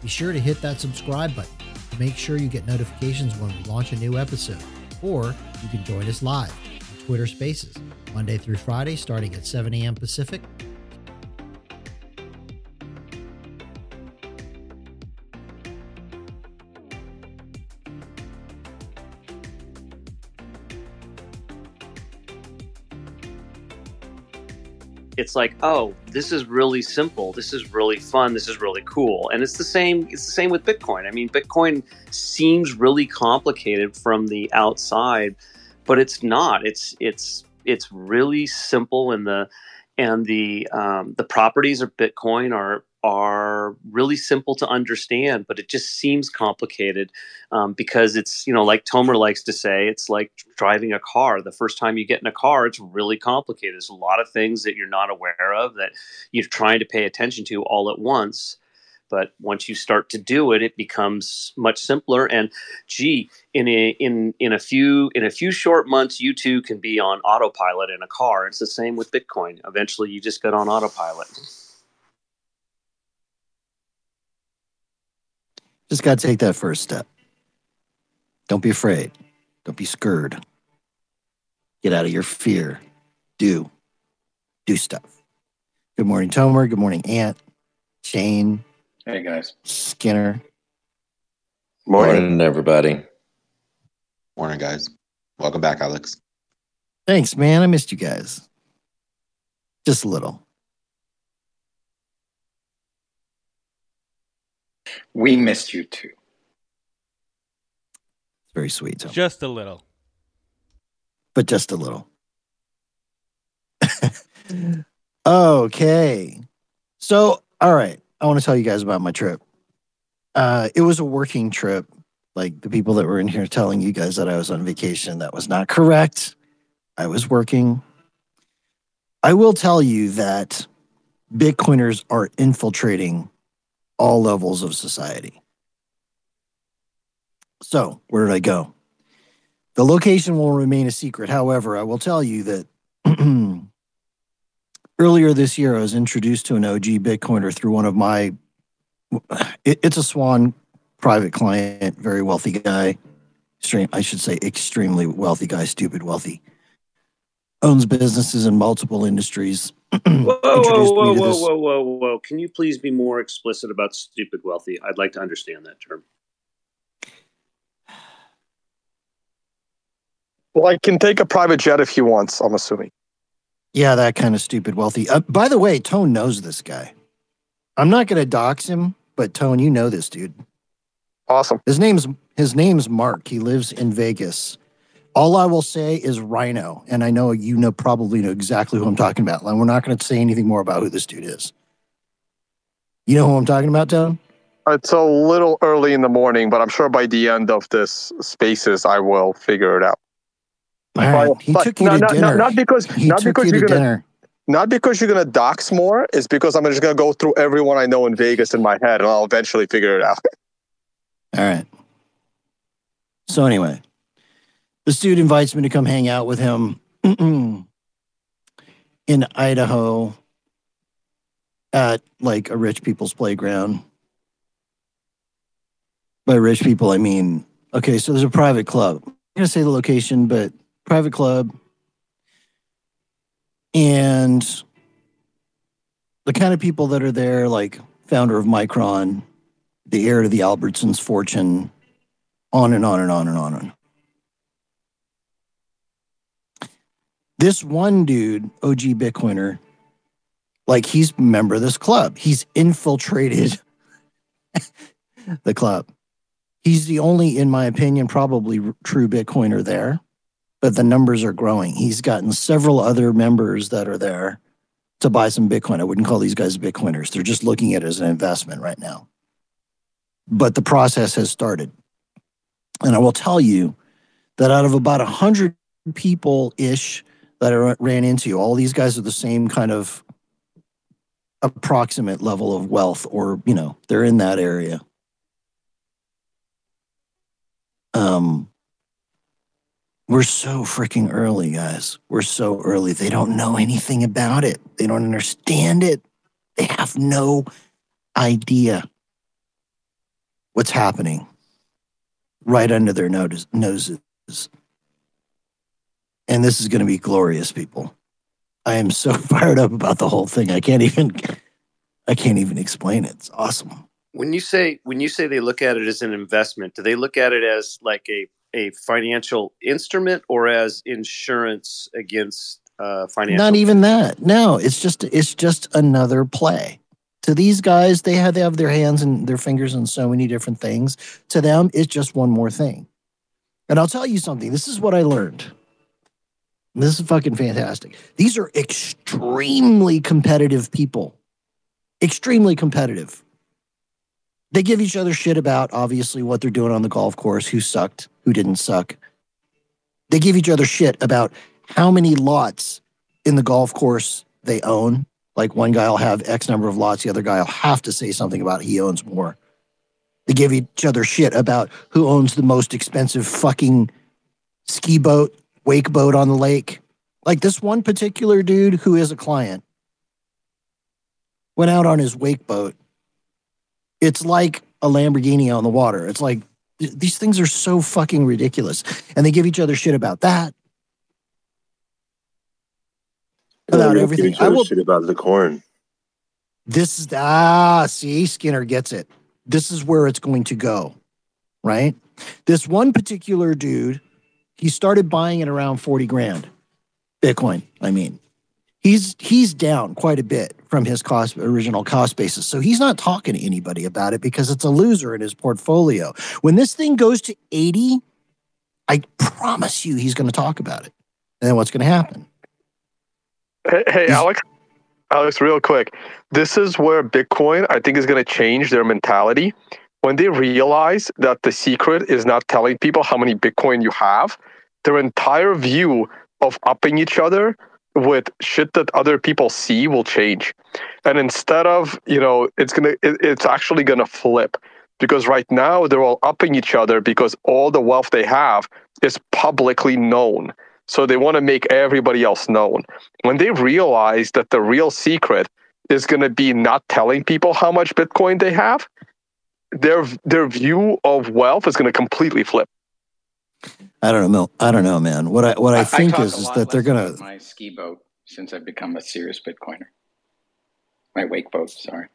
be sure to hit that subscribe button to make sure you get notifications when we launch a new episode. Or you can join us live on Twitter Spaces, Monday through Friday, starting at 7 a.m. Pacific, it's like oh this is really simple. This is really fun. This is really cool. And it's the same it's the same with bitcoin. I mean bitcoin seems really complicated from the outside but it's not. It's it's it's really simple and the and the um, the properties of bitcoin are are really simple to understand, but it just seems complicated um, because it's, you know, like Tomer likes to say, it's like driving a car. The first time you get in a car, it's really complicated. There's a lot of things that you're not aware of that you're trying to pay attention to all at once. But once you start to do it, it becomes much simpler. And gee, in a in in a few in a few short months, you too can be on autopilot in a car. It's the same with Bitcoin. Eventually, you just get on autopilot. Just got to take that first step. Don't be afraid. Don't be scared. Get out of your fear. Do. Do stuff. Good morning, Tomer. Good morning, Ant. Shane. Hey, guys. Skinner. Morning, morning everybody. Morning, guys. Welcome back, Alex. Thanks, man. I missed you guys. Just a little. We missed you too. It's very sweet. Tom. Just a little. But just a little. okay. So, all right. I want to tell you guys about my trip. Uh, it was a working trip. Like the people that were in here telling you guys that I was on vacation, that was not correct. I was working. I will tell you that Bitcoiners are infiltrating all levels of society. So, where did I go? The location will remain a secret. However, I will tell you that earlier this year, I was introduced to an OG Bitcoiner through one of my, it, it's a Swan private client, very wealthy guy. Extreme, I should say, extremely wealthy guy, stupid wealthy. Owns businesses in multiple industries whoa, whoa, whoa, whoa, whoa, whoa, whoa! Can you please be more explicit about stupid wealthy? I'd like to understand that term. Well, I can take a private jet if he wants. I'm assuming. Yeah, that kind of stupid wealthy. Uh, by the way, Tone knows this guy. I'm not going to dox him, but Tone, you know this dude. Awesome. His name's his name's Mark. He lives in Vegas. All I will say is Rhino, and I know you know probably know exactly who I'm talking about. And we're not going to say anything more about who this dude is. You know who I'm talking about, Tone? It's a little early in the morning, but I'm sure by the end of this spaces, I will figure it out. Right. He but took you to not, dinner. Not, not because he not because you are gonna dinner. not because you're gonna dox more. It's because I'm just gonna go through everyone I know in Vegas in my head, and I'll eventually figure it out. All right. So anyway, this dude invites me to come hang out with him in Idaho at like a rich people's playground. By rich people, I mean, okay, so there's a private club. I'm going to say the location, but private club. And the kind of people that are there, like founder of Micron, the heir to the Albertsons fortune, on and on and on and on and This one dude, OG Bitcoiner, like he's a member of this club. He's infiltrated the club. He's the only, in my opinion, probably true Bitcoiner there, but the numbers are growing. He's gotten several other members that are there to buy some Bitcoin. I wouldn't call these guys Bitcoiners. They're just looking at it as an investment right now. but the process has started. And I will tell you that out of about a hundred people ish that I ran into, all these guys are the same kind of approximate level of wealth, or you know, they're in that area. Um, we're so freaking early, guys. We're so early. They don't know anything about it. They don't understand it. They have no idea what's happening right under their noses. And this is going to be glorious, people. I am so fired up about the whole thing. I can't even I can't even explain it. It's awesome. When you say when you say they look at it as an investment, do they look at it as like a a financial instrument or as insurance against uh, financial? Not even that. No, it's just it's just another play. To these guys, they have they have their hands and their fingers in so many different things. To them, it's just one more thing. And I'll tell you something. This is what I learned. This is fucking fantastic. These are extremely competitive people. Extremely competitive. They give each other shit about obviously what they're doing on the golf course, who sucked, who didn't suck. They give each other shit about how many lots in the golf course they own. Like one guy will have X number of lots, the other guy will have to say something about he owns more. They give each other shit about who owns the most expensive fucking ski boat, wake boat on the lake. Like this one particular dude who is a client went out on his wake boat it's like a Lamborghini on the water. It's like th- these things are so fucking ridiculous, and they give each other shit about that. About Yeah, everything. each I will. shit about the corn. This is ah. See, Skinner gets it. This is where it's going to go, right? This one particular dude, he started buying it around forty grand, Bitcoin. I mean, he's he's down quite a bit from his cost original cost basis. So he's not talking to anybody about it because it's a loser in his portfolio. When this thing goes to 80, I promise you he's going to talk about it. And then what's going to happen? Hey, hey Alex. Alex, real quick. This is where Bitcoin, I think, is going to change their mentality. When they realize that the secret is not telling people how many Bitcoin you have, their entire view of upping each other with shit that other people see will change. And instead of, you know, it's to, it, it's actually to flip because right now they're all upping each other because all the wealth they have is publicly known. So they want to make everybody else known. When they realize that the real secret is going to be not telling people how much Bitcoin they have, their their view of wealth is going to completely flip. I don't know. I don't know, man. What I what I, think talk is is that they're gonna my ski boat since I've become a serious Bitcoiner. My wake boat, sorry.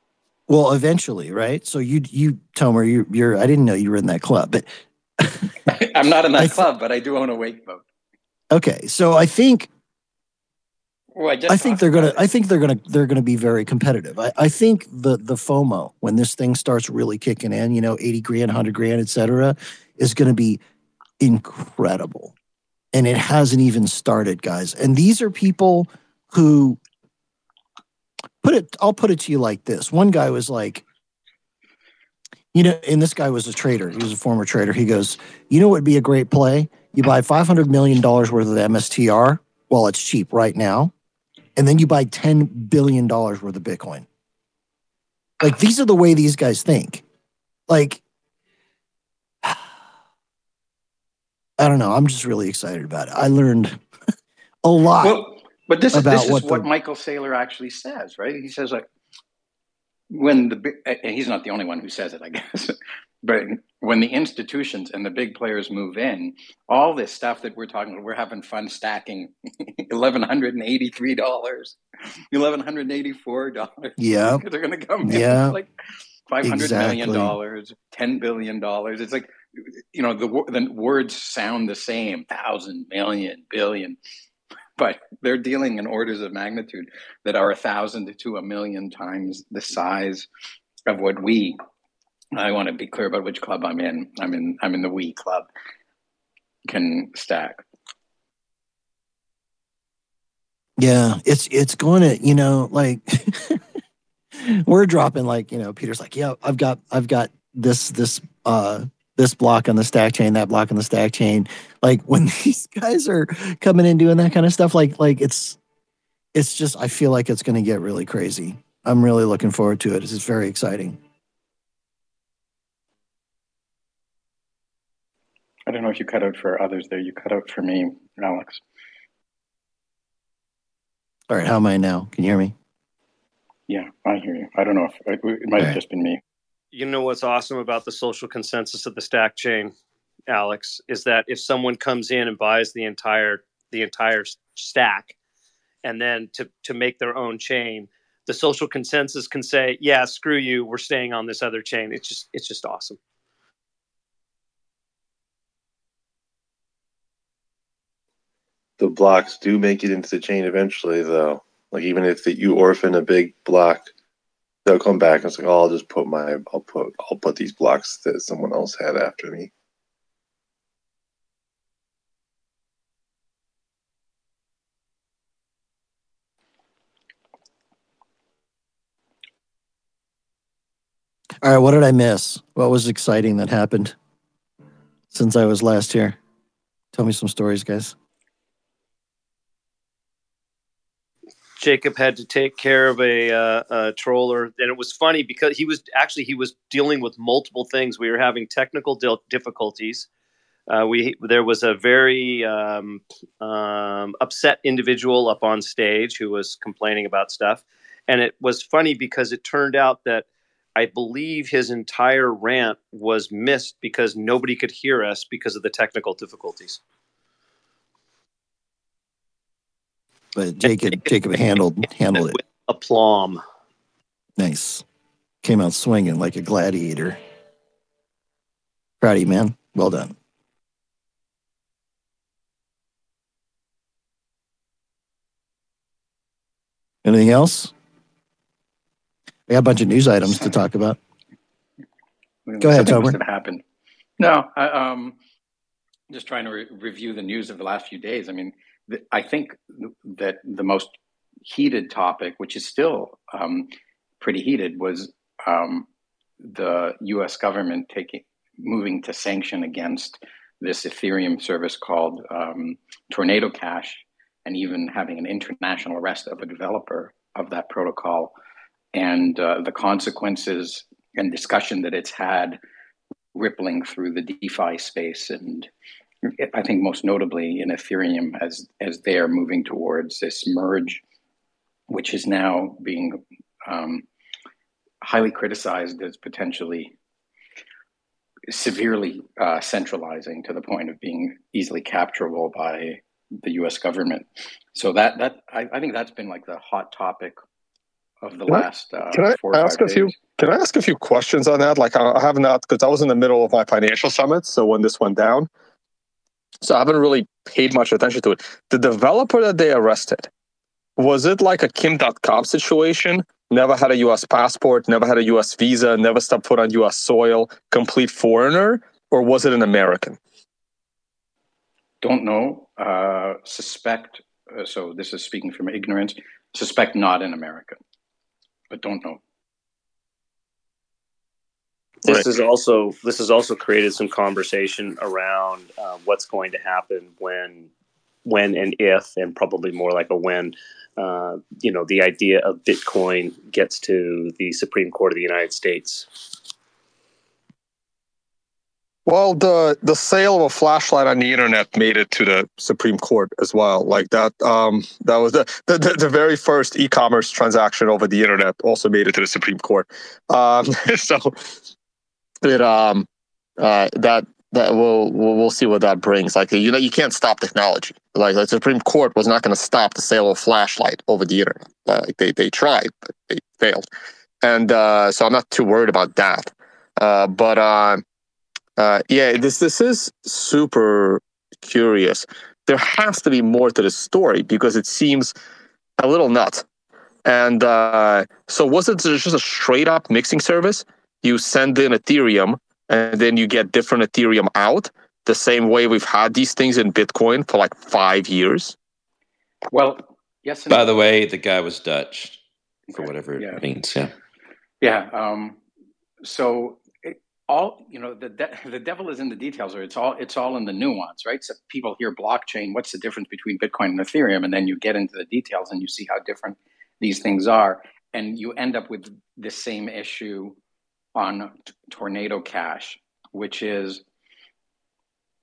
well eventually, right? So you you Tomer, you you're I didn't know you were in that club, but I'm not in that th- club, but I do own a wake boat. okay. So I think Well, I, I think they're gonna. about I think they're gonna. They're gonna be very competitive. I, I think the the FOMO when this thing starts really kicking in, you know, eighty grand, hundred grand, et cetera, is going to be incredible, and it hasn't even started, guys. And these are people who put it. I'll put it to you like this. One guy was like, you know, and this guy was a trader. He was a former trader. He goes, you know, what would be a great play? You buy five hundred million dollars worth of MSTR while it's cheap right now and then you buy $10 billion worth of Bitcoin. Like these are the way these guys think. Like, don't know. I'm just really excited about it. I learned a lot. Well, but this is this is what what, the- Michael Saylor actually says, right? He says like when the and eh, eh, he's not the only one who says it, I guess. But when the institutions and the big players move in, all this stuff that we're talking about, we're having fun stacking eleven hundred and eighty-three dollars, eleven hundred and eighty-four dollars. yeah. they're going to come in Yeah. like five hundred million Exactly. dollars, ten billion dollars. It's like you know the the words sound the same, thousand, million, billion, but they're dealing in orders of magnitude that are a thousand to two, a million times the size of what we. I want to be clear about which club I'm in. I'm in. I'm in the we club. Can stack. Yeah. It's, it's going to, you know, like we're dropping like, you know, Peter's like, yeah, I've got, I've got this this uh this block on the stack chain, that block on the stack chain. Like when these guys are coming in doing that kind of stuff, like like it's it's just I feel like it's going to get really crazy. I'm really looking forward to it. It's just very exciting. I don't know if you cut out for others there. You cut out for me, Alex. All right, how am I now? Can you hear me? Yeah, I hear you. I don't know if it might have just been me. You know what's awesome about the social consensus of the stack chain, Alex, is that if someone comes in and buys the entire the entire stack, and then to to make their own chain, the social consensus can say, "Yeah, screw you, we're staying on this other chain." It's just it's just awesome. the blocks do make it into the chain eventually, though. Like even if the, you orphan a big block, they'll come back and say, "Oh, I'll just put my, I'll put, I'll put these blocks that someone else had after me." All right, what did I miss? What was exciting that happened since I was last here? Tell me some stories, guys. Jacob had to take care of a, uh, a, troller, and it was funny because he was actually he was dealing with multiple things. We were having technical difficulties. Uh, we there was a very um, um, upset individual up on stage who was complaining about stuff, and it was funny because it turned out that I believe his entire rant was missed because nobody could hear us because of the technical difficulties. But Jacob Jacob handled handled it. Aplomb. Nice. Came out swinging like a gladiator. Proud of you, man. Well done. Anything else? I got a bunch of news items to talk about. Go ahead, Tomer. Have happened. No, I, um, just trying to re- review the news of the last few days. I mean, I think that the most heated topic, which is still um, pretty heated, was um, the U.S. government taking moving to sanction against this Ethereum service called um, Tornado Cash, and even having an international arrest of a developer of that protocol, and uh, the consequences and discussion that it's had rippling through the DeFi space and I think most notably in Ethereum as as they're moving towards this merge, which is now being um, highly criticized as potentially severely uh, centralizing to the point of being easily capturable by the U.S. government. So that that I, I think that's been like the hot topic of the can last. Uh, can I ask a days. few? Can I ask a few questions on that? Like I have not because I was in the middle of my financial summit, so when this went down, so I haven't really paid much attention to it. The developer that they arrested, was it like a Kim Dotcom situation? Never had a US passport, never had a US visa, never stepped foot on US soil, complete foreigner, or was it an American? Don't know. Uh, suspect, uh, so this is speaking from ignorance, suspect not an American, but don't know this right. is also this has also created some conversation around uh, what's going to happen when when and if and probably more like a when uh, you know the idea of bitcoin gets to the supreme court of the united states. Well the the sale of a flashlight on the internet made it to the supreme court as well. Like that um that was the the, the very first e-commerce transaction over the internet also made it to the supreme court. Um so it um uh that that we'll, we'll we'll see what that brings. Like you know, you can't stop technology. Like the Supreme Court was not going to stop the sale of flashlight over the internet. Like they they tried, but they failed. And uh, so I'm not too worried about that. Uh, but uh, uh, yeah, this this is super curious. There has to be more to the story because it seems a little nuts. And uh, so was it just a straight up mixing service? You send in Ethereum and then you get different Ethereum out, the same way we've had these things in Bitcoin for like five years? Well, yes. By the way, the guy was Dutch for whatever it means. Yeah. Yeah. Um, so it, all you know the de- the devil is in the details, or it's all it's all in the nuance, right? So people hear blockchain. What's the difference between Bitcoin and Ethereum? And then you get into the details and you see how different these things are, and you end up with the same issue on t- Tornado Cash, which is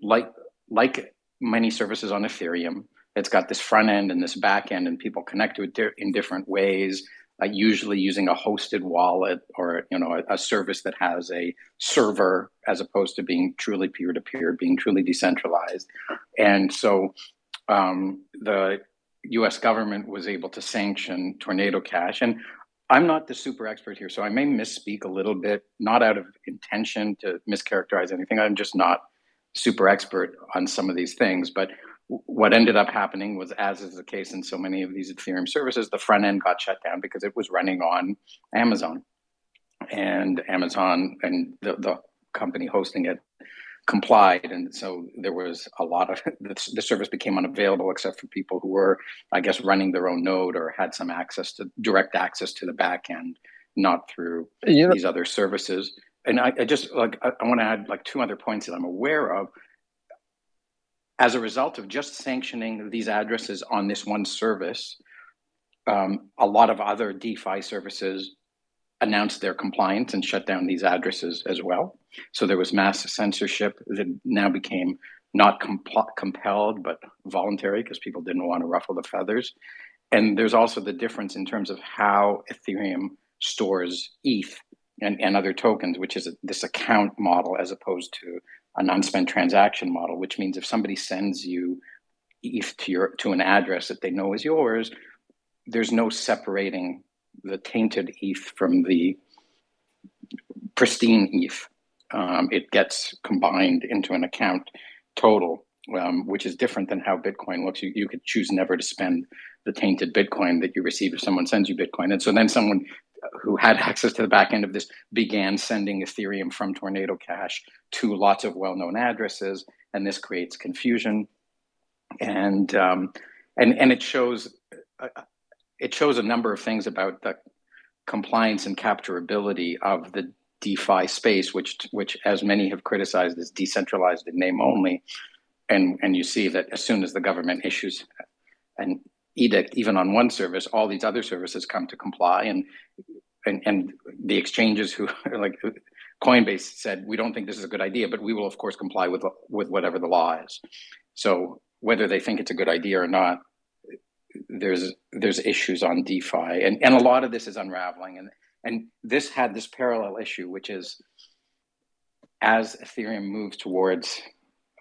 like like many services on Ethereum. It's got this front end and this back end, and people connect to it di- in different ways uh, usually using a hosted wallet or you know a, a, service that has a server as opposed to being truly peer to peer, being truly decentralized. And so um, the U.S. government was able to sanction Tornado Cash, and I'm not the super expert here, so I may misspeak a little bit, not out of intention to mischaracterize anything. I'm just not super expert on some of these things, but what ended up happening was, as is the case in so many of these Ethereum services, the front end got shut down because it was running on Amazon. And Amazon and the, the company hosting it complied. And so there was a lot of the, the, service became unavailable except for people who were, I guess, running their own node or had some access to direct access to the back end, not through these other services. And I, I just like, I, I want to add like two other points that I'm aware of as a result of just sanctioning these addresses on this one service, um, a lot of other DeFi services announced their compliance and shut down these addresses as well. So there was mass censorship that now became not comp- compelled but voluntary because people didn't want to ruffle the feathers. And there's also the difference in terms of how Ethereum stores ETH and, and other tokens, which is a, this account model as opposed to an unspent transaction model, which means if somebody sends you ETH to your to an address that they know is yours, there's no separating the tainted ETH from the pristine ETH. Um, it gets combined into an account total, um, which is different than how Bitcoin looks. You, you could choose never to spend the tainted Bitcoin that you receive if someone sends you Bitcoin. And so then someone who had access to the back end of this began sending Ethereum from Tornado Cash to lots of well-known addresses, and this creates confusion, and um, and and it shows uh, it shows a number of things about the compliance and capturability of the DeFi space, which which as many have criticized is decentralized in name only, and and you see that as soon as the government issues an edict, even on one service, all these other services come to comply, and and, and the exchanges who like Coinbase said, we don't think this is a good idea, but we will of course comply with with whatever the law is. So whether they think it's a good idea or not, there's there's issues on DeFi, and and a lot of this is unraveling, and and this had this parallel issue, which is as Ethereum moves towards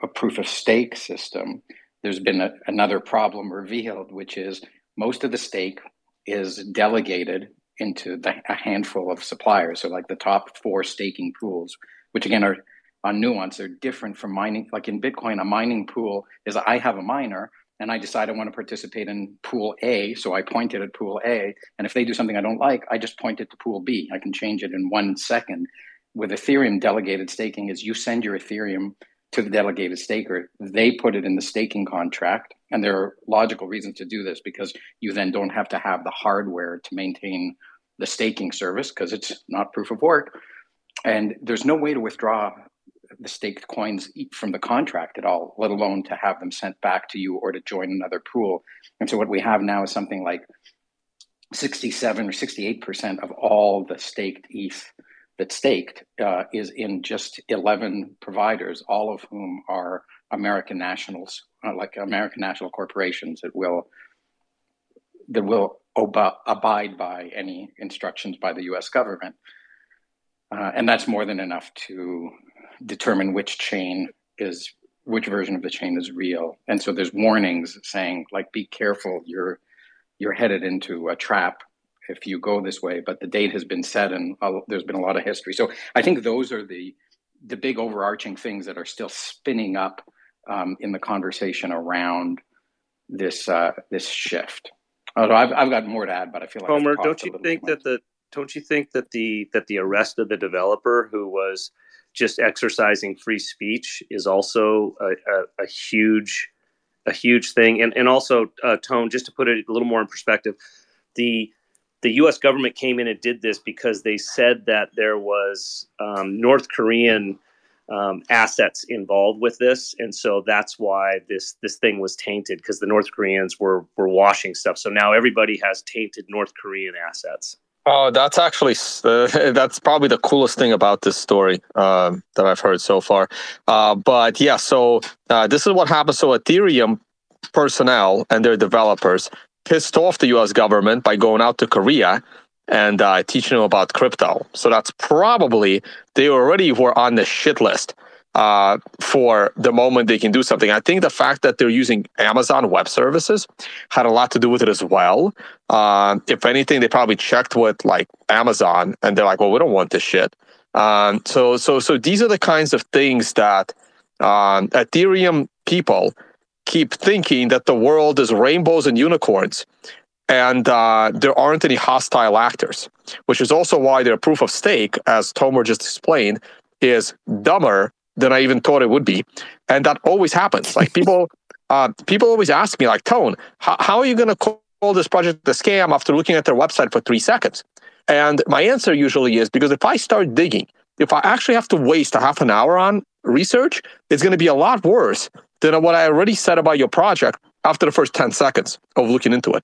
a proof of stake system, there's been a, another problem revealed, which is most of the stake is delegated into the, a handful of suppliers. So like the top four staking pools, which again are on nuance, they're different from mining. Like in Bitcoin, a mining pool is I have a miner and I decide I want to participate in pool A. So I point it at pool A. And if they do something I don't like, I just point it to pool B. I can change it in one second. With Ethereum, delegated staking is you send your Ethereum to the delegated staker. They put it in the staking contract. And there are logical reasons to do this because you then don't have to have the hardware to maintain the staking service because it's not proof of work. And there's no way to withdraw the staked coins from the contract at all, let alone to have them sent back to you or to join another pool. And so what we have now is something like 67 or 68% of all the staked ETH that's staked uh, is in just 11 providers, all of whom are American nationals, uh, like American national corporations that will that will ob- abide by any instructions by the U.S. government, uh, and that's more than enough to determine which chain is which version of the chain is real. And so there's warnings saying like, be careful, you're you're headed into a trap if you go this way. But the date has been set, and there's been a lot of history. So I think those are the the big overarching things that are still spinning up um, in the conversation around this uh, this shift. Although I've, I've got more to add, but I feel like Tomer, don't you think that the don't you think that the that the arrest of the developer who was just exercising free speech is also a, a, a huge a huge thing and and also uh, tone just to put it a little more in perspective the the U.S. government came in and did this because they said that there was um, North Korean um, assets involved with this, and so that's why this this thing was tainted because the North Koreans were were washing stuff. So now everybody has tainted North Korean assets. Oh, that's actually uh, that's probably the coolest thing about this story uh, that I've heard so far. Uh, but yeah, so uh, this is what happened. So Ethereum personnel and their developers pissed off the U.S. government by going out to Korea and uh, teaching them about crypto. So that's probably they already were on the shit list uh, for the moment they can do something. I think the fact that they're using Amazon Web Services had a lot to do with it as well. Uh, if anything, they probably checked with like Amazon, and they're like, "Well, we don't want this shit." Um, so, so, so these are the kinds of things that um, Ethereum people keep thinking that the world is rainbows and unicorns and uh, there aren't any hostile actors, which is also why their proof of stake, as Tomer just explained, is dumber than I even thought it would be, and that always happens. Like people, uh, people always ask me, like, Tone, how, how are you going to call this project a scam after looking at their website for three seconds? And my answer usually is because if I start digging, if I actually have to waste a half an hour on research, it's going to be a lot worse than what I already said about your project after the first 10 seconds of looking into it.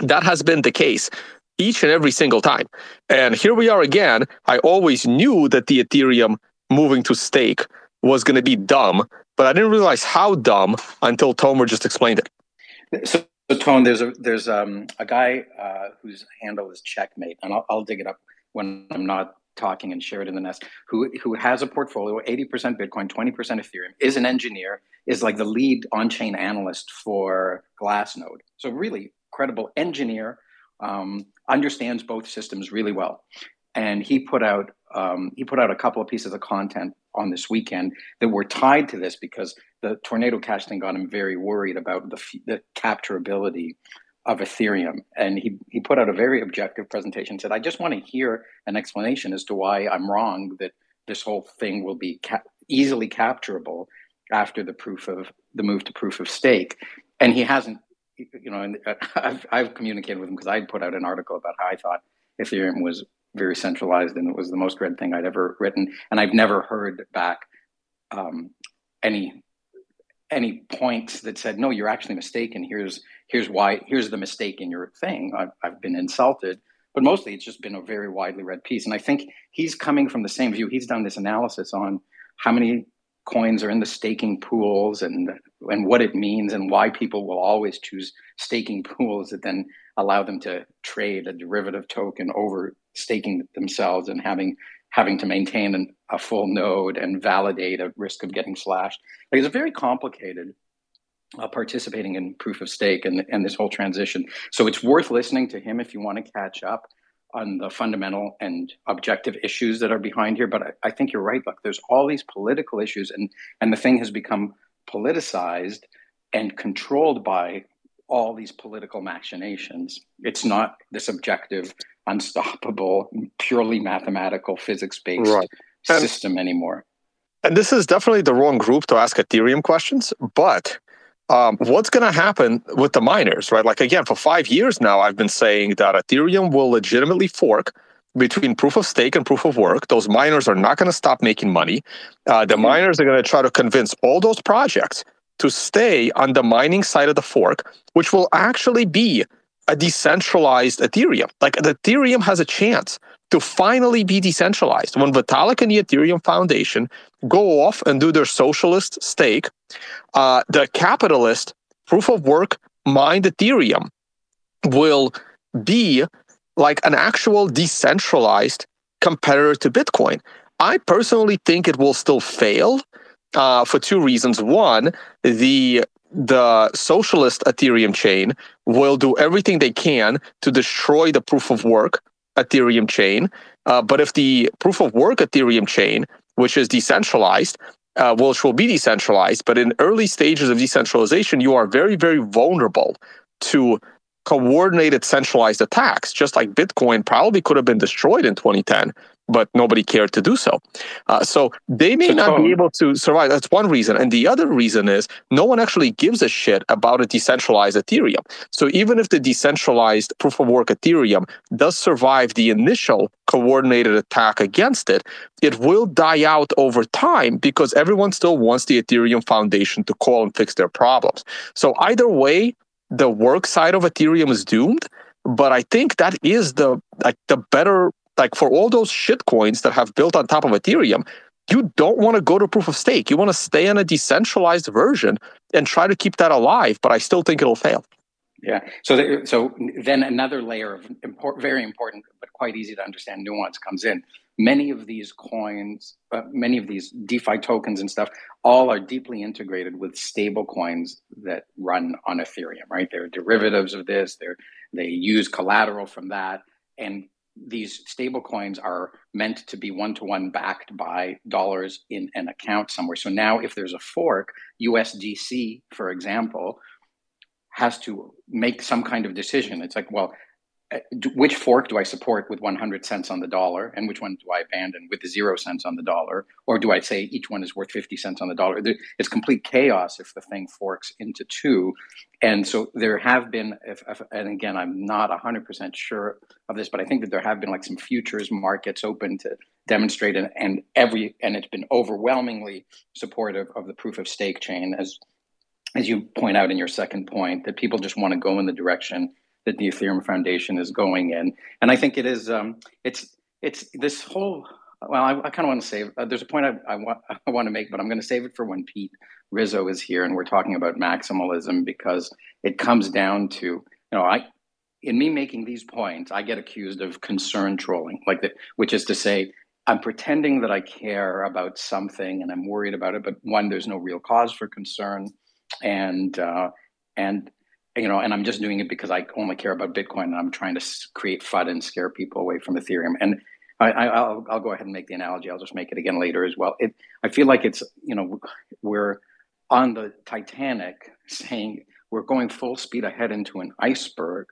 That has been the case each and every single time. And here we are again. I always knew that the Ethereum moving to stake was going to be dumb, but I didn't realize how dumb until Tomer just explained it. So, so Tone, there's a there's um, a guy uh, whose handle is Checkmate, and I'll, I'll dig it up when I'm not talking and share it in the nest. Who who has a portfolio, 80% Bitcoin, 20% Ethereum, is an engineer, is like the lead on-chain analyst for Glassnode. So really credible engineer, um, understands both systems really well. And he put out um, he put out a couple of pieces of content on this weekend that were tied to this because the tornado cash thing got him very worried about the, the capturability of Ethereum. And he, he put out a very objective presentation, said, I just want to hear an explanation as to why I'm wrong that this whole thing will be easily capturable after the proof of the move to proof of stake. And he hasn't you know, and uh, I've, I've communicated with him because I'd put out an article about how I thought Ethereum was very centralized and it was the most read thing I'd ever written. And I've never heard back um, any any points that said, no, you're actually mistaken. Here's here's why. Here's the mistake in your thing. I've, I've been insulted. But mostly, it's just been a very widely read piece. And I think he's coming from the same view. He's done this analysis on how many coins are in the staking pools and and what it means and why people will always choose staking pools that then allow them to trade a derivative token over staking themselves and having having to maintain an, a full node and validate a risk of getting slashed. Like it's a very complicated uh, participating in proof of stake and, and this whole transition. So it's worth listening to him if you want to catch up on the fundamental and objective issues that are behind here. But I, I think you're right. Look, there's all these political issues, and and the thing has become politicized and controlled by all these political machinations. It's not this objective, unstoppable, purely mathematical, physics based right. system anymore. And this is definitely the wrong group to ask Ethereum questions, but um, what's going to happen with the miners, right? Like, again, for five years now, I've been saying that Ethereum will legitimately fork between proof of stake and proof of work. Those miners are not going to stop making money. Uh, the mm-hmm. miners are going to try to convince all those projects to stay on the mining side of the fork, which will actually be a decentralized Ethereum. Like, the Ethereum has a chance to finally be decentralized. When Vitalik and the Ethereum Foundation go off and do their socialist stake, uh, the capitalist proof of work mined Ethereum will be like an actual decentralized competitor to Bitcoin. I personally think it will still fail uh, for two reasons. One, the the socialist Ethereum chain will do everything they can to destroy the proof of work Ethereum chain. Uh, but if the proof of work Ethereum chain, which is decentralized, uh, which will be decentralized, but in early stages of decentralization, you are very, very vulnerable to coordinated centralized attacks, just like Bitcoin probably could have been destroyed in 2010 but nobody cared to do so. Uh, so they may not be able to survive. That's one reason. And the other reason is no one actually gives a shit about a decentralized Ethereum. So even if the decentralized proof of work Ethereum does survive the initial coordinated attack against it, it will die out over time because everyone still wants the Ethereum Foundation to call and fix their problems. So either way, the work side of Ethereum is doomed. But I think that is the like the better like for all those shit coins that have built on top of Ethereum, you don't want to go to proof of stake. You want to stay in a decentralized version and try to keep that alive. But I still think it'll fail. Yeah. So, th- so then another layer of import, very important but quite easy to understand nuance comes in. Many of these coins, uh, many of these DeFi tokens and stuff, all are deeply integrated with stable coins that run on Ethereum. Right? They're derivatives of this. They're they use collateral from that, and these stable coins are meant to be one to one backed by dollars in an account somewhere. So now, if there's a fork, USDC, for example, has to make some kind of decision. It's like, well, which fork do I support with 100 cents on the dollar, and which one do I abandon with zero cents on the dollar, or do I say each one is worth 50 cents on the dollar? It's complete chaos if the thing forks into two, and so there have been, if, if, and again, I'm not 100% sure of this, but I think that there have been like some futures markets open to demonstrate, and, and every, and it's been overwhelmingly supportive of the proof of stake chain. As as you point out in your second point, that people just want to go in the direction that the Ethereum Foundation is going in, and I think it is. Um, it's it's this whole. Well, I, I kind of want to save. Uh, there's a point I, I want I want to make, but I'm going to save it for when Pete Rizzo is here and we're talking about maximalism because it comes down to you know I. In me making these points, I get accused of concern trolling, like that, which is to say, I'm pretending that I care about something and I'm worried about it, but one, there's no real cause for concern and uh, and you know, and I'm just doing it because I only care about Bitcoin, and I'm trying to create FUD and scare people away from Ethereum. And I, I, I'll I'll go ahead and make the analogy. I'll just make it again later as well. It I feel like it's you know we're on the Titanic saying we're going full speed ahead into an iceberg.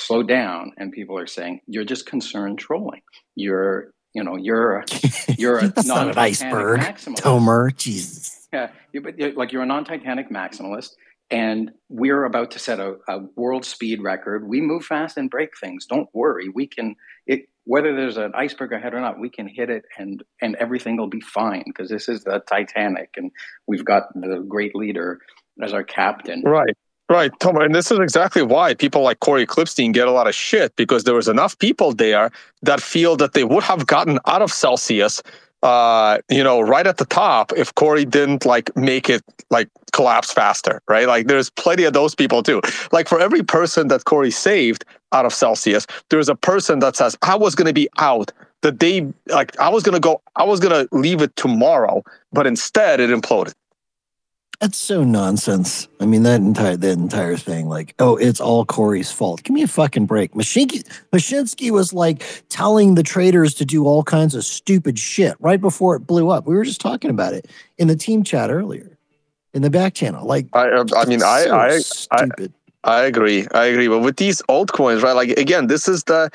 Slow down, and people are saying you're just concerned trolling. You're you know you're you're a not an iceberg, maximalist. Tomer. Jesus. Yeah, but you're- like you're a non-Titanic maximalist, and we're about to set a, a world speed record. We move fast and break things. Don't worry, we can. It whether there's an iceberg ahead or not, we can hit it, and and everything will be fine because this is the Titanic, and we've got the great leader as our captain. Right. Right, Tom, and this is exactly why people like Cory Klippsten get a lot of shit because there was enough people there that feel that they would have gotten out of Celsius, uh, you know, right at the top if Cory didn't like make it like collapse faster, right? Like there's plenty of those people too. Like for every person that Cory saved out of Celsius, there's a person that says, I was going to be out the day, like I was going to go, I was going to leave it tomorrow, but instead it imploded. That's so nonsense. I mean, that entire that entire thing, like, oh, it's all Cory's fault. Give me a fucking break. Mashinsky, Mashinsky was like telling the traders to do all kinds of stupid shit right before it blew up. We were just talking about it in the team chat earlier, in the back channel. Like, I, uh, I mean, I, so I, I, stupid. I agree. I agree. But with these altcoins, right? Like again, this is the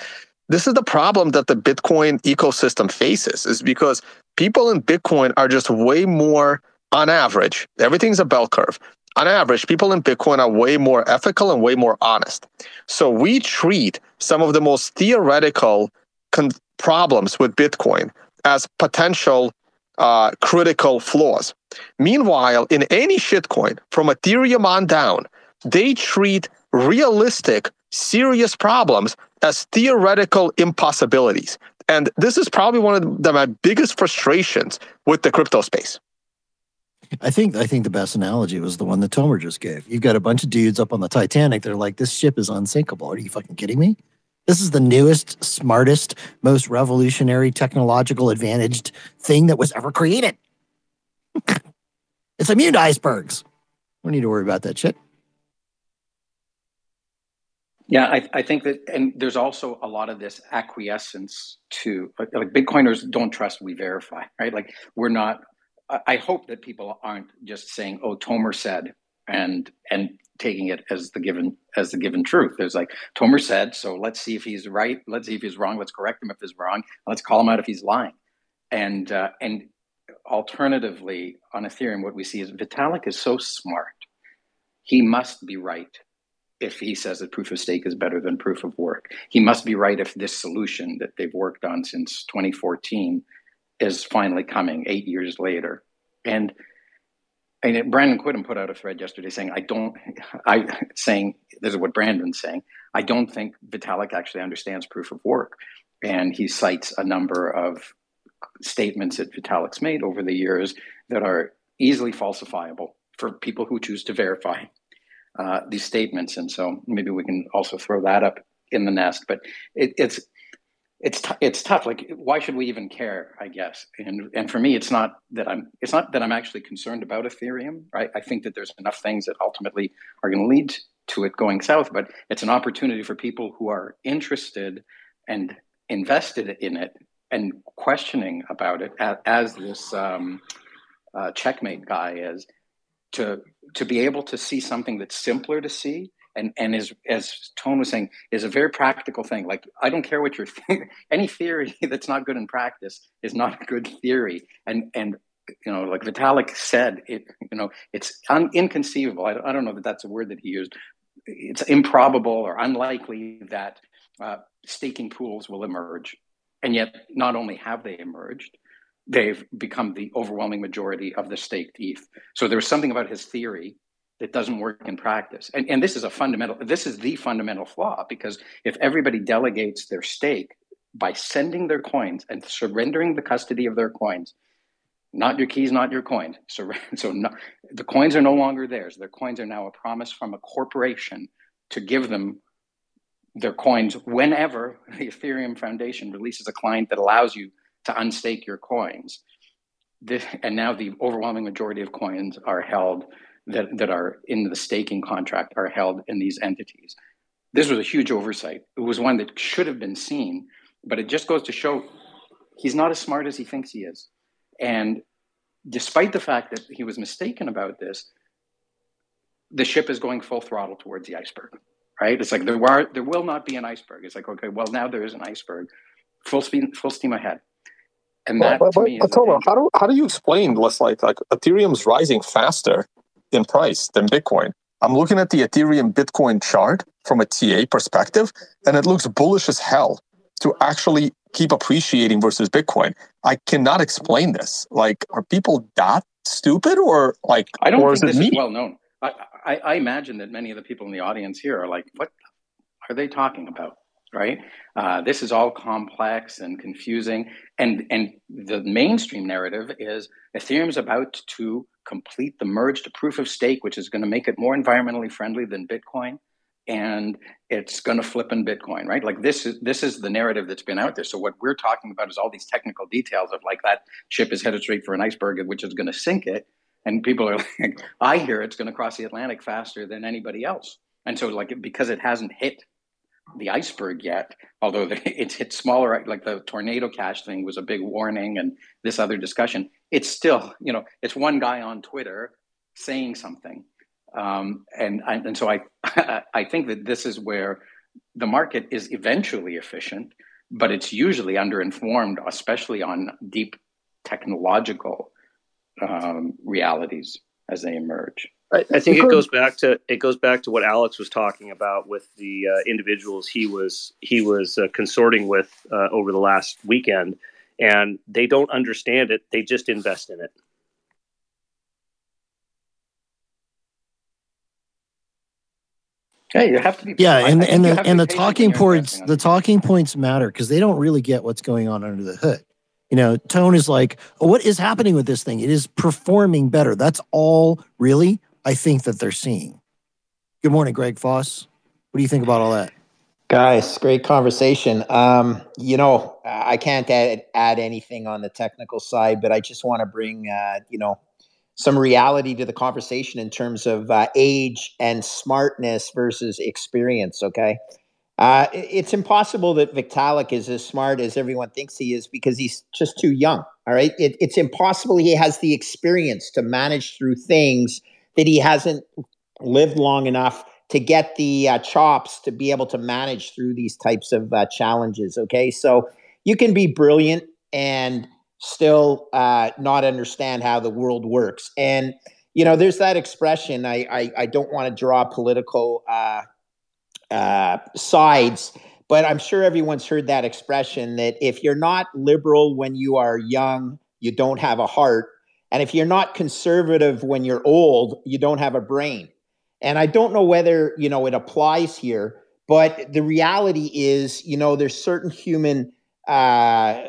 this is the problem that the Bitcoin ecosystem faces is because people in Bitcoin are just way more on average. Everything's a bell curve. On average, people in Bitcoin are way more ethical and way more honest. So we treat some of the most theoretical con- problems with Bitcoin as potential uh, critical flaws. Meanwhile, in any shitcoin, from Ethereum on down, they treat realistic, serious problems as theoretical impossibilities. And this is probably one of the, my biggest frustrations with the crypto space. I think I think the best analogy was the one that Tomer just gave. You've got a bunch of dudes up on the Titanic. They're like, "This ship is unsinkable." Are you fucking kidding me? This is the newest, smartest, most revolutionary, technological advantaged thing that was ever created. it's immune to icebergs. We don't need to worry about that shit. Yeah, I, I think that, and there's also a lot of this acquiescence to like, like Bitcoiners don't trust we verify, right? Like we're not. I, hope that people aren't just saying, "Oh, Tomer said," and and taking it as the given as the given truth. There's like Tomer said, so let's see if he's right. Let's see if he's wrong. Let's correct him if he's wrong. Let's call him out if he's lying. And uh, and alternatively, on Ethereum, what we see is Vitalik is so smart. He must be right if he says that proof of stake is better than proof of work. He must be right if this solution that they've worked on since 2014 is finally coming eight years later. And and Brandon Quittem put out a thread yesterday saying, I don't, I saying, this is what Brandon's saying, I don't think Vitalik actually understands proof of work. And he cites a number of statements that Vitalik's made over the years that are easily falsifiable for people who choose to verify uh, these statements. And so maybe we can also throw that up in the nest. But it, it's it's t- it's tough. Like, why should we even care? I guess. And and for me, it's not that I'm it's not that I'm actually concerned about Ethereum. Right. I think that there's enough things that ultimately are going to lead to it going south. But it's an opportunity for people who are interested and invested in it and questioning about it, as, this um, uh, checkmate guy is, to to be able to see something that's simpler to see and and is as Tone was saying is a very practical thing. Like I don't care what your th- any theory that's not good in practice is not a good theory. And and you know, like Vitalik said, it you know it's un- inconceivable. I, I don't know that that's a word that he used. It's improbable or unlikely that uh, staking pools will emerge, and yet not only have they emerged, they've become the overwhelming majority of the staked ETH. So there was something about his theory that doesn't work in practice. And, and this is a fundamental, this is the fundamental flaw because if everybody delegates their stake by sending their coins and surrendering the custody of their coins, not your keys, not your coins. So, so no, the coins are no longer theirs. Their coins are now a promise from a corporation to give them their coins whenever the Ethereum Foundation releases a client that allows you to unstake your coins. This, and now the overwhelming majority of coins are held that, that are in the staking contract are held in these entities. This was a huge oversight. It was one that should have been seen, but it just goes to show he's not as smart as he thinks he is. And despite the fact that he was mistaken about this, the ship is going full throttle towards the iceberg. Right? It's like there are there will not be an iceberg. It's like okay, well now there is an iceberg, full speed, full steam ahead. And that well, but, to me but, how do how do you explain this? Like like Ethereum's rising faster in price than Bitcoin. I'm looking at the Ethereum Bitcoin chart from a TA perspective, and it looks bullish as hell to actually keep appreciating versus Bitcoin. I cannot explain this. Like, are people that stupid, or like, I don't think this me? is well known. I, I, I imagine that many of the people in the audience here are like, what are they talking about? Right? Uh, this is all complex and confusing, and and the mainstream narrative is Ethereum's about to complete the merge to proof of stake, which is going to make it more environmentally friendly than Bitcoin, and it's going to flip in Bitcoin, right? Like this is this is the narrative that's been out there. So what we're talking about is all these technical details of like that ship is headed straight for an iceberg, which is going to sink it, and people are like, I hear it's going to cross the Atlantic faster than anybody else, and so like because it hasn't hit the iceberg yet, although it's hit smaller, like the tornado cash thing was a big warning and this other discussion. It's still, you know, it's one guy on Twitter saying something. Um, and, and so I, I think that this is where the market is eventually efficient, but it's usually underinformed, especially on deep technological um, realities as they emerge. I, I think it goes back to it goes back to what Alex was talking about with the uh, individuals he was he was uh, consorting with uh, over the last weekend, and they don't understand it. They just invest in it. Yeah, you have to be. Yeah, and and the and the talking points the talking points matter because they don't really get what's going on under the hood. You know, tone is like, oh, what is happening with this thing? It is performing better. That's all really I think that they're seeing. Good morning, Greg Foss. What do you think about all that? Guys, great conversation. Um, you know, I can't add, add anything on the technical side, but I just want to bring, uh, you know, some reality to the conversation in terms of uh, age and smartness versus experience. Okay. Uh, it's impossible that Vitalik is as smart as everyone thinks he is because he's just too young. All right. It, it's impossible he has the experience to manage through things that he hasn't lived long enough to get the uh, chops to be able to manage through these types of uh, challenges. Okay, so you can be brilliant and still uh, not understand how the world works. And you know, there's that expression. I I, I don't want to draw political uh, uh, sides, but I'm sure everyone's heard that expression that if you're not liberal when you are young, you don't have a heart, and if you're not conservative when you're old, you don't have a brain. And I don't know whether you know it applies here, but the reality is, you know, there's certain human uh,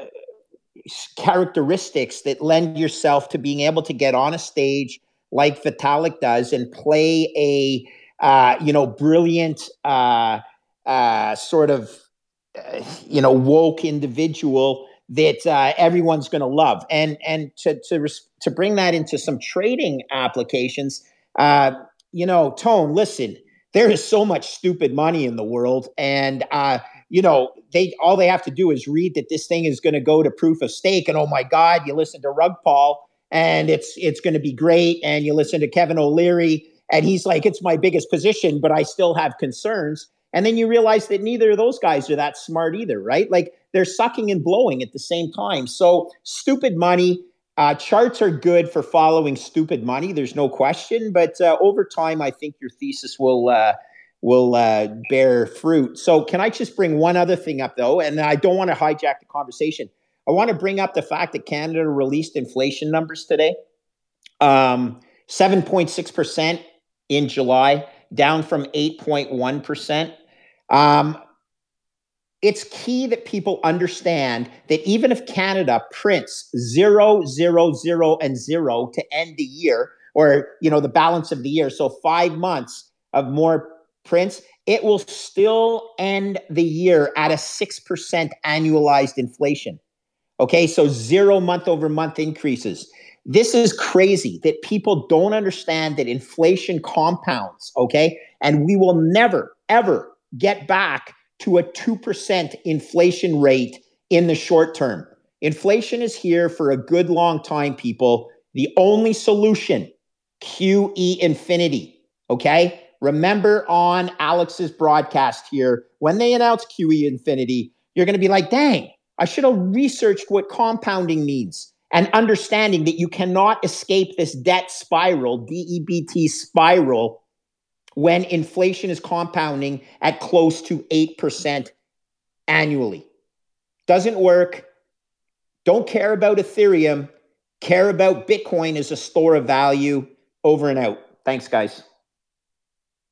characteristics that lend yourself to being able to get on a stage like Vitalik does and play a uh, you know brilliant uh, uh, sort of uh, you know woke individual that uh, everyone's going to love. And and to to to bring that into some trading applications uh, you know tone listen there is so much stupid money in the world. And you know, they all they have to do is read that this thing is going to go to proof of stake, and oh my God, you listen to Rug Pal, and it's it's going to be great, and you listen to Kevin O'Leary, and he's like, it's my biggest position, but I still have concerns. And then you realize that neither of those guys are that smart either, right? Like they're sucking and blowing at the same time. So stupid money. Uh, charts are good for following stupid money. There's no question. But uh, over time, I think your thesis will uh, will uh, bear fruit. So, can I just bring one other thing up, though? And I don't want to hijack the conversation. I want to bring up the fact that Canada released inflation numbers today. Um, 7.6% in July, down from 8.1%. Um, it's key that people understand that even if Canada prints zero, zero, zero, and zero to end the year, or you know the balance of the year, so five months of more prints, it will still end the year at a 6% annualized inflation. Okay, so zero month over month increases. This is crazy that people don't understand that inflation compounds, okay? And we will never, ever get back to a 2% inflation rate in the short term. Inflation is here for a good long time, people. The only solution, QE infinity, okay? Remember on Alex's broadcast here, when they announce QE Infinity, you're going to be like, dang, I should have researched what compounding means and understanding that you cannot escape this debt spiral, DEBT spiral, when inflation is compounding at close to 8% annually. Doesn't work. Don't care about Ethereum. Care about Bitcoin as a store of value. Over and out. Thanks, guys.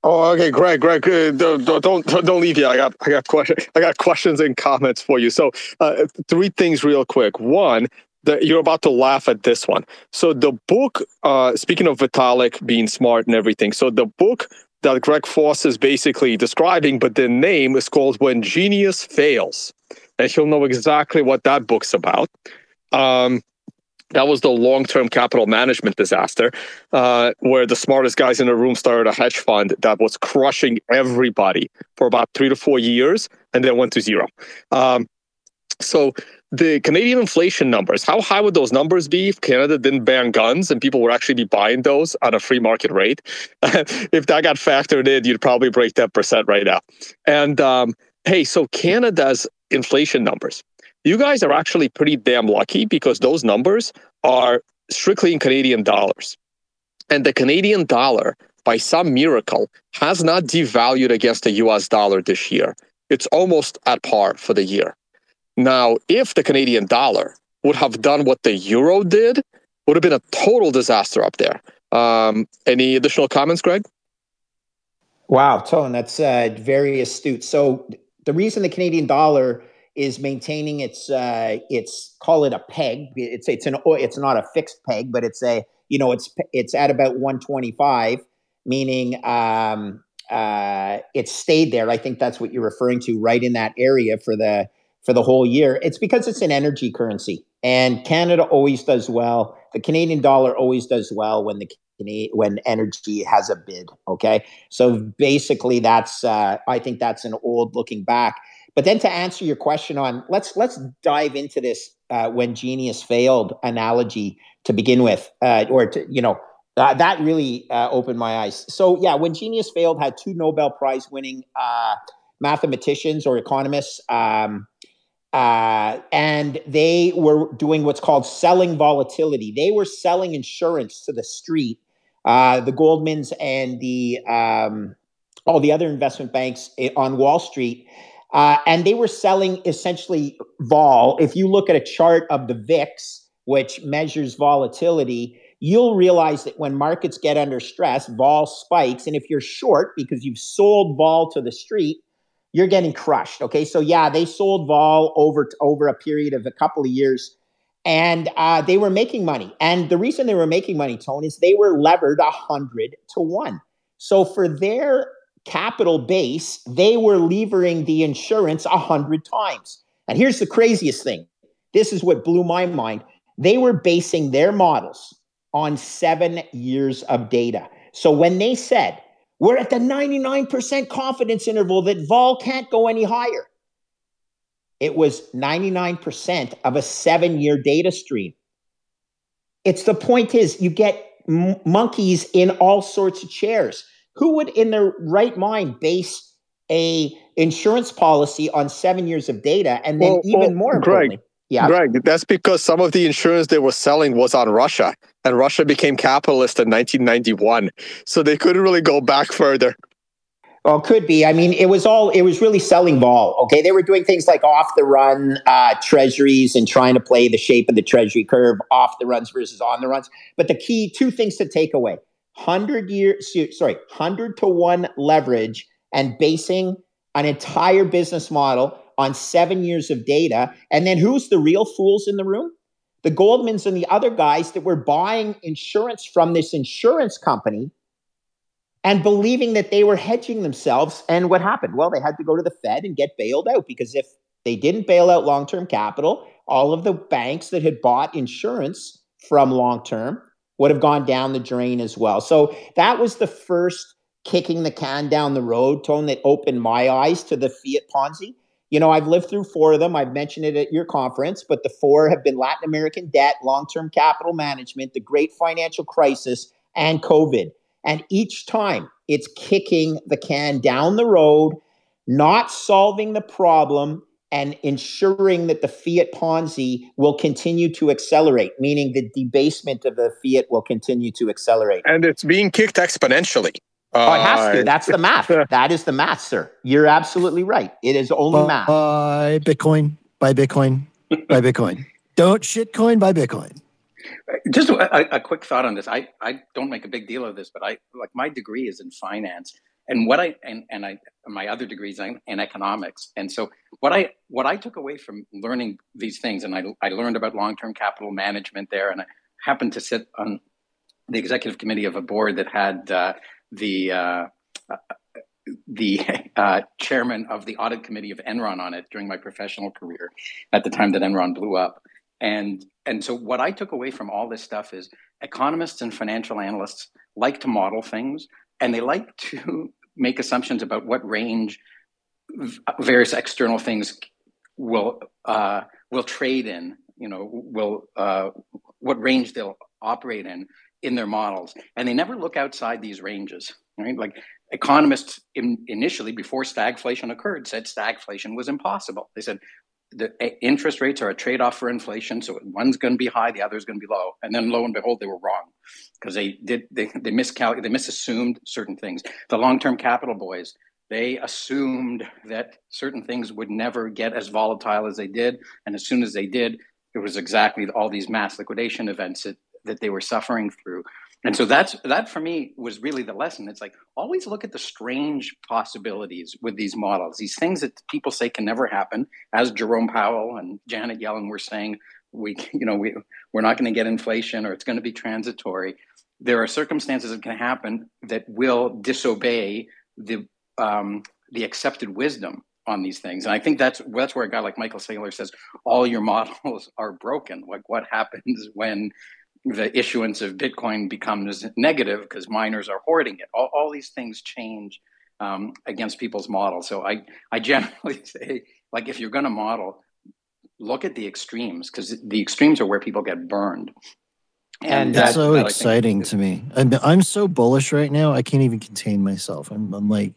Oh, okay, Greg. Greg, uh, don't, don't don't leave yet. I got I got questions. I got questions and comments for you. So, uh, three things real quick. One, that you're about to laugh at this one. So, the book. Uh, speaking of Vitalik being smart and everything, so the book that Greg Foss is basically describing, but the name is called "When Genius Fails," and he'll know exactly what that book's about. Um, that was the long-term capital management disaster, uh, where the smartest guys in the room started a hedge fund that was crushing everybody for about three to four years, and then went to zero. Um, so the Canadian inflation numbers, how high would those numbers be if Canada didn't ban guns and people would actually be buying those at a free market rate? if that got factored in, you'd probably break that percent right now. And um, hey, so Canada's inflation numbers you guys are actually pretty damn lucky because those numbers are strictly in Canadian dollars. And the Canadian dollar, by some miracle, has not devalued against the US dollar this year. It's almost at par for the year. Now, if the Canadian dollar would have done what the euro did, would have been a total disaster up there. Um, any additional comments, Greg? Wow, Tone, that's uh, very astute. So the reason the Canadian dollar is maintaining its uh, its call it a peg. It's it's an it's not a fixed peg, but it's a you know it's it's at about 125, meaning um, uh, it stayed there. I think that's what you're referring to, right in that area for the for the whole year. It's because it's an energy currency, and Canada always does well. The Canadian dollar always does well when the when energy has a bid. Okay, so basically, that's uh, I think that's an old looking back. But then to answer your question on let's let's dive into this uh, when genius failed analogy to begin with, uh, or to you know uh, that really uh, opened my eyes. So yeah, when Genius failed, had two Nobel Prize winning uh, mathematicians or economists, um, uh, and they were doing what's called selling volatility. They were selling insurance to the street. Uh, the Goldmans and the um, all the other investment banks eh, on Wall Street. Uh, and they were selling essentially vol. If you look at a chart of the VIX, which measures volatility, you'll realize that when markets get under stress, vol spikes. And if you're short because you've sold vol to the street, you're getting crushed. Okay, so yeah, they sold vol over over a period of a couple of years, and uh, they were making money. And the reason they were making money, Tone, is they were levered hundred to one. So for their capital base, they were levering the insurance hundred times. And here's the craziest thing: this is what blew my mind. They were basing their models on seven years of data. So when they said, we're at the 99% confidence interval that vol can't go any higher, it was 99% of a seven year data stream. It's the point is, you get m- monkeys in all sorts of chairs. Who would, in their right mind, base a insurance policy on seven years of data and then well, even well, more Greg, yeah. Greg, that's because some of the insurance they were selling was on Russia, and Russia became capitalist in 1991. So they couldn't really go back further. Well, could be. I mean, it was all, it was really selling vol. Okay. They were doing things like off the run uh, treasuries and trying to play the shape of the treasury curve, off the runs versus on the runs. But the key two things to take away 100 years, sorry, 100 to 1 leverage and basing an entire business model on seven years of data. And then who's the real fools in the room? The Goldmans and the other guys that were buying insurance from this insurance company and believing that they were hedging themselves. And what happened? Well, they had to go to the Fed and get bailed out because if they didn't bail out long term capital, all of the banks that had bought insurance from long term would have gone down the drain as well. So that was the first kicking the can down the road, Tone, that opened my eyes to the fiat Ponzi. You know, I've lived through four of them. I've mentioned it at your conference, but the four have been Latin American debt, long term capital management, the great financial crisis, and COVID. And each time it's kicking the can down the road, not solving the problem, and ensuring that the fiat Ponzi will continue to accelerate, meaning the debasement of the fiat will continue to accelerate. And it's being kicked exponentially. Oh, it has to. That's the math. that is the math, sir. You're absolutely right. It is only buy math. Buy Bitcoin. Buy Bitcoin. buy Bitcoin. Don't shitcoin. Buy Bitcoin. Just a, a, quick thought on this. I, I don't make a big deal of this, but I like my degree is in finance, and what I and and I my other degrees in, in economics. And so what I what I took away from learning these things, and I I learned about long term capital management there, and I happened to sit on the executive committee of a board that had uh, the uh, the uh, chairman of the audit committee of Enron on it during my professional career at the time that Enron blew up. And and so what I took away from all this stuff is economists and financial analysts like to model things and they like to make assumptions about what range various external things will uh, will trade in, you know, will uh, what range they'll operate in in their models, and they never look outside these ranges. Right? Like economists in, initially, before stagflation occurred, said stagflation was impossible. They said the eh, interest rates are a trade-off for inflation, so one's going to be high, the other's going to be low. And then, lo and behold, they were wrong because they did they they miscalculated, they misassumed certain things. The long-term capital boys they assumed that certain things would never get as volatile as they did, and as soon as they did, it was exactly all these mass liquidation events that that they were suffering through. And so that's that for me was really the lesson. It's like always look at the strange possibilities with these models, these things that people say can never happen. As Jerome Powell and Janet Yellen were saying, we you know we we're not going to get inflation or it's going to be transitory. There are circumstances that can happen that will disobey the um, the accepted wisdom on these things. And I think that's that's where a guy like Michael Saylor says all your models are broken. Like what happens when the issuance of Bitcoin becomes negative because miners are hoarding it. All, all these things change um, against people's models. So I, I generally say, like, if you're going to model, look at the extremes because the extremes are where people get burned. And That's that- so that exciting to me. I'm, I'm so bullish right now. I can't even contain myself. I'm, I'm like,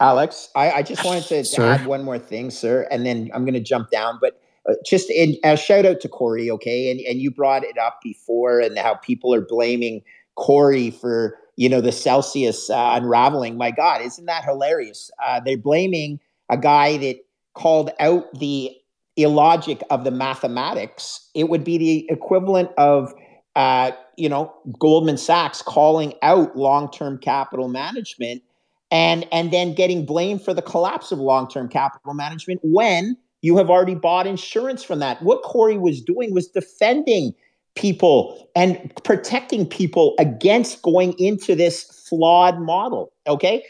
Alex, I, I just wanted to, to add one more thing, sir, and then I'm going to jump down. But uh, just in, a shout out to Cory, okay? And and you brought it up before, and how people are blaming Cory for you know the Celsius uh, unraveling. My God, isn't that hilarious? Uh, they're blaming a guy that called out the illogic of the mathematics. It would be the equivalent of uh, you know Goldman Sachs calling out long-term capital management and and then getting blamed for the collapse of long-term capital management when you have already bought insurance from that. What Cory was doing was defending people and protecting people against going into this flawed model. Okay,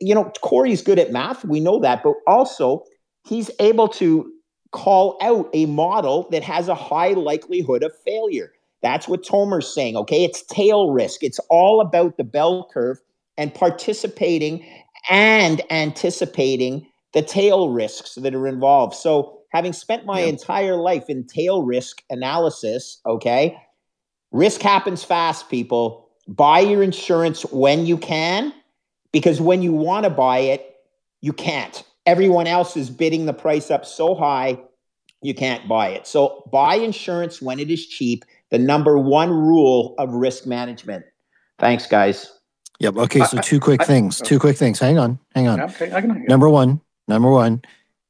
you know Cory's good at math, we know that, but also he's able to call out a model that has a high likelihood of failure. That's what Tomer's saying. Okay, it's tail risk. It's all about the bell curve and participating and anticipating the tail risks that are involved. So, having spent my Yeah. entire life in tail risk analysis, okay, risk happens fast, people. Buy your insurance when you can, because when you want to buy it, you can't. Everyone else is bidding the price up so high, you can't buy it. So, buy insurance when it is cheap, the number one rule of risk management. Thanks, guys. yep. Okay. So two quick I- things. Oh. Two quick things. Hang on. Hang on. Okay, I can. Number one, number one,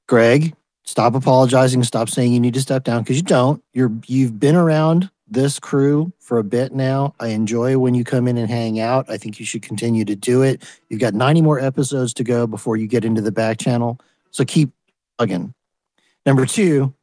Greg, stop apologizing. Stop saying you need to step down because you don't. You're you've been around this crew for a bit now. I enjoy when you come in and hang out. I think you should continue to do it. You've got 90 more episodes to go before you get into the back channel. So keep plugging. Number two,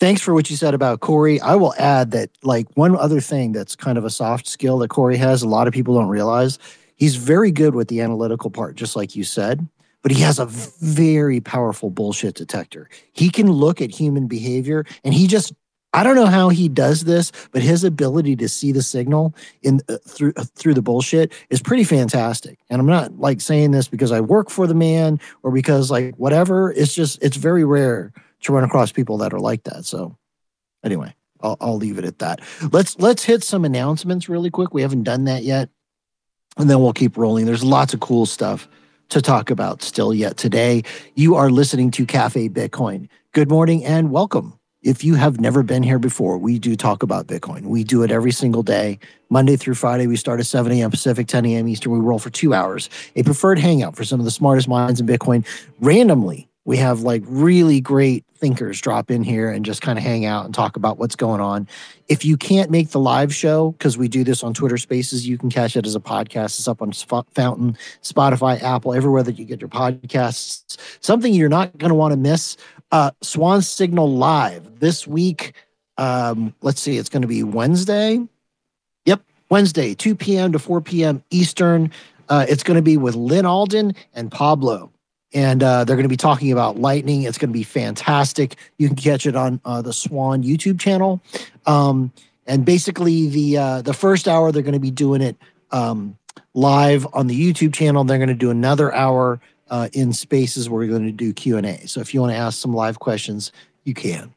thanks for what you said about Cory. I will add that, like, one other thing that's kind of a soft skill that Cory has, a lot of people don't realize, he's very good with the analytical part, just like you said, but he has a very powerful bullshit detector. He can look at human behavior and he just, I don't know how he does this, but his ability to see the signal in uh, through uh, through the bullshit is pretty fantastic. And I'm not like saying this because I work for the man or because like whatever. It's just it's very rare to run across people that are like that. So anyway, I'll, I'll leave it at that. Let's let's hit some announcements really quick. We haven't done that yet, and then we'll keep rolling. There's lots of cool stuff to talk about still yet today. You are listening to Cafe Bitcoin. Good morning and welcome. If you have never been here before, we do talk about Bitcoin. We do it every single day, Monday through Friday. We start at 7 a.m. Pacific, 10 a.m. Eastern. We roll for two hours. A preferred hangout for some of the smartest minds in Bitcoin. Randomly, we have like really great thinkers drop in here and just kind of hang out and talk about what's going on. If you can't make the live show, because we do this on Twitter Spaces, you can catch it as a podcast. It's up on Sp- Fountain, Spotify, Apple, everywhere that you get your podcasts. Something you're not going to want to miss. Uh, Swan Signal Live this week. Um, let's see, it's going to be Wednesday. Yep, Wednesday, 2 p.m. to 4 p.m. Eastern. Uh, it's going to be with Lyn Alden and Pablo and uh, they're going to be talking about lightning. It's going to be fantastic. You can catch it on uh, the Swan YouTube channel. Um, and basically, the uh, the first hour they're going to be doing it um, live on the YouTube channel. They're going to do another hour uh, in spaces where we're going to do Q and A. So if you want to ask some live questions, you can.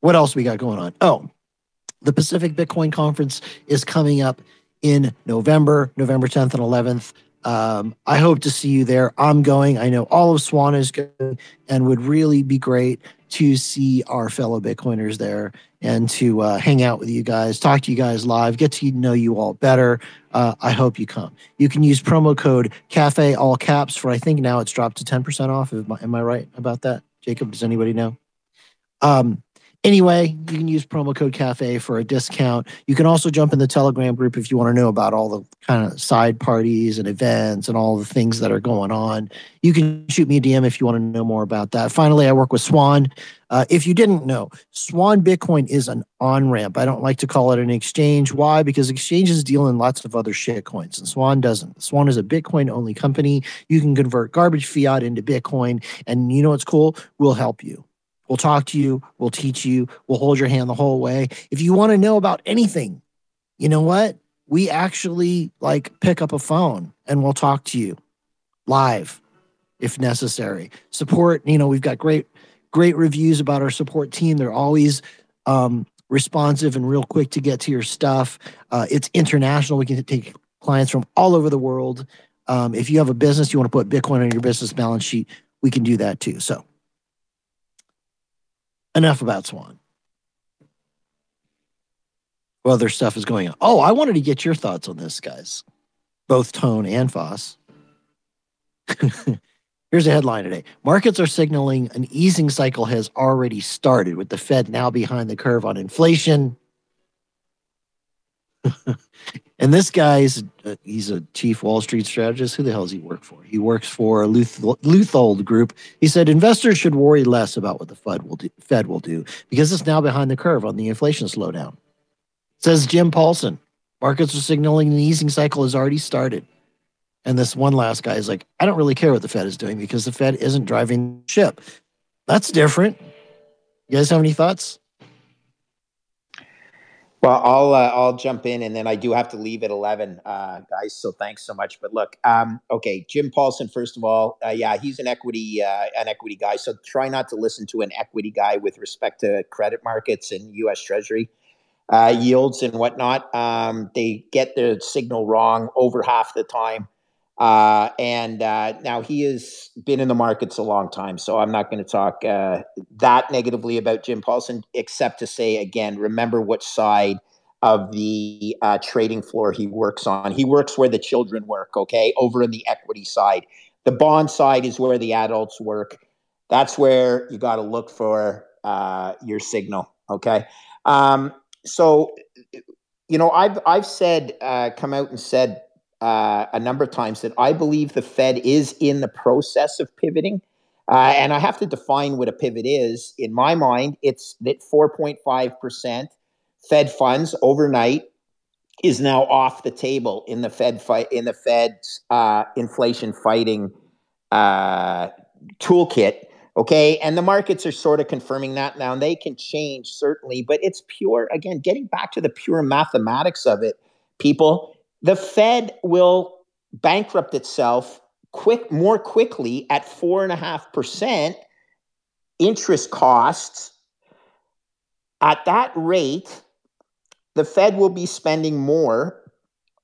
What else we got going on? Oh, the Pacific Bitcoin Conference is coming up in November, November 10th and 11th. Um, I hope to see you there. I'm going. I know all of Swan is going and would really be great to see our fellow Bitcoiners there and to uh, hang out with you guys, talk to you guys live, get to know you all better. Uh, I hope you come. You can use promo code CAFE all caps for I think now it's dropped to 10% off. Am I, am I right about that? Jacob, does anybody know? Um, Anyway, you can use promo code CAFE for a discount. You can also jump in the Telegram group if you want to know about all the kind of side parties and events and all the things that are going on. You can shoot me a DM if you want to know more about that. Finally, I work with Swan. Uh, if you didn't know, Swan Bitcoin is an on ramp. I don't like to call it an exchange. Why? Because exchanges deal in lots of other shit coins, and Swan doesn't. Swan is a Bitcoin only company. You can convert garbage fiat into Bitcoin, and you know what's cool? We'll help you. We'll talk to you. We'll teach you. We'll hold your hand the whole way. If you want to know about anything, you know what? We actually like pick up a phone and we'll talk to you live if necessary. Support, you know, we've got great, great reviews about our support team. They're always um, responsive and real quick to get to your stuff. Uh, it's international. We can take clients from all over the world. Um, if you have a business, you want to put Bitcoin on your business balance sheet, we can do that too. So, enough about Swan. What other stuff is going on? Oh, I wanted to get your thoughts on this, guys, both Tone and Foss. Here's a headline today Markets are signaling an easing cycle has already started, with the Fed now behind the curve on inflation. And this guy's uh, he's a chief Wall Street strategist. Who the hell does he work for? He works for Luth- Leuthold Group. He said investors should worry less about what the Fed will do, Fed will do because it's now behind the curve on the inflation slowdown. Says Jim Paulson. Markets are signaling the easing cycle has already started. And this one last guy is like, I don't really care what the Fed is doing because the Fed isn't driving the ship. That's different. You guys have any thoughts? Well, I'll uh, I'll jump in, and then I do have to leave at eleven, uh, guys. So thanks so much. But look, um, okay, Jim Paulson. First of all, uh, yeah, he's an equity uh, an equity guy. So try not to listen to an equity guy with respect to credit markets and U.S. Treasury uh, yields and whatnot. Um, they get the signal wrong over half the time. Uh, and uh, now he has been in the markets a long time, so I'm not going to talk uh, that negatively about Jim Paulson, except to say again, remember what side of the uh, trading floor he works on. He works where the children work, okay, over in the equity side. The bond side is where the adults work. That's where you got to look for uh, your signal, okay. Um, so, you know, I've I've said uh, come out and said uh, a number of times that I believe the Fed is in the process of pivoting. Uh, and I have to define what a pivot is. In my mind, it's that 4.5% Fed funds overnight is now off the table in the Fed fight in the Fed's uh, inflation fighting uh, toolkit. Okay, and the markets are sort of confirming that now. And they can change certainly, but it's pure. Again, getting back to the pure mathematics of it, people the Fed will bankrupt itself quick more quickly at four and a half percent interest costs. At that rate, the Fed will be spending more,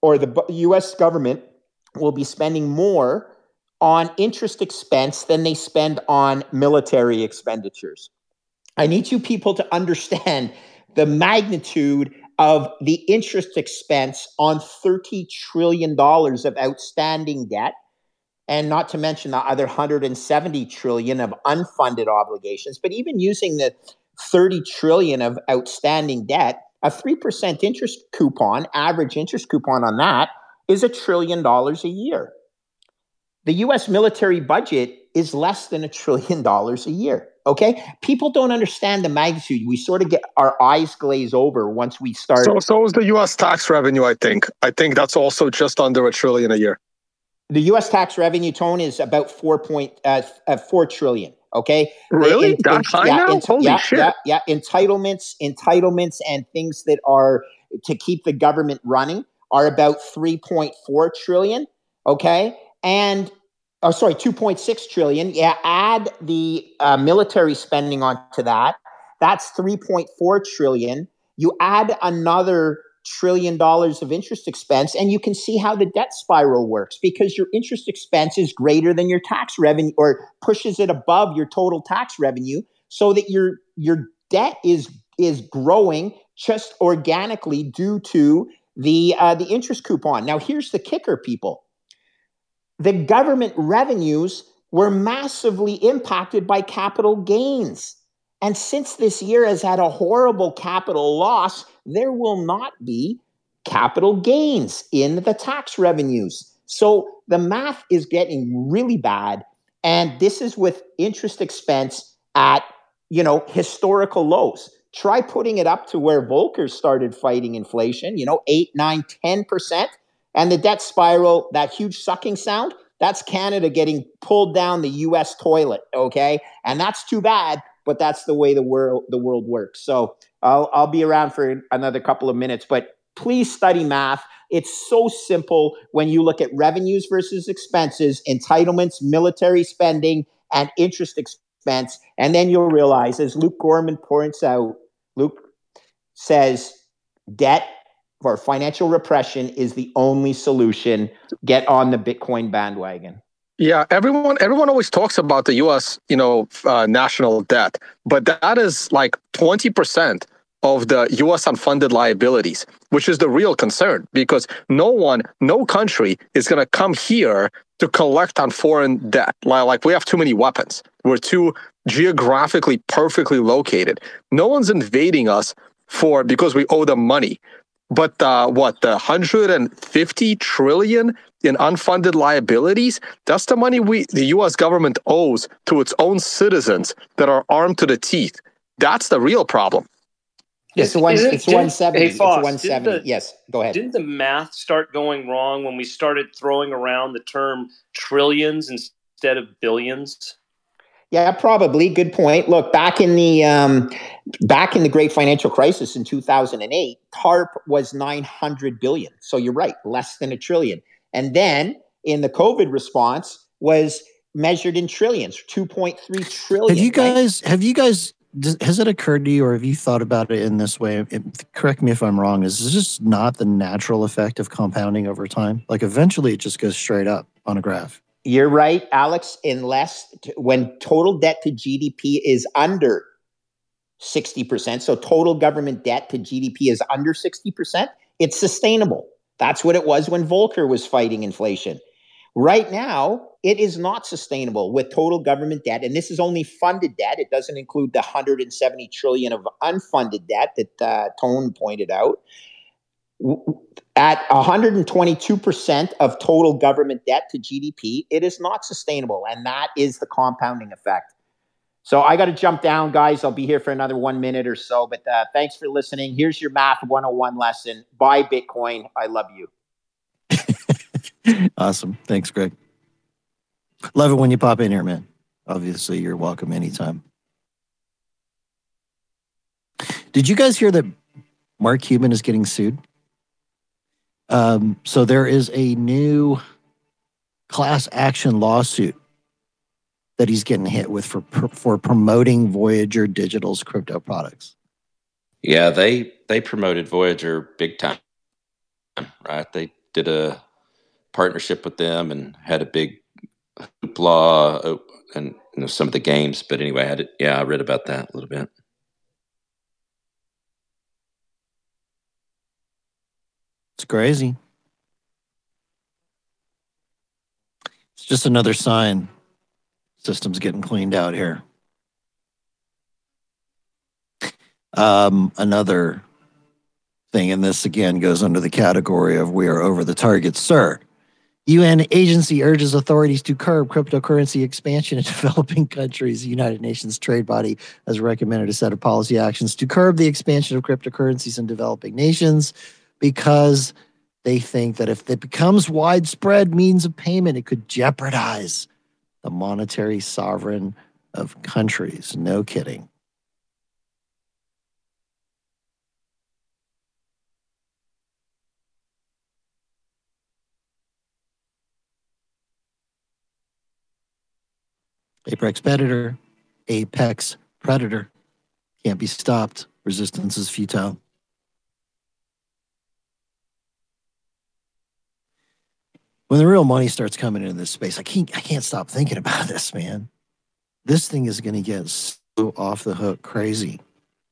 or the US government will be spending more on interest expense than they spend on military expenditures. I need you people to understand the magnitude of the interest expense on $30 trillion of outstanding debt and not to mention the other 170 trillion of unfunded obligations but even using the 30 trillion of outstanding debt a 3% interest coupon average interest coupon on that is a trillion dollars a year. The US military budget is less than a trillion dollars a year Okay, people don't understand the magnitude. We sort of get our eyes glaze over once we start. So, so is the U.S. tax revenue. I think. I think that's also just under a trillion a year. The U.S. tax revenue tone is about four point uh, uh, four trillion. Okay, really? In, That high yeah, now? Holy yeah, shit! Yeah, yeah, entitlements, entitlements, and things that are to keep the government running are about three point four trillion. Okay, and oh, sorry, 2.6 trillion. Yeah, add the uh, military spending onto that. That's 3.4 trillion. You add another trillion dollars of interest expense, and you can see how the debt spiral works because your interest expense is greater than your tax revenue or pushes it above your total tax revenue, so that your your debt is is growing just organically due to the uh, the interest coupon. Now, here's the kicker, people the government revenues were massively impacted by capital gains. And since this year has had a horrible capital loss, there will not be capital gains in the tax revenues. So the math is getting really bad. And this is with interest expense at, you know, historical lows. Try putting it up to where Volcker started fighting inflation, you know, 8, 9, 10%. And the debt spiral, that huge sucking sound, that's Canada getting pulled down the US toilet, okay? And that's too bad, but that's the way the world the world works. So I'll I'll be around for another couple of minutes, but please study math. It's so simple when you look at revenues versus expenses, entitlements, military spending, and interest expense. And then you'll realize, as Luke Gromen points out, Luke, says debt or financial repression is the only solution. Get on the Bitcoin bandwagon. Yeah, everyone everyone always talks about the U.S. you know uh, national debt, but that is like twenty percent of the U.S. unfunded liabilities, which is the real concern because no one, no country is going to come here to collect on foreign debt. Like we have too many weapons. We're too geographically perfectly located. No one's invading us for because we owe them money. But uh, what the 150 trillion in unfunded liabilities? That's the money we the U.S. government owes to its own citizens that are armed to the teeth. That's the real problem. It's one. It's one seventy. It's one seventy. Yes, go ahead. Didn't the math start going wrong when we started throwing around the term trillions instead of billions? Yeah, probably. Good point. Look, back in the um, back in the great financial crisis in two thousand and eight, TARP was nine hundred billion. So you're right, less than a trillion. And then in the COVID response was measured in trillions, two point three trillion. Have you guys? Right? Have you guys has it occurred to you, or have you thought about it in this way? It, correct me if I'm wrong. Is this just not the natural effect of compounding over time? Like eventually, it just goes straight up on a graph. You're right, Alex. Unless when total debt to GDP is under 60%, so total government debt to GDP is under 60%, it's sustainable. That's what it was when Volcker was fighting inflation. Right now, it is not sustainable with total government debt, and this is only funded debt. It doesn't include the 170 trillion of unfunded debt that uh, Tone pointed out. At 122% of total government debt to GDP, it is not sustainable, and that is the compounding effect. So I got to jump down, guys. I'll be here for another one minute or so, but uh, thanks for listening. Here's your Math 101 lesson. Buy Bitcoin. I love you. awesome. Thanks, Greg. Love it when you pop in here, man. Obviously, you're welcome anytime. Did you guys hear that Mark Cuban is getting sued? Um, so there is a new class action lawsuit that he's getting hit with for for promoting Voyager Digital's crypto products. Yeah, they they promoted Voyager big time, right? They did a partnership with them and had a big hoopla uh, and you know, some of the games. But anyway, I had, yeah, I read about that a little bit. It's crazy. It's just another sign systems getting cleaned out here. Um, another thing, and this again goes under the category of we are over the target, sir. UN agency urges authorities to curb cryptocurrency expansion in developing countries. The United Nations trade body has recommended a set of policy actions to curb the expansion of cryptocurrencies in developing nations because they think that if it becomes widespread means of payment, it could jeopardize the monetary sovereign of countries. No kidding. Apex predator, apex predator. Can't be stopped. Resistance is futile. When the real money starts coming into this space, I can't I can't stop thinking about this, man. This thing is gonna get so off the hook crazy.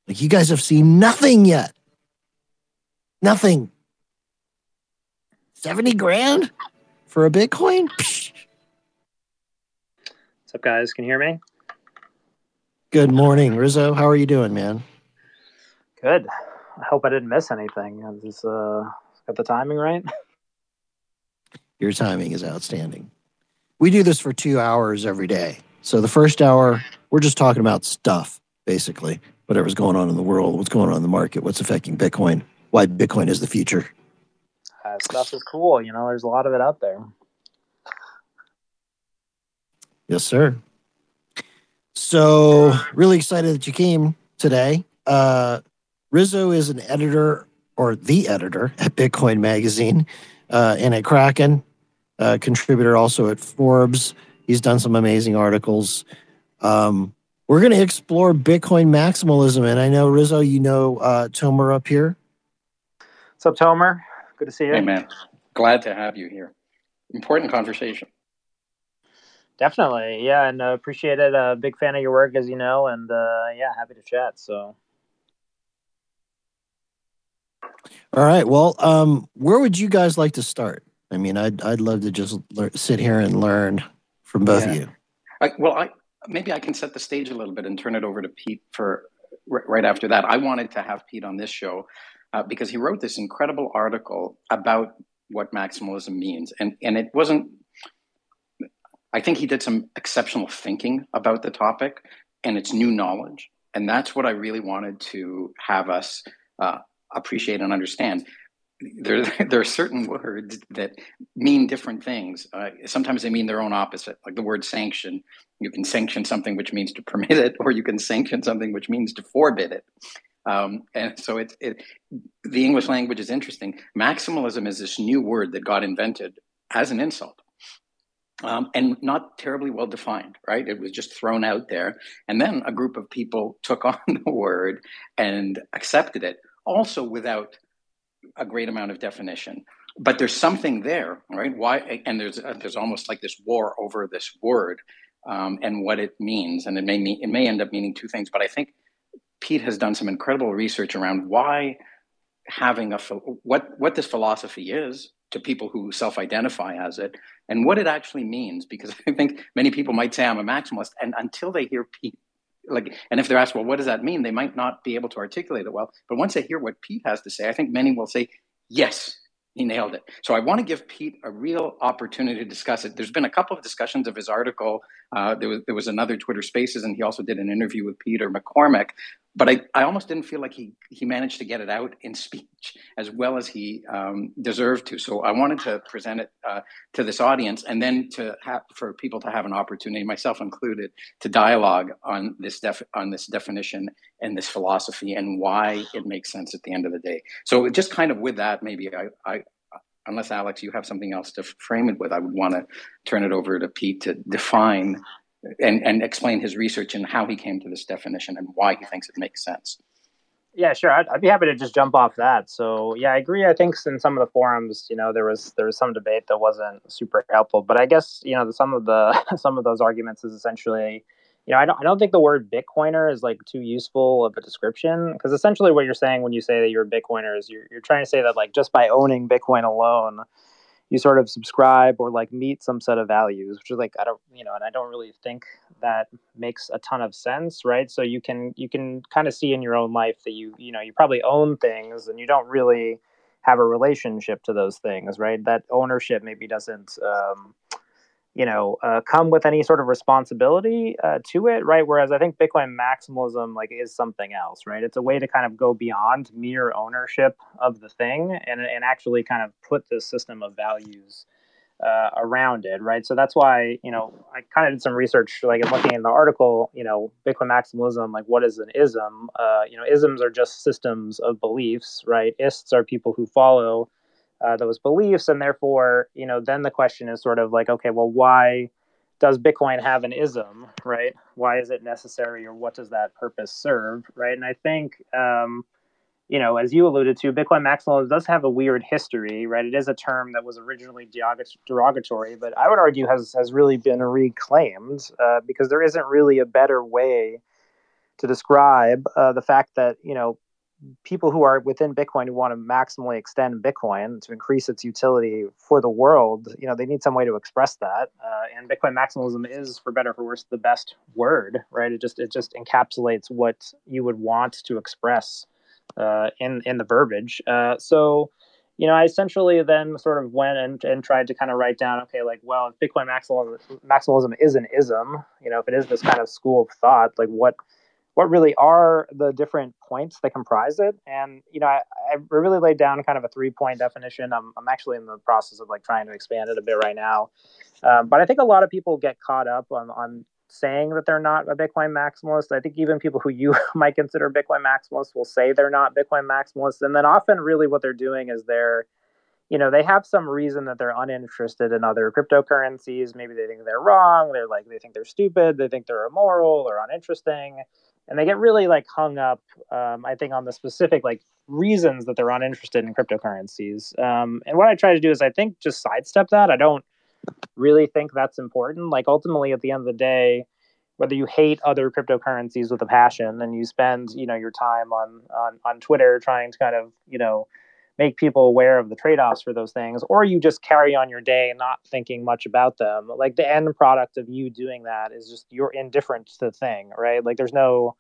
Like you guys have seen nothing yet. Nothing. 70 grand for a Bitcoin? Psh up, guys? Can you hear me? Good morning, Rizzo. How are you doing, man? Good. I hope I didn't miss anything. Is uh, got the timing right? Your timing is outstanding. We do this for two hours every day. So the first hour, we're just talking about stuff, basically, whatever's going on in the world, what's going on in the market, what's affecting Bitcoin, why Bitcoin is the future. Uh, stuff is cool. You know, there's a lot of it out there. Yes, sir. So, really excited that you came today. Uh, Rizzo is an editor or the editor at Bitcoin Magazine and at Kraken, uh, contributor also at Forbes. He's done some amazing articles. Um, We're going to explore Bitcoin maximalism. And I know, Rizzo, you know uh, Tomer up here. What's up, Tomer? Good to see you. Hey, man. Glad to have you here. Important conversation. Definitely. Yeah. And uh, appreciate it. A uh, big fan of your work, as you know. And uh, yeah, happy to chat. So. All right. Well, um, where would you guys like to start? I mean, I'd I'd love to just le- sit here and learn from both yeah. of you. I, well, I maybe I can set the stage a little bit and turn it over to Pete for r- right after that. I wanted to have Pete on this show uh, because he wrote this incredible article about what maximalism means, and and it wasn't. I think he did some exceptional thinking about the topic, and it's new knowledge, and that's what I really wanted to have us uh, appreciate and understand there, there are certain words that mean different things. Uh, sometimes they mean their own opposite, like the word sanction. You can sanction something which means to permit it, or you can sanction something which means to forbid it. Um, and so it, it, the English language is interesting. Maximalism is this new word that got invented as an insult. Um, and not terribly well defined, right? It was just thrown out there. And then a group of people took on the word and accepted it, also without a great amount of definition. But there's something there right? Why and there's uh, there's almost like this war over this word um, and what it means. And it may mean it may end up meaning two things but i think pete has done some incredible research around why having a what what this philosophy is to people who self-identify as it and what it actually means. Because i think many people might say i'm a maximalist and until they hear pete like and if they're asked well what does that mean? They might not be able to articulate it well. But once they hear what pete has to say i think many will say yes he nailed it so i want to give pete a real opportunity to discuss it there's been a couple of discussions of his article uh, there was there was another twitter spaces and he also did an interview with peter McCormack. but I, I almost didn't feel like he, he managed to get it out in speech as well as he um, deserved to. So I wanted to present it uh, to this audience and then to have for people to have an opportunity, myself included, to dialogue on this def- on this definition and this philosophy and why it makes sense at the end of the day. So just kind of with that, maybe I, I unless Alex, you have something else to frame it with, I would want to turn it over to Pete to define and, and explain his research and how he came to this definition and why he thinks it makes sense. Yeah, sure. I'd, I'd, be happy to just jump off that. So, yeah, I agree. I think in some of the forums, you know, there was there was some debate that wasn't super helpful. But I guess you know some of the some of those arguments is essentially, you know, I don't I don't think the word Bitcoiner is like too useful of a description because essentially what you're saying when you say that you're a Bitcoiner is you're you're trying to say that like just by owning Bitcoin alone, you sort of subscribe or like meet some set of values which is like i don't you know and i don't really think that makes a ton of sense right? So you can you can kind of see in your own life that you you know you probably own things and you don't really have a relationship to those things right? That ownership maybe doesn't um, you know uh, come with any sort of responsibility uh, to it right? Whereas i think bitcoin maximalism like is something else right? It's a way to kind of go beyond mere ownership of the thing and, and actually kind of put this system of values uh, around it right? So that's why you know i kind of did some research like in looking in the article you know bitcoin maximalism like what is an ism? Uh, you know isms are just systems of beliefs right? Ists are people who follow uh, those beliefs and therefore you know then the question is sort of like okay well why does bitcoin have an ism right? Why is it necessary or what does that purpose serve right? And i think um, you know as you alluded to bitcoin maximalism does have a weird history right? It is a term that was originally derogatory but i would argue has has really been reclaimed uh, because there isn't really a better way to describe uh, the fact that you know people who are within Bitcoin who want to maximally extend Bitcoin to increase its utility for the world, you know, they need some way to express that. Uh, and Bitcoin maximalism is, for better or for worse, the best word, right? It just it just encapsulates what you would want to express uh, in in the verbiage. Uh, so, you know, I essentially then sort of went and, and tried to kind of write down, okay, like, well, if Bitcoin maximalism maximalism is an ism, you know, if it is this kind of school of thought, like what what really are the different points that comprise it and you know i, I really laid down kind of a three point definition I'm, I'm actually in the process of like trying to expand it a bit right now um, but i think a lot of people get caught up on, on saying that they're not a bitcoin maximalist i think even people who you might consider bitcoin maximalists will say they're not bitcoin maximalists and then often really what they're doing is they're you know, they have some reason that they're uninterested in other cryptocurrencies. Maybe they think they're wrong. They're like, they think they're stupid. They think they're immoral or uninteresting. And they get really like hung up, um, I think, on the specific like reasons that they're uninterested in cryptocurrencies. Um, and what I try to do is, I think, just sidestep that. I don't really think that's important. Like, ultimately, at the end of the day, whether you hate other cryptocurrencies with a passion and you spend, you know, your time on on on Twitter trying to kind of, you know, make people aware of the trade-offs for those things or you just carry on your day not thinking much about them. Like the end product of you doing that is just you're indifferent to the thing right? Like there's no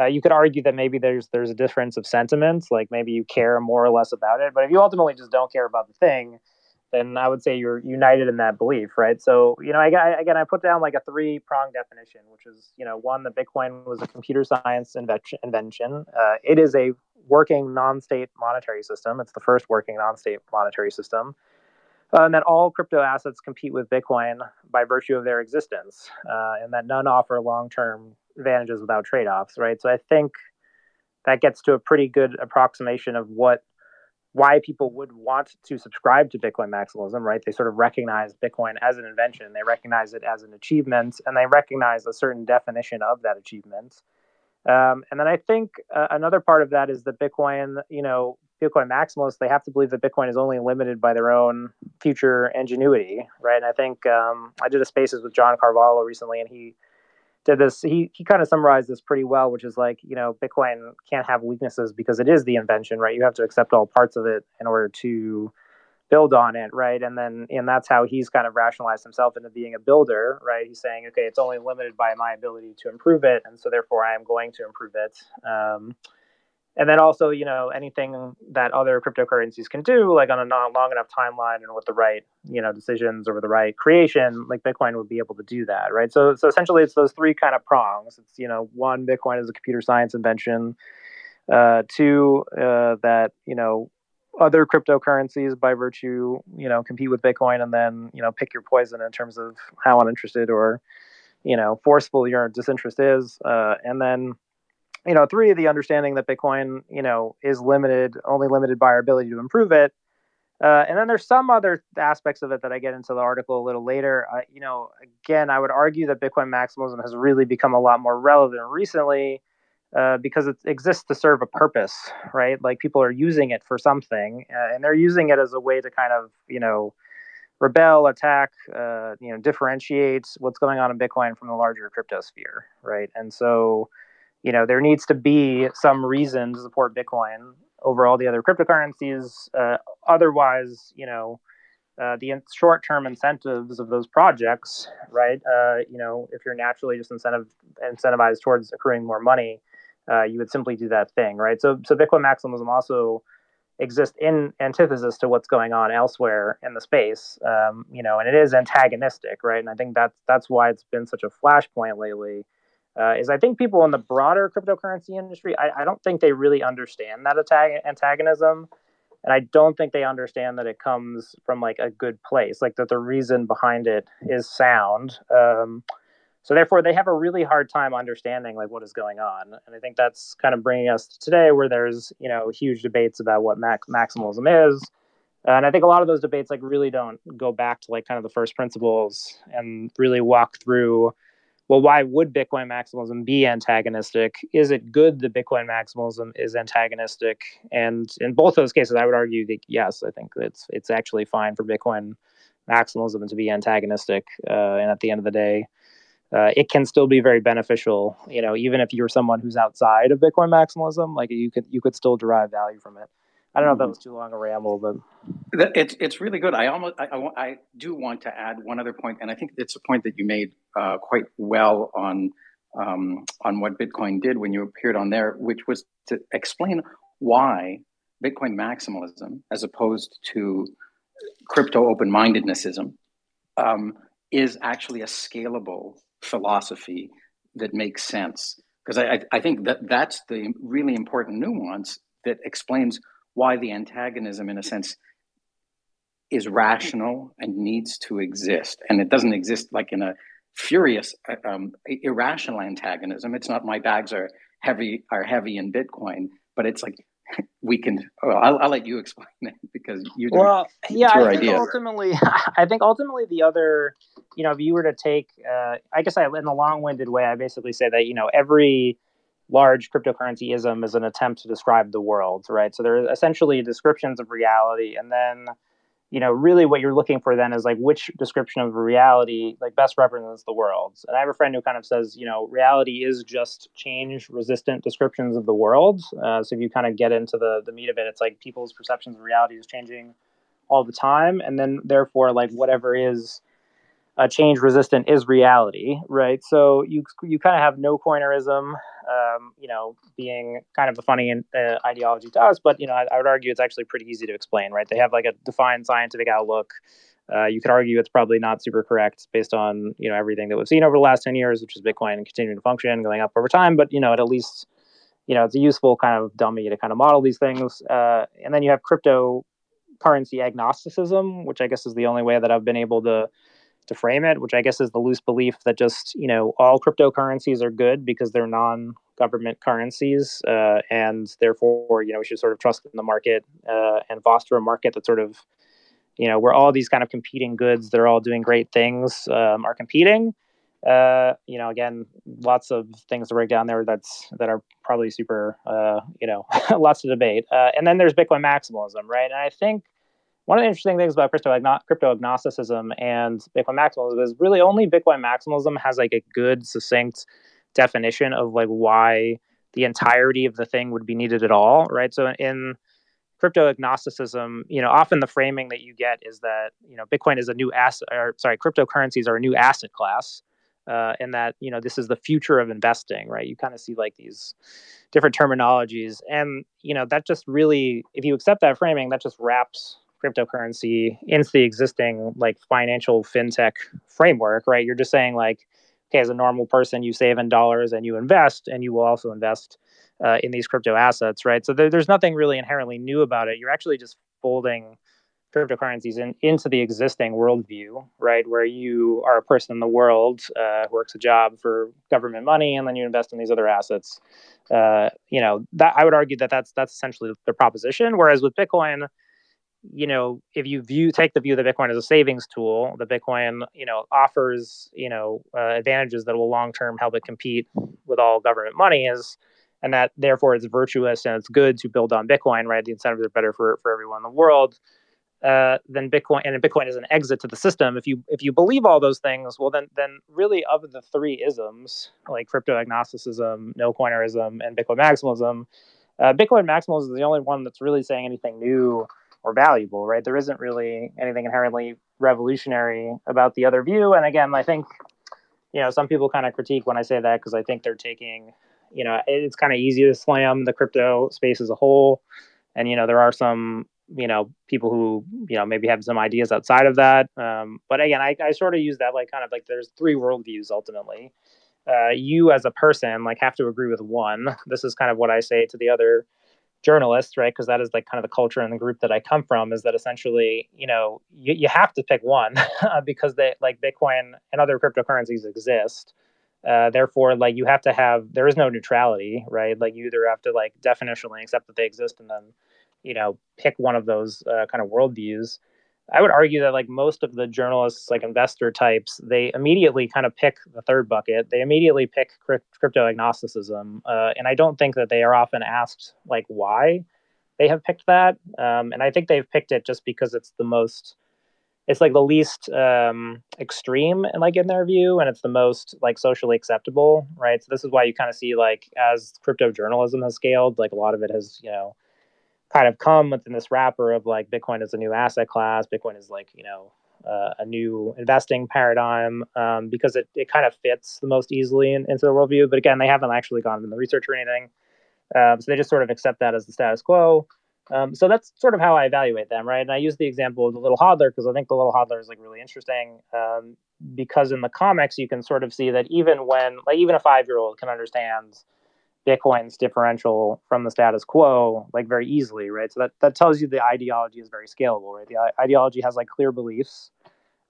uh, you could argue that maybe there's there's a difference of sentiments like maybe you care more or less about it but if you ultimately just don't care about the thing then i would say you're united in that belief right so you know I, I, again i put down like a three prong definition which is you know one that bitcoin was a computer science invention. Uh, it is a working non-state monetary system. It's the first working non-state monetary system. Uh, and that all crypto assets compete with Bitcoin by virtue of their existence, uh, and that none offer long-term advantages without trade-offs. Right. So I think that gets to a pretty good approximation of what why people would want to subscribe to Bitcoin maximalism, right? They sort of recognize Bitcoin as an invention, they recognize it as an achievement, and they recognize a certain definition of that achievement. Um, and then I think uh, another part of that is that Bitcoin, you know, Bitcoin maximalists, they have to believe that Bitcoin is only limited by their own future ingenuity, right? And I think um, I did a spaces with John Carvalho recently, and he did this. He he kind of summarized this pretty well, which is like, you know, Bitcoin can't have weaknesses because it is the invention, right? You have to accept all parts of it in order to build on it, right? And then and that's how he's kind of rationalized himself into being a builder, right? He's saying, okay, it's only limited by my ability to improve it, and so therefore I am going to improve it. Um, and then also, you know, anything that other cryptocurrencies can do, like on a non long enough timeline and with the right, you know, decisions or the right creation, like Bitcoin would be able to do that, right? So, so essentially, it's those three kind of prongs. It's you know, one, Bitcoin is a computer science invention. Uh, two, uh, that you know, other cryptocurrencies by virtue, you know, compete with Bitcoin and then, you know, pick your poison in terms of how uninterested or, you know, forceful your disinterest is. Uh, and then, you know, three, the understanding that Bitcoin, you know, is limited, only limited by our ability to improve it. Uh, and then there's some other aspects of it that I get into the article a little later. Uh, you know, again, I would argue that Bitcoin maximalism has really become a lot more relevant recently uh, because it exists to serve a purpose, right? Like people are using it for something, uh, and they're using it as a way to kind of, you know, rebel, attack, uh, you know, differentiate what's going on in Bitcoin from the larger crypto sphere, right? And so, you know, there needs to be some reason to support Bitcoin over all the other cryptocurrencies. Uh, otherwise, you know, uh, the short-term incentives of those projects, right? Uh, you know, if you're naturally just incentive incentivized towards accruing more money, uh, you would simply do that thing, right? So, so Bitcoin maximalism also exists in antithesis to what's going on elsewhere in the space, um, you know, and it is antagonistic, right? And I think that's that's why it's been such a flashpoint lately. Uh, is I think people in the broader cryptocurrency industry, I, I don't think they really understand that attack, antagonism, and I don't think they understand that it comes from like a good place, like that the reason behind it is sound. Um, so therefore they have a really hard time understanding like what is going on. And i think that's kind of bringing us to today where there's you know huge debates about what max- maximalism is. And i think a lot of those debates like really don't go back to like kind of the first principles and really walk through well why would bitcoin maximalism be antagonistic is it good that bitcoin maximalism is antagonistic and in both those cases i would argue that yes i think it's it's actually fine for bitcoin maximalism to be antagonistic uh, and at the end of the day uh, it can still be very beneficial. You know, even if you're someone who's outside of Bitcoin maximalism, like you could you could still derive value from it. I don't know if that mm-hmm. was too long a ramble, but it's it's really good. I almost I, I, I do want to add one other point, and I think it's a point that you made uh, quite well on um, on What Bitcoin Did when you appeared on there, which was to explain why Bitcoin maximalism, as opposed to crypto open mindednessism, um, is actually a scalable philosophy that makes sense. Because I, I think that that's the really important nuance that explains why the antagonism, in a sense, is rational and needs to exist. And it doesn't exist like in a furious, uh, um, irrational antagonism. It's not my bags are heavy are heavy in Bitcoin, but it's like we can. Well, I'll, I'll let you explain it because you. Well, yeah, your I think idea. ultimately, I think ultimately the other, you know, if you were to take, uh, I guess I, in a long-winded way, I basically say that you know every large cryptocurrency ism is an attempt to describe the world, right? So they're essentially descriptions of reality, and then you know, really what you're looking for then is like which description of reality like best represents the world. And I have a friend who kind of says, you know, reality is just change resistant descriptions of the world. Uh, so if you kind of get into the the meat of it, it's like people's perceptions of reality is changing all the time, and then therefore like whatever is uh, change resistant is reality, right? So you you kind of have no coinerism, um, you know, being kind of a funny uh, ideology to us, but you know, I, I, would argue it's actually pretty easy to explain, right? They have like a defined scientific outlook. Uh, you could argue it's probably not super correct based on you know everything that we've seen over the last ten years, which is Bitcoin continuing to function, going up over time. But you know, at least you know it's a useful kind of dummy to kind of model these things. Uh, and then you have cryptocurrency agnosticism, which I guess is the only way that I've been able to to frame it, which I guess is the loose belief that just you know all cryptocurrencies are good because they're non-government currencies, uh, and therefore you know we should sort of trust in the market uh, and foster a market that sort of you know where all these kind of competing goods that are all doing great things um, are competing. Uh, you know, again, lots of things to break down there. That's that are probably super, uh, you know, lots of debate. Uh, and then there's Bitcoin maximalism, right? And I think one of the interesting things about crypto, crypto agnosticism and Bitcoin maximalism is really only Bitcoin maximalism has like a good, succinct definition of like why the entirety of the thing would be needed at all, right? So in crypto agnosticism, you know, often the framing that you get is that you know Bitcoin is a new asset, or sorry, cryptocurrencies are a new asset class, uh, and that you know this is the future of investing, right? You kind of see like these different terminologies, and you know that just really, if you accept that framing, that just wraps cryptocurrency into the existing like financial fintech framework, right? You're just saying like, okay, as a normal person, you save in dollars and you invest, and you will also invest uh, in these crypto assets, right? So there, there's nothing really inherently new about it. You're actually just folding cryptocurrencies in, into the existing worldview, right? Where you are a person in the world uh, who works a job for government money, and then you invest in these other assets. Uh, you know, that I would argue that that's that's essentially the proposition. Whereas with Bitcoin, you know, if you view take the view that Bitcoin is a savings tool, the Bitcoin, you know, offers you know uh, advantages that will long term help it compete with all government money is, and that therefore it's virtuous and it's good to build on Bitcoin, right? The incentives are better for for everyone in the world. Uh, then Bitcoin and Bitcoin is an exit to the system. If you if you believe all those things, well then then really of the three isms like crypto agnosticism, no coinerism, and Bitcoin maximalism, uh, Bitcoin maximalism is the only one that's really saying anything new or valuable, right? There isn't really anything inherently revolutionary about the other view. And again, I think, you know, some people kind of critique when I say that because I think they're taking, you know, it's kind of easy to slam the crypto space as a whole. And, you know, there are some, you know, people who, you know, maybe have some ideas outside of that. Um, but again, I, I sort of use that like kind of like there's three worldviews ultimately. Uh, you as a person like have to agree with one. This is kind of what I say to the other journalists, right? Because that is like kind of the culture and the group that I come from is that essentially, you know, you, you have to pick one because they like Bitcoin and other cryptocurrencies exist. Uh, therefore, like you have to have there is no neutrality, right? Like you either have to like definitionally accept that they exist and then, you know, pick one of those uh, kind of worldviews. I would argue that like most of the journalists, like investor types, they immediately kind of pick the third bucket. They immediately pick crypto agnosticism, uh, and I don't think that they are often asked like why they have picked that. Um, and I think they've picked it just because it's the most, it's like the least um, extreme, and like in their view, and it's the most like socially acceptable, right? So this is why you kind of see like as crypto journalism has scaled, like a lot of it has you know kind of come within this wrapper of like Bitcoin is a new asset class. Bitcoin is like, you know, uh, a new investing paradigm um, because it, it kind of fits the most easily in, into the worldview. But again, they haven't actually gone into the research or anything. Um, so they just sort of accept that as the status quo. Um, so that's sort of how I evaluate them, right? And I use the example of the little hodler because I think the little hodler is like really interesting um, because in the comics you can sort of see that even when like even a five year old can understand Bitcoin's differential from the status quo like very easily, right? So that, that tells you the ideology is very scalable, right? The ideology has like clear beliefs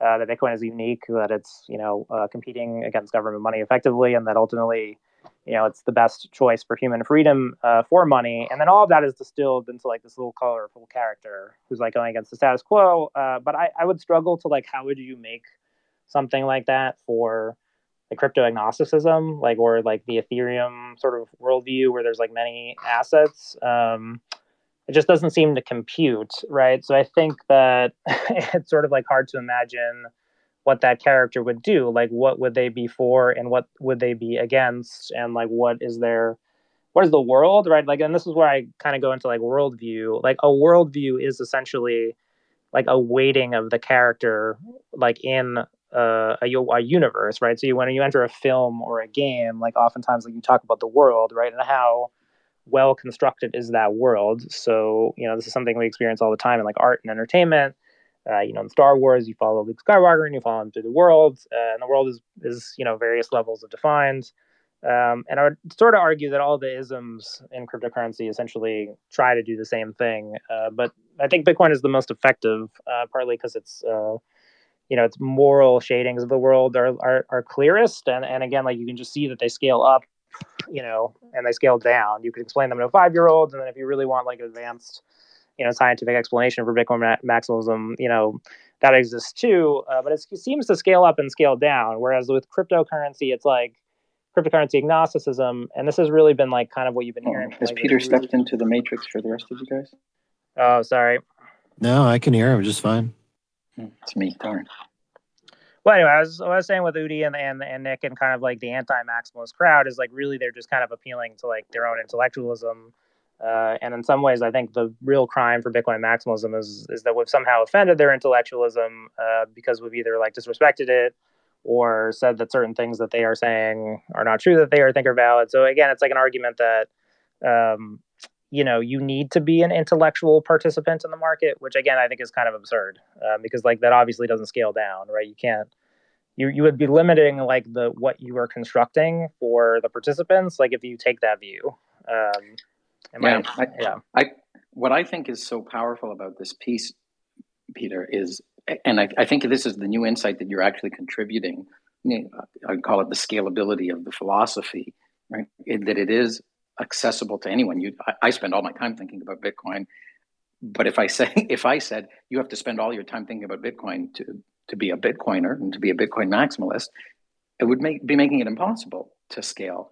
uh, that Bitcoin is unique, that it's you know uh, competing against government money effectively, and that ultimately you know it's the best choice for human freedom uh, for money and then all of that is distilled into like this little colorful character who's like going against the status quo uh, but I, I would struggle to like how would you make something like that for the crypto agnosticism like or like the ethereum sort of worldview where there's like many assets um, it just doesn't seem to compute right? So i think that it's sort of like hard to imagine what that character would do. Like what would they be for and what would they be against? And like what is their what is the world right? Like and this is where i kind of go into like worldview. Like a worldview is essentially like a weighting of the character like in a, a universe right so you, when you enter a film or a game like oftentimes like you talk about the world right and how well constructed is that world so you know this is something we experience all the time in like art and entertainment uh, you know, in Star Wars, you follow Luke Skywalker and you follow him through the world, uh, and the world is is you know various levels of defined. Um, and I would sort of argue that all the isms in cryptocurrency essentially try to do the same thing. Uh, but I think Bitcoin is the most effective, uh, partly because it's uh, you know its moral shadings of the world are, are are clearest, and and again, like you can just see that they scale up, you know, and they scale down. You can explain them to a five year old, and then if you really want like advanced you know scientific explanation for Bitcoin ma- maximalism, you know that exists too, uh, but it seems to scale up and scale down. Whereas with cryptocurrency, it's like cryptocurrency agnosticism, and this has really been like kind of what you've been hearing. Has like, Peter stepped into the matrix for the rest of you guys? Oh, sorry. No, I can hear him just fine. It's me. Darn. Well, anyway, I was, I was saying with Udi and, and and Nick and kind of like the anti-maximalist crowd is like really they're just kind of appealing to like their own intellectualism uh, and in some ways, I think the real crime for Bitcoin maximalism is is that we've somehow offended their intellectualism uh, because we've either like disrespected it or said that certain things that they are saying are not true that they are think are valid. So again, it's like an argument that um, you know you need to be an intellectual participant in the market, which again I think is kind of absurd uh, because like that obviously doesn't scale down, right? You can't. You, you would be limiting like the what you are constructing for the participants like if you take that view um, yeah, I, I, yeah. I, what I think is so powerful about this piece, Peter, is, and I, I think this is the new insight that you're actually contributing. i'd call it the scalability of the philosophy, right? It, that it is accessible to anyone. You, I, I spend all my time thinking about Bitcoin, but if I say, if I said you have to spend all your time thinking about Bitcoin to to be a Bitcoiner and to be a Bitcoin maximalist, it would make be making it impossible to scale.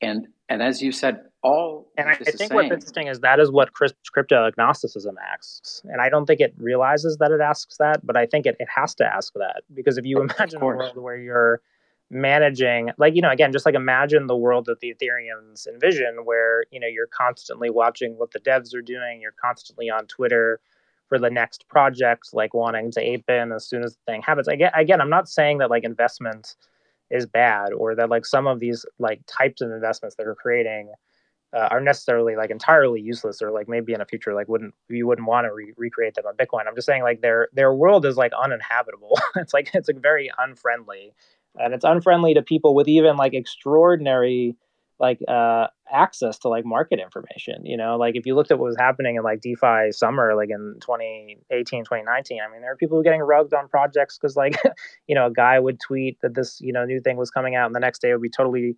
And and as you said, all and I, I think what's interesting is that is what crypto agnosticism asks, and I don't think it realizes that it asks that, but I think it, it has to ask that because if you imagine a world where you're managing like you know again just like imagine the world that the ethereums envision where you know you're constantly watching what the devs are doing you're constantly on twitter for the next project like wanting to ape in as soon as the thing happens. Again again i'm not saying that like investment is bad or that like some of these like types of investments that are creating uh, are necessarily like entirely useless or like maybe in a future like wouldn't you wouldn't want to re- recreate them on bitcoin. I'm just saying like their their world is like uninhabitable. It's like it's like very unfriendly and it's unfriendly to people with even like extraordinary like uh access to like market information you know? Like if you looked at what was happening in like defi summer like in 2018 2019 i mean there are people getting rugged on projects because like you know a guy would tweet that this you know new thing was coming out and the next day it would be totally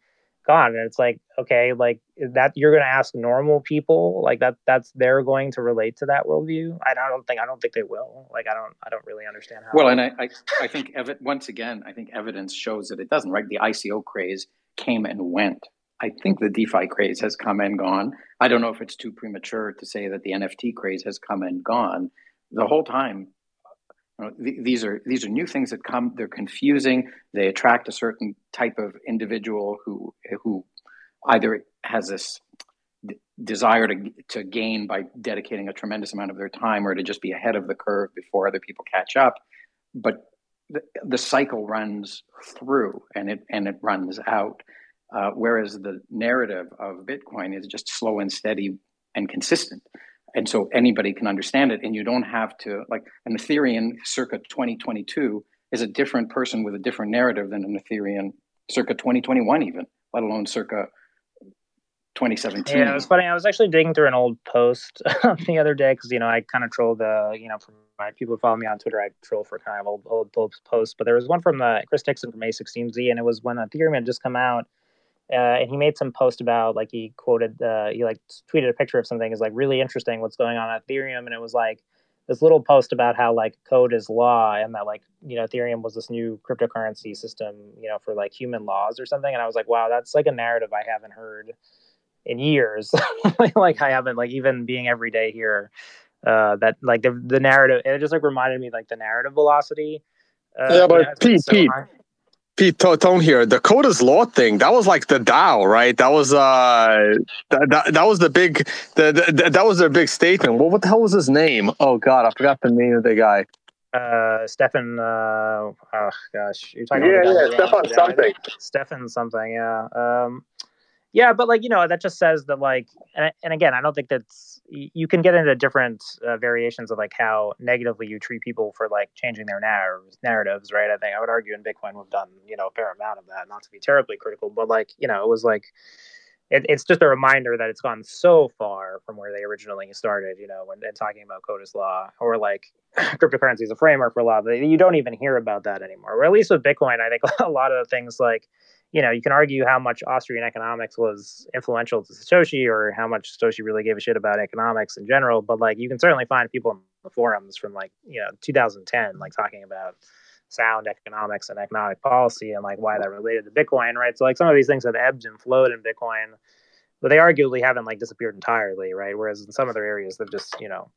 gone. And it's like okay like that you're going to ask normal people like that that's they're going to relate to that worldview? I don't think i don't think they will. Like i don't i don't really understand how. Well and i i, I think ev- once again i think evidence shows that it doesn't right? The ico craze came and went. I think the DeFi craze has come and gone. I don't know if it's too premature to say that the NFT craze has come and gone. The whole time, you know, th- these are these are new things that come. They're confusing. They attract a certain type of individual who who either has this d- desire to to gain by dedicating a tremendous amount of their time, or to just be ahead of the curve before other people catch up. But the, the cycle runs through, and it and it runs out. Uh, whereas the narrative of Bitcoin is just slow and steady and consistent. And so anybody can understand it. And you don't have to, like, an Ethereum circa 2022 is a different person with a different narrative than an Ethereum circa 2021, even, let alone circa 2017. Yeah, it was funny. I was actually digging through an old post the other day because, you know, I kind of troll the, you know, from my people who follow me on Twitter, I troll for kind of old, old, old posts. But there was one from the Chris Dixon from A16Z, and it was when Ethereum had just come out uh, and he made some post about like he quoted uh, he like tweeted a picture of something is like really interesting what's going on at Ethereum, and it was like this little post about how like code is law and that like you know Ethereum was this new cryptocurrency system you know for like human laws or something, and I was like wow that's like a narrative I haven't heard in years, like I haven't like even being every day here. Uh, that like the the narrative it just like reminded me like the narrative velocity. Uh, yeah, but Pete, so Pete, hi. Pete Tone here. The code is law thing. That was like the DAO, right? That was uh, that, that, that was the big, the, the, that was their big statement. Well, what the hell was his name? Oh God, I forgot the name of the guy. uh Stefan uh oh gosh you're talking Yeah, about the yeah, Stefan runs the DAO, I something. Stefan something yeah um yeah but like you know that just says that like and, and again I don't think that's y- you can get into different uh, variations of like how negatively you treat people for like changing their narratives narratives right I think I would argue in Bitcoin we've done you know a fair amount of that not to be terribly critical but like you know it was like it, it's just a reminder that it's gone so far from where they originally started, you know, when talking about code is law or like cryptocurrency is a framework for law. You don't even hear about that anymore. Or at least with Bitcoin, I think a lot of the things like, you know, you can argue how much Austrian economics was influential to Satoshi or how much Satoshi really gave a shit about economics in general. But like, you can certainly find people in the forums from like, you know, 2010, like talking about sound economics and economic policy and like why that related to Bitcoin, right? So like some of these things have ebbed and flowed in Bitcoin, but they arguably haven't like disappeared entirely, right? Whereas in some other areas they've just, you know,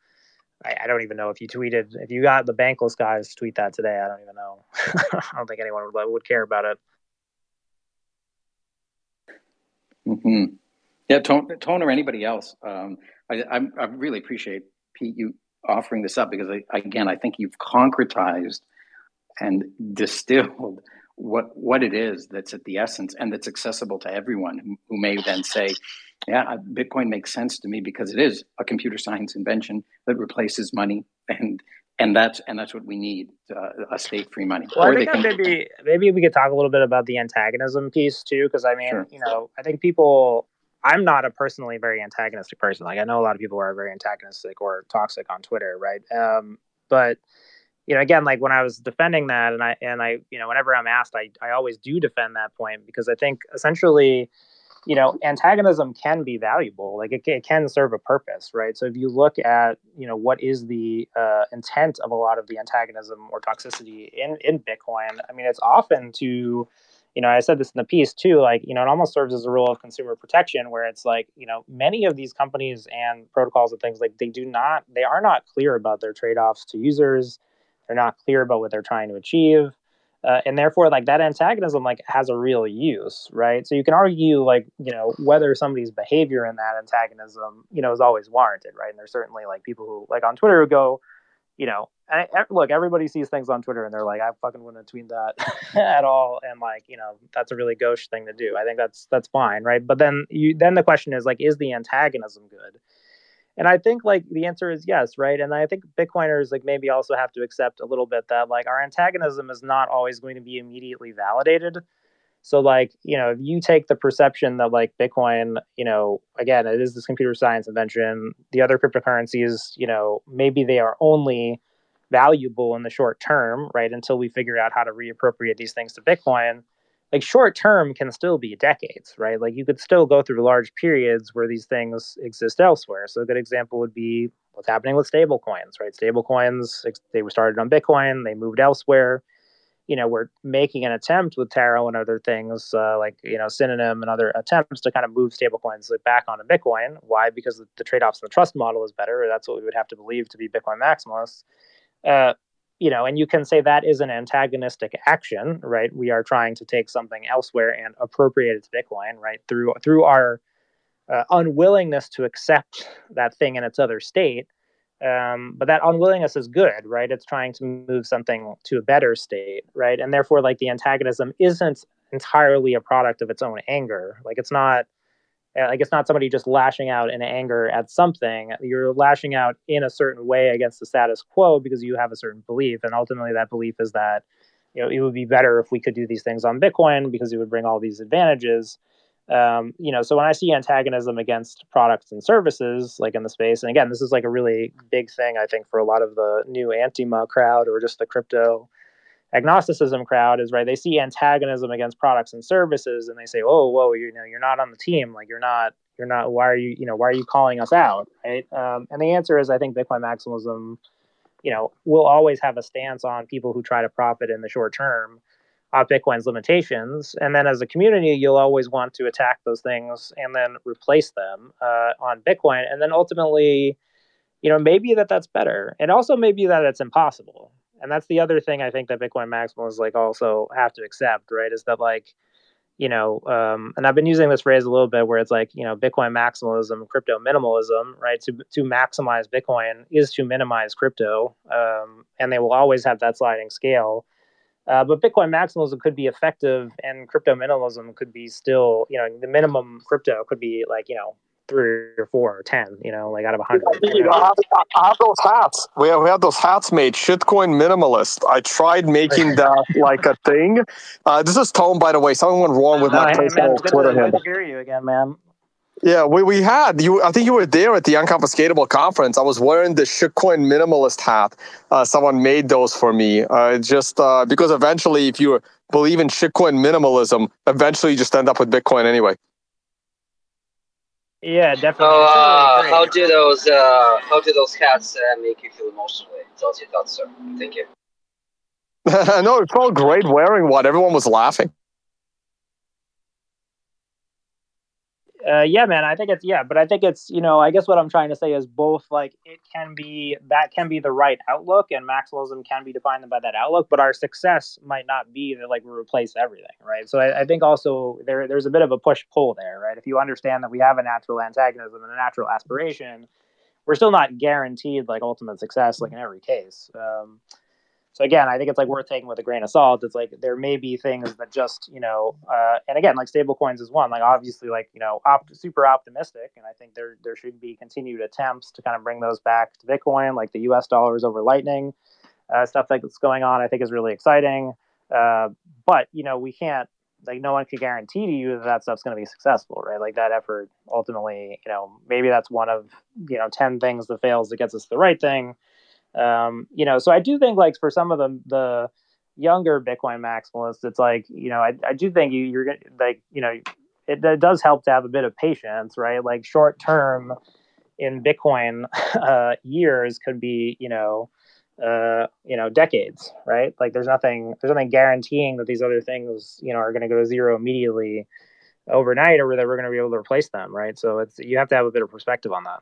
I, I don't even know if you tweeted if you got the bankless guys to tweet that today. I don't even know. I don't think anyone would would care about it. Hmm Yeah, Tone, Tone or anybody else. Um, I, I, I really appreciate Pete you offering this up because I, again, I think you've concretized and distilled what what it is that's at the essence and that's accessible to everyone who, who may then say, yeah, uh, Bitcoin makes sense to me because it is a computer science invention that replaces money and and that's and that's what we need uh, a state free money. Well, Or they think can- maybe maybe we could talk a little bit about the antagonism piece too, because I mean, Sure. you know, I think people. I'm not a personally very antagonistic person. Like I know a lot of people are very antagonistic or toxic on Twitter, right? Um, but you know, again, like when I was defending that, and I and I, you know, whenever I'm asked, I I always do defend that point because I think essentially, you know, antagonism can be valuable. Like it, it can serve a purpose, right? So if you look at, you know, what is the uh, intent of a lot of the antagonism or toxicity in in Bitcoin, I mean, it's often to you know, I said this in the piece too, like, you know, it almost serves as a rule of consumer protection where it's like, you know, many of these companies and protocols and things like they do not, they are not clear about their trade offs to users. They're not clear about what they're trying to achieve. Uh, and therefore, like that antagonism, like has a real use, right? So you can argue, like, you know, whether somebody's behavior in that antagonism, you know, is always warranted, right? And there's certainly like people who, like on Twitter, who go, you know, and I, look, everybody sees things on Twitter and they're like, I fucking wouldn't tweet that at all, and like, you know, that's a really gauche thing to do. I think that's that's fine, right? But then you then the question is like, is the antagonism good? And I think like the answer is yes, right? And I think Bitcoiners like maybe also have to accept a little bit that like our antagonism is not always going to be immediately validated. So like, you know, if you take the perception that like Bitcoin, you know, again, it is this computer science invention, the other cryptocurrencies, you know, maybe they are only valuable in the short term, right? Until we figure out how to reappropriate these things to Bitcoin. Like short term can still be decades, right? Like you could still go through large periods where these things exist elsewhere. So a good example would be what's happening with stable coins, right? Stable coins, they were started on Bitcoin, they moved elsewhere. You know, we're making an attempt with Taro and other things uh, like, you know, Synonym and other attempts to kind of move stablecoins like back onto Bitcoin. Why? Because the, the trade offs in the trust model is better. That's what we would have to believe to be Bitcoin maximalists. Uh, you know, and you can say that is an antagonistic action, right? We are trying to take something elsewhere and appropriate it to Bitcoin, right? Through through our uh, unwillingness to accept that thing in its other state. Um, but that unwillingness is good, right? It's trying to move something to a better state, right? And therefore, like the antagonism isn't entirely a product of its own anger. Like it's not like it's not somebody just lashing out in anger at something. You're lashing out in a certain way against the status quo because you have a certain belief and ultimately that belief is that you know it would be better if we could do these things on bitcoin because it would bring all these advantages. Um, you know so when i see antagonism against products and services like in the space and again this is like a really big thing i think for a lot of the new antima crowd or just the crypto agnosticism crowd is right. They see antagonism against products and services, and they say, "Oh, whoa, you know, you're not on the team. Like you're not, you're not. Why are you, you know, why are you calling us out?" Right? Um, and the answer is, I think Bitcoin maximalism, you know, will always have a stance on people who try to profit in the short term of Bitcoin's limitations. And then as a community, you'll always want to attack those things and then replace them uh, on Bitcoin. And then ultimately, you know, maybe that that's better. And also maybe that it's impossible. And that's the other thing I think that Bitcoin maximalists like also have to accept, right? Is that like, you know, um, and I've been using this phrase a little bit where it's like, you know, Bitcoin maximalism, crypto minimalism, right? To to maximize Bitcoin is to minimize crypto, um, and they will always have that sliding scale. Uh, but Bitcoin maximalism could be effective, and crypto minimalism could be still, you know, the minimum crypto could be like, you know, three or four or ten, you know, like out of a hundred. You know, I, have, I have those hats. We have, we have those hats made. Shitcoin minimalist. I tried making that like a thing. Uh, this is Tone, by the way. Something went wrong with No, my hey, personal man, it's good Twitter to, good to hear you again, man. Yeah, we, we had you. I think you were there at the Unconfiscatable conference. I was wearing the shitcoin minimalist hat. Uh, someone made those for me. Uh, just uh, because eventually, if you believe in shitcoin minimalism, eventually you just end up with Bitcoin anyway. Yeah, definitely. So, uh, really how do those uh, how do those hats uh, make you feel emotionally? Tell us your thoughts, sir. Thank you. no, it felt great wearing one. Everyone was laughing. Uh, yeah, man. I think it's yeah, but I think it's you know I guess what I'm trying to say is both like it can be that can be the right outlook and maximalism can be defined by that outlook, but our success might not be that like we replace everything, right? So I, I think also there there's a bit of a push pull there, right? If you understand that we have a natural antagonism and a natural aspiration, we're still not guaranteed like ultimate success like in every case. Um, so again, I think it's like worth taking with a grain of salt. It's like there may be things that just you know, uh, and again, like stable coins is one. Like obviously, like you know, super optimistic, and I think there there should be continued attempts to kind of bring those back to Bitcoin, like the U.S. dollars over Lightning, uh, stuff that's going on. I think is really exciting. Uh, but you know, we can't like no one can guarantee to you that that stuff's going to be successful, right? Like that effort ultimately, you know, maybe that's one of you know ten things that fails that gets us the right thing um, you know so i do think like for some of the the younger bitcoin maximalists it's like you know i, I do think you, you're gonna like you know it, it does help to have a bit of patience right? Like short term in bitcoin uh, years could be you know uh, you know decades right? Like there's nothing there's nothing guaranteeing that these other things you know are going to go to zero immediately overnight or that we're going to be able to replace them right? So it's you have to have a bit of perspective on that.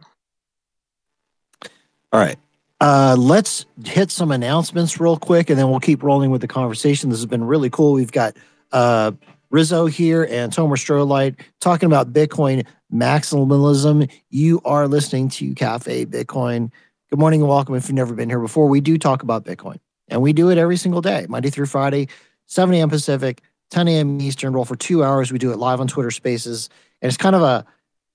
All right. Uh, let's hit some announcements real quick and then we'll keep rolling with the conversation. This has been really cool. We've got uh, Rizzo here and Tomer Strolight talking about Bitcoin maximalism. You are listening to Cafe Bitcoin. Good morning and welcome if you've never been here before. We do talk about Bitcoin and we do it every single day, Monday through Friday, 7 a.m. Pacific, 10 a.m. Eastern. Roll for two hours. We do it live on Twitter Spaces. And it's kind of a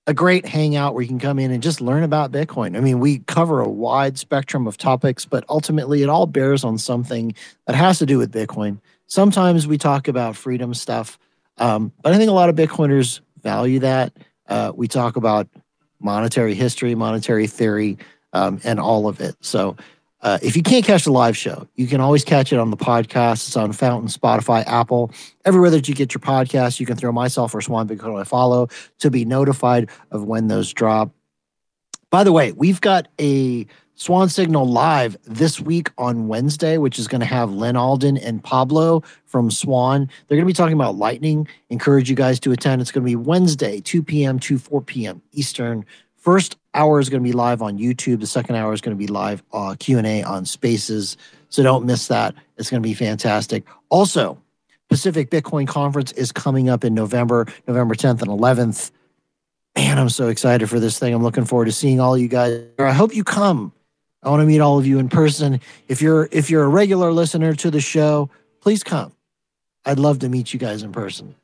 a great hangout where you can come in and just learn about Bitcoin. I mean, we cover a wide spectrum of topics, but ultimately it all bears on something that has to do with Bitcoin. Sometimes we talk about freedom stuff, um, but I think a lot of Bitcoiners value that. Uh, we talk about monetary history, monetary theory, um, and all of it. So uh, if you can't catch the live show, you can always catch it on the podcast. It's on Fountain, Spotify, Apple, everywhere that you get your podcast. You can throw myself or Swan Bitcoin a follow to be notified of when those drop. By the way, we've got a Swan Signal live this week on Wednesday, which is going to have Lyn Alden and Pablo from Swan. They're going to be talking about Lightning. Encourage you guys to attend. It's going to be Wednesday, 2 p.m. to 4 p.m. Eastern. First hour is going to be live on YouTube. The second hour is going to be live uh, Q&A on Spaces. So don't miss that. It's going to be fantastic. Also, Pacific Bitcoin Conference is coming up in November, November 10th and 11th. Man, I'm so excited for this thing. I'm looking forward to seeing all you guys. I hope you come. I want to meet all of you in person. If you're if you're a regular listener to the show, please come. I'd love to meet you guys in person.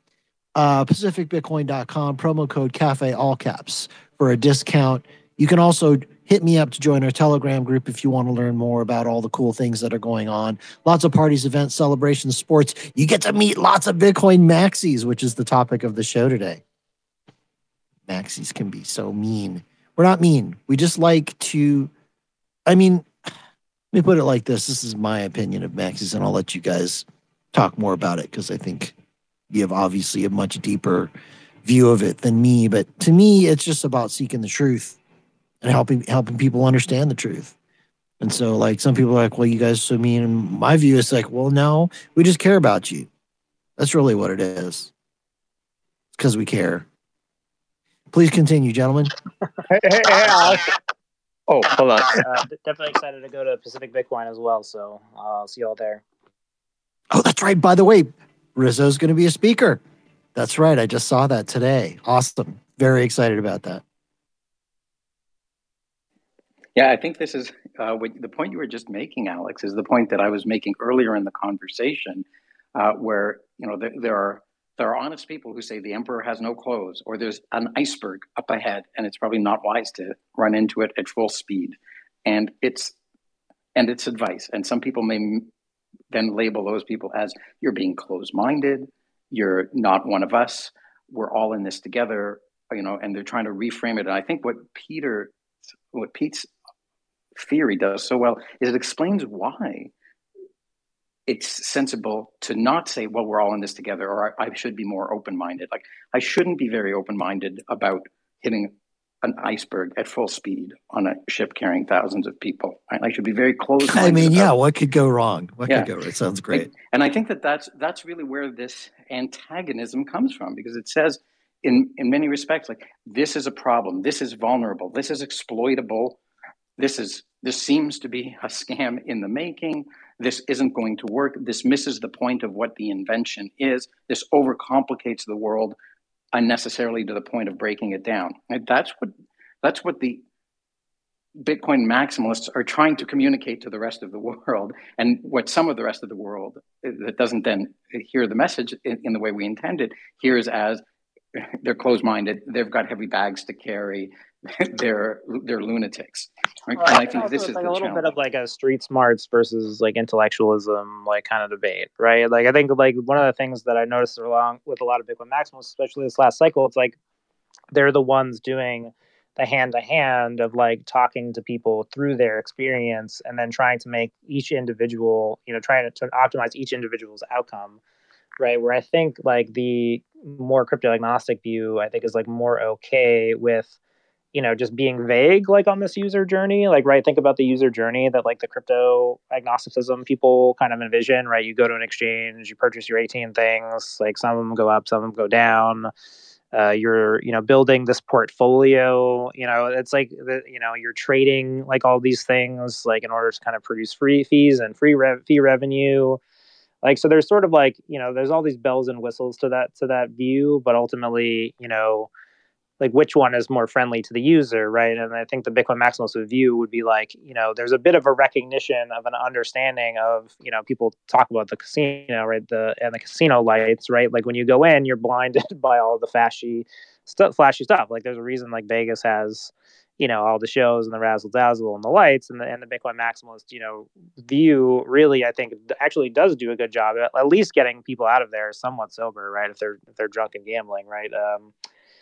Uh, PacificBitcoin.com, promo code CAFE, all caps, for a discount. You can also hit me up to join our Telegram group if you want to learn more about all the cool things that are going on. Lots of parties, events, celebrations, sports. You get to meet lots of Bitcoin maxis, which is the topic of the show today. Maxis can be so mean. We're not mean. We just like to, I mean, Let me put it like this. This is my opinion of Maxis, and I'll let you guys talk more about it because I think you have obviously a much deeper view of it than me. But to me, it's just about seeking the truth and helping helping people understand the truth. And so, like some people are like, "Well, you guys are so mean." And my view is like, "Well, no, we just care about you. That's really what it is. Because we care." Please continue, gentlemen. Hey, hey, hey, Alex. Oh, hold on. Uh, definitely excited to go to Pacific Bitcoin as well. So uh, I'll see you all there. Oh, that's right. By the way, Rizzo's going to be a speaker. That's right. I just saw that today. Awesome. Very excited about that. Yeah, I think this is uh, the point you were just making, Alex, is the point that I was making earlier in the conversation, uh, where you know there, there are there are honest people who say the emperor has no clothes, or there's an iceberg up ahead, and it's probably not wise to run into it at full speed, and it's and it's advice, and some people may then label those people as you're being closed-minded, you're not one of us, we're all in this together, you know, and they're trying to reframe it. And I think what Peter, what Pete's theory does so well is it explains why it's sensible to not say, well, we're all in this together, or I, I should be more open minded. Like, I shouldn't be very open minded about hitting an iceberg at full speed on a ship carrying thousands of people. I, I should be very close. I mean, yeah, what could go wrong? What Yeah. could go wrong? It sounds great. And I think that that's that's really where this antagonism comes from because it says in in many respects like this is a problem, this is vulnerable, this is exploitable, this is this seems to be a scam in the making. This isn't going to work. This misses the point of what the invention is. This overcomplicates the world unnecessarily to the point of breaking it down. And that's what that's what the Bitcoin maximalists are trying to communicate to the rest of the world, and what some of the rest of the world that doesn't then hear the message in, in the way we intended hears as they're closed-minded, they've got heavy bags to carry, they're they're lunatics. Right? Well, and I think this is like a little challenge. bit of like a street smarts versus like intellectualism, like kind of debate, right? Like I think like one of the things that I noticed along with a lot of Bitcoin maximalists, especially this last cycle, it's like they're the ones doing the hand to hand of like talking to people through their experience and then trying to make each individual, you know, trying to, to optimize each individual's outcome, right? Where I think like the more crypto agnostic view, I think is like more okay with you know just being vague like on this user journey. Like right think about the user journey that like the crypto agnosticism people kind of envision right? You go to an exchange you purchase your 18 things like some of them go up some of them go down. Uh, you're you know building this portfolio you know it's like the, you know you're trading like all these things like in order to kind of produce free fees and free fee revenue like so there's sort of like you know there's all these bells and whistles to that to that view but ultimately you know like which one is more friendly to the user, right? And I think the Bitcoin maximalist view would be like, you know, there's a bit of a recognition of an understanding of, you know, people talk about the casino, right? The and the casino lights, right? Like when you go in, you're blinded by all the flashy stuff, flashy stuff. Like there's a reason like Vegas has, you know, all the shows and the razzle dazzle and the lights and the and the Bitcoin maximalist, you know, view really I think actually does do a good job at at least getting people out of there somewhat sober, right? If they're if they're drunk and gambling, right? Um,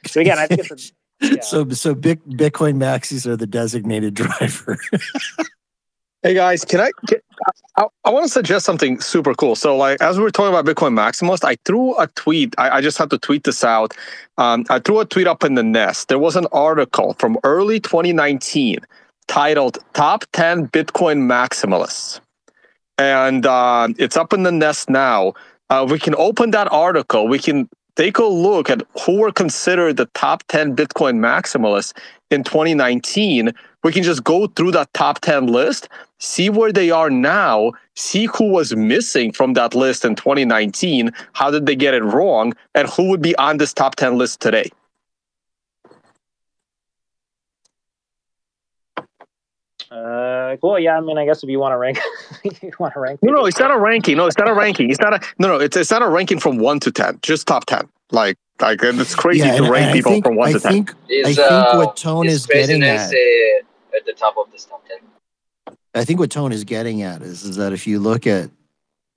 so again, I think it's a, So, so big Bitcoin maxis are the designated driver. Hey guys, can I? Can, I, I want to suggest something super cool. So, like, as we were talking about Bitcoin Maximalist, I threw a tweet. I, I just had to tweet this out. Um, I threw a tweet up in the nest. There was an article from early 2019 titled "Top 10 Bitcoin Maximalists," and uh, it's up in the nest now. Uh, we can open that article. We can take a look at who were considered the top 10 Bitcoin maximalists in 2019. We can just go through that top 10 list, see where they are now, see who was missing from that list in 2019, how did they get it wrong, and who would be on this top 10 list today. uh, cool. Yeah, I mean, I guess if you want to rank, you want to rank. No, no, it's not a ranking. No, it's not a ranking. It's not a no, no. It's it's not a ranking from one to ten. Just top ten. Like like it's crazy Yeah, to and- rank and I people think- from one I to ten. think- I think uh, what Tone is getting at. uh, at the top of this top 10. I think what Tone is getting at is, is that if you look at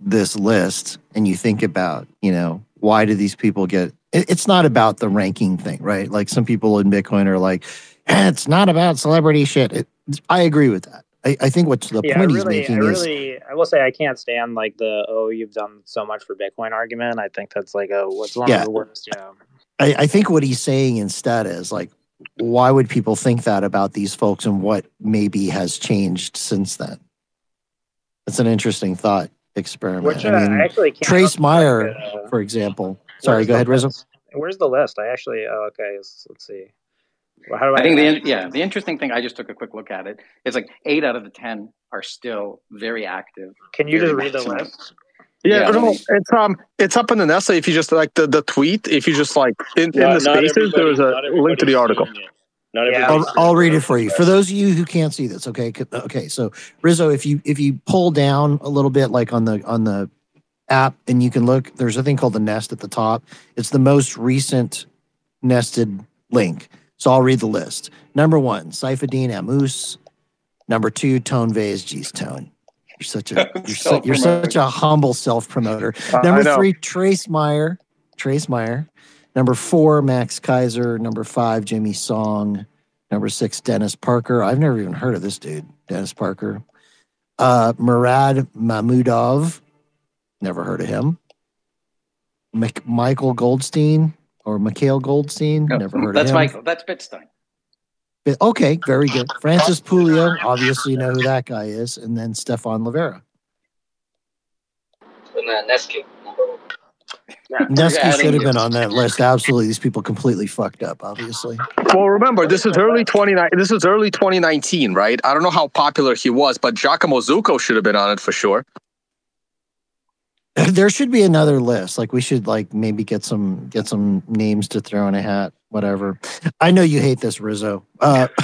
this list and you think about, you know, why do these people get it, it's not about the ranking thing, right? Like some people in Bitcoin are like, eh, it's not about celebrity shit. It, I agree with that. I, I think what's the yeah, point I he's really, I making is really, I will say I can't stand like the oh you've done so much for Bitcoin argument. I think that's like a what's one Yeah. of the worst. You know, I, I think what he's saying instead is like, why would people think that about these folks and what maybe has changed since then? That's an interesting thought experiment. which uh, I mean, I actually can't. Trace Mayer, uh, for example. Sorry, go ahead, Rizzo. Where's the list? I actually. Oh, okay. Let's, let's see. Well, how do I? I think the yeah the interesting thing I just took a quick look at it. It's like eight out of the ten are still very active. Can you just read the list? Yeah, Yeah. no, it's um, it's up in an essay. If you just like the, the tweet, if you just like in, in the Not- not spaces, there is a link to the article. Not Yeah. I'll, I'll read it for you. For those of you who can't see this, okay, okay. So Rizzo, if you if you pull down a little bit, like on the on the app, and you can look, there's a thing called the nest at the top. It's the most recent nested link. So I'll read the list. Number one, Saifedean Ammous. Number two, Tone Vays G's Tone. You're such a you're, su- you're such a humble self promoter. Uh, Number three, Trace Mayer. Trace Mayer. Number four, Max Keiser. Number five, Jimmy Song. Number six, Dennis Parker. I've never even heard of this dude, Dennis Parker. Uh, Murad Mahmudov. Never heard of him. Mik- Michael Goldstein or Mikhail Goldstein. No, Never heard That's of him. Michael. That's Bitstein. But- Okay, very good. Francis Pouliot, obviously you know who that guy is, and then Stefan Livera. And then Nesky, number one. Nesky adding should have been on that list. Absolutely, these people completely fucked up. Obviously, Well, remember this is early twenty nine. This is early twenty nineteen, right? I don't know how popular he was, but Giacomo Zucco should have been on it for sure. there should be another list. Like we should like maybe get some get some names to throw in a hat. Whatever. I know you hate this, Rizzo. Uh,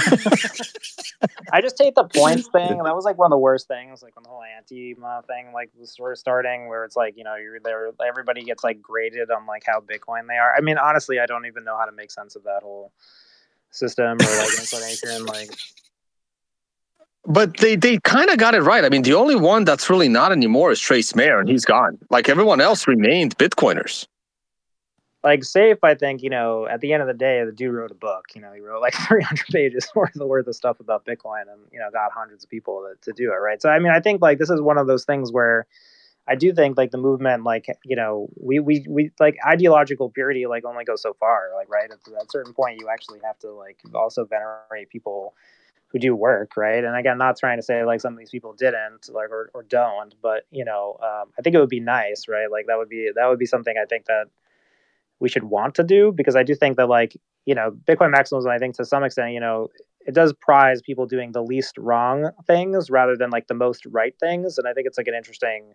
I just hate the points thing. And that was like one of the worst things, like when the whole anti thing like was sort of starting, where it's like you know you're there, everybody gets like graded on like how Bitcoin they are. I mean, honestly, I don't even know how to make sense of that whole system or like inclination. Like, But they they kind of got it right. I mean, the only one that's really not anymore is Trace Mayer, and he's gone. Like everyone else remained Bitcoiners. Like Saif, I think you know at the end of the day, the dude wrote a book. You know, he wrote like 300 pages worth of stuff about Bitcoin, and you know got hundreds of people to, to do it. Right. So I mean, I think like this is one of those things where. I do think like the movement, like you know, we we we like ideological purity, like only goes so far. Like right at, at a certain point, you actually have to like also venerate people who do work, right? And again, not trying to say like some of these people didn't, like or, or don't, but you know, um, I think it would be nice, right? Like that would be that would be something I think that we should want to do because I do think that like you know, Bitcoin maximalism, I think to some extent, you know, it does prize people doing the least wrong things rather than like the most right things, and I think it's like an interesting.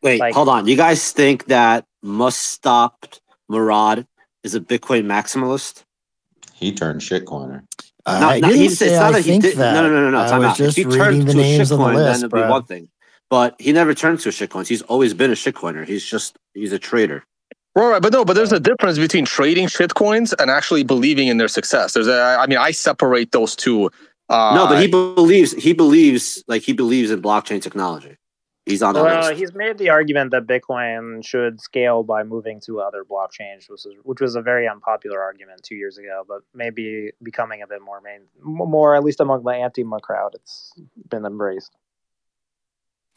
Wait, Like- hold on. You guys think that Mustap Murad is a Bitcoin maximalist? He turned shitcoiner. Uh, I No, no, didn't he's- say it's not I that he did- that. No, no, no, no, no. Time out. just if he turned the to a names on the shitcoin, list, then it'd be bro. one thing. But he never turned to a shitcoin. He's always been a shitcoiner. He's just he's a trader. Right, right, but no, but there's a difference between trading shitcoins and actually believing in their success. There's a, I mean, I separate those two. Uh, no, but he believes he believes like he believes in blockchain technology. He's on the Well, list. he's made the argument that Bitcoin should scale by moving to other blockchains, which was which was a very unpopular argument two years ago, but maybe becoming a bit more main, more at least among the anti-ma crowd, it's been embraced.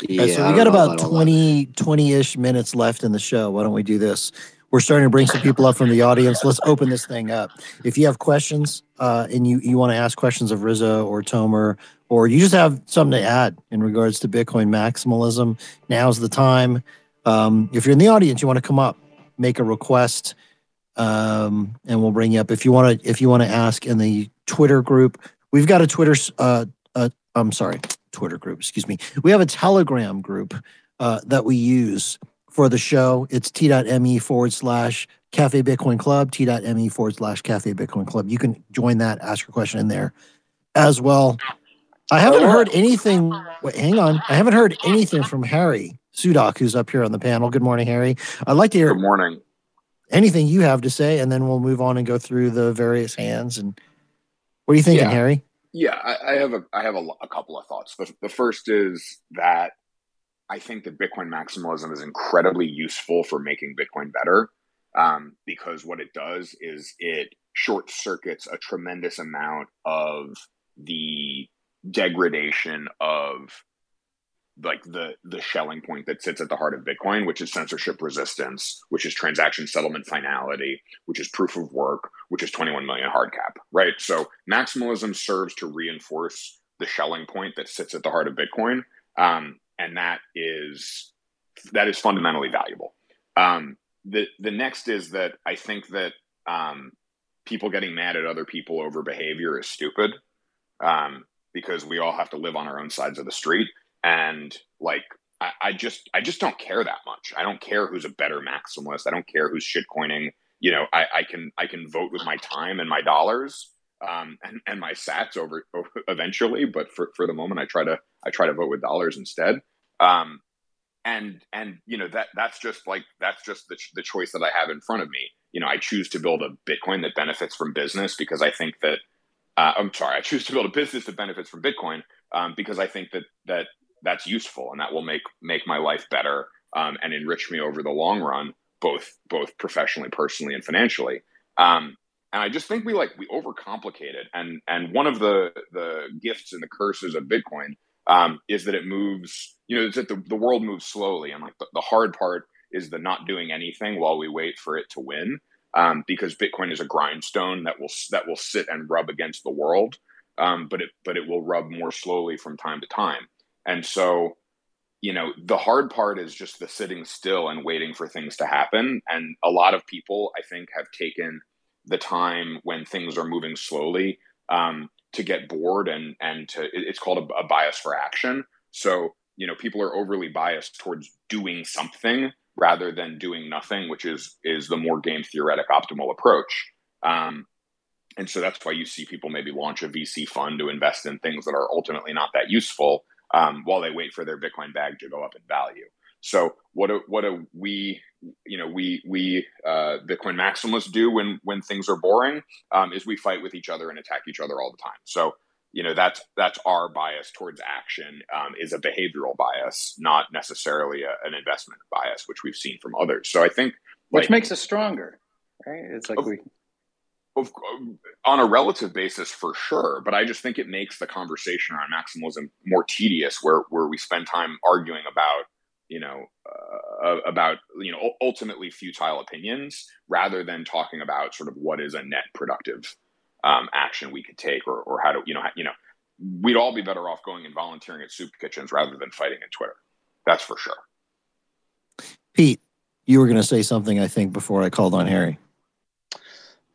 Yeah, Okay, so we got about all 20 20-ish minutes left in the show. Why don't we do this? We're starting to bring some people up from the audience. Let's open this thing up. If you have questions uh, and you, you want to ask questions of Rizzo or Tomer, or you just have something to add in regards to Bitcoin maximalism, now's the time. Um, if you're in the audience, you want to come up, make a request, um, and we'll bring you up. If you want to, if you want to ask in the Twitter group, we've got a Twitter. Uh, uh, I'm sorry, Twitter group. Excuse me. We have a Telegram group uh, that we use for the show. It's t.me forward slash Cafe Bitcoin Club, t.me forward slash Cafe Bitcoin Club. You can join that, ask your question in there as well. I haven't heard anything. Wait, hang on. I haven't heard anything from Harry Sudock, who's up here on the panel. Good morning, Harry. I'd like to hear Good morning. anything you have to say, and then we'll move on and go through the various hands. And what are you thinking, Yeah. Harry? Yeah, I, I have a I have a, a couple of thoughts. The, the first is that I think that Bitcoin maximalism is incredibly useful for making Bitcoin better um, because what it does is it short circuits a tremendous amount of the degradation of like the the Schelling point that sits at the heart of Bitcoin, which is censorship resistance, which is transaction settlement finality, which is proof of work, which is 21 million hard cap, right? So maximalism serves to reinforce the Schelling point that sits at the heart of Bitcoin, um, and that is that is fundamentally valuable. Um, the the next is that I think that um, people getting mad at other people over behavior is stupid um, because we all have to live on our own sides of the street and like I, I, just I just don't care that much. I don't care who's a better maximalist. I don't care who's shitcoining. You know, I, I can I can vote with my time and my dollars um, and and my sats over, over, eventually. But for, for the moment, I try to I try to vote with dollars instead. Um, and and you know that that's just like that's just the the choice that I have in front of me. You know, I choose to build a Bitcoin that benefits from business because I think that uh, I'm sorry, I choose to build a business that benefits from Bitcoin um, because I think that that that's useful and that will make make my life better um, and enrich me over the long run, both both professionally, personally, and financially. Um, and I just think we like we overcomplicate it. And and one of the the gifts and the curses of Bitcoin um, is that it moves. You know, it's that the, the world moves slowly, and like the, the hard part is the not doing anything while we wait for it to win. Um, because Bitcoin is a grindstone that will that will sit and rub against the world, um, but it but it will rub more slowly from time to time. And so, you know, the hard part is just the sitting still and waiting for things to happen. And a lot of people, I think, have taken the time when things are moving slowly um, to get bored and and to it's called a, a bias for action. So you know, people are overly biased towards doing something rather than doing nothing, which is is the more game theoretic optimal approach. Um, and so that's why you see people maybe launch a VC fund to invest in things that are ultimately not that useful um, while they wait for their Bitcoin bag to go up in value. So what do, what do we you know we we uh, Bitcoin maximalists do when when things are boring um, is we fight with each other and attack each other all the time. So you know that's that's our bias towards action um, is a behavioral bias, not necessarily a, an investment bias, which we've seen from others. So I think which like, makes us stronger, right? It's like we of, on a relative basis for sure but i just think it makes the conversation around maximalism more tedious where where we spend time arguing about you know uh, about you know ultimately futile opinions rather than talking about sort of what is a net productive um, action we could take or, or how to you know you know we'd all be better off going and volunteering at soup kitchens rather than fighting in twitter. That's for sure. Pete you were going to say something i think before i called on harry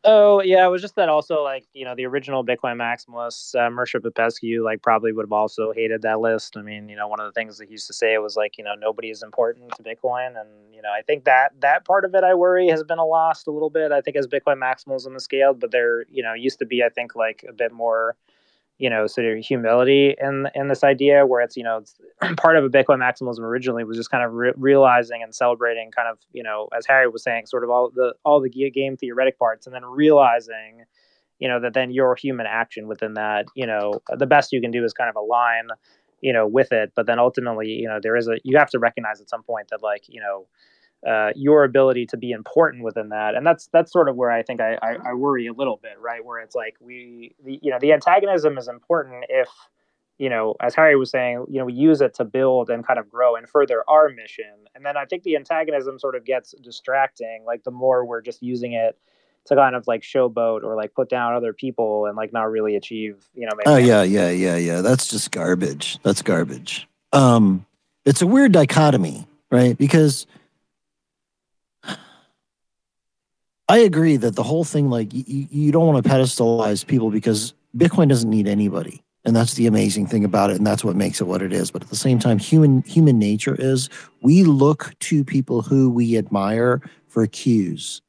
Oh yeah, it was just that also like you know the original Bitcoin maximalists, uh, Mircea Popescu, like probably would have also hated that list. I mean, you know, one of the things that he used to say was like, you know, nobody is important to Bitcoin, and you know, I think that that part of it, I worry, has been a lost a little bit. I think as Bitcoin maximalism has scaled, but there, you know, used to be, I think, like a bit more you know sort of humility in in this idea where it's you know it's part of a bitcoin maximalism originally was just kind of re- realizing and celebrating kind of you know as harry was saying sort of all the all the game theoretic parts and then realizing you know that then your human action within that you know the best you can do is kind of align you know with it. But then ultimately you know there is a you have to recognize at some point that like you know uh, your ability to be important within that. And that's that's sort of where i think I, I, I worry a little bit right? Where it's like we the, you know the antagonism is important if you know as harry was saying you know we use it to build and kind of grow and further our mission. And then i think the antagonism sort of gets distracting like the more we're just using it to kind of like showboat or like put down other people and like not really achieve you know oh yeah yeah yeah yeah. That's just garbage. That's garbage. Um it's a weird dichotomy right? Because I agree that the whole thing, like, you, you don't want to pedestalize people because Bitcoin doesn't need anybody. And that's the amazing thing about it. And that's what makes it what it is. But at the same time, human human nature is we look to people who we admire for cues.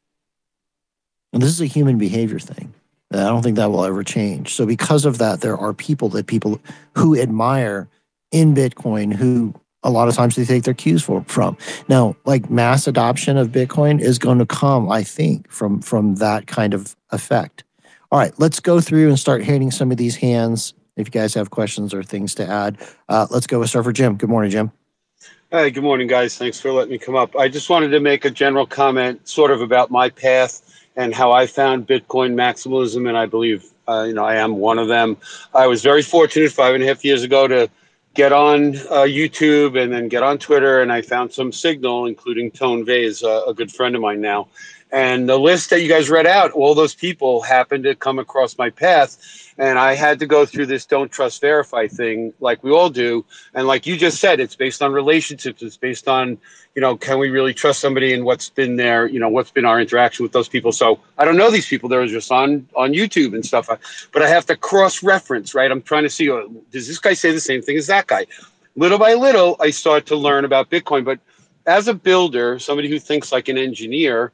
And this is a human behavior thing. I don't think that will ever change. So because of that, there are people that people who admire in Bitcoin who a lot of times they take their cues for, from. Now, like mass adoption of Bitcoin is going to come, I think, from from that kind of effect. All right, let's go through and start hitting some of these hands. If you guys have questions or things to add, uh, let's go with Surfer Jim. Good morning, Jim. Hi, good morning, guys. Thanks for letting me come up. I just wanted to make a general comment, sort of about my path and how I found Bitcoin maximalism, and I believe Uh, you know, I am one of them. I was very fortunate five and a half years ago to get on uh, YouTube and then get on Twitter, and I found some signal, including Tone Vays, uh, a good friend of mine now. And the list that you guys read out, all those people happened to come across my path. And I had to go through this don't trust verify thing like we all do. And like you just said, it's based on relationships. It's based on, you know, can we really trust somebody and what's been there, you know, what's been our interaction with those people. So I don't know these people. They're just on on YouTube and stuff. But I have to cross reference, right? I'm trying to see, oh, does this guy say the same thing as that guy? Little by little, I start to learn about Bitcoin. But as a builder, somebody who thinks like an engineer,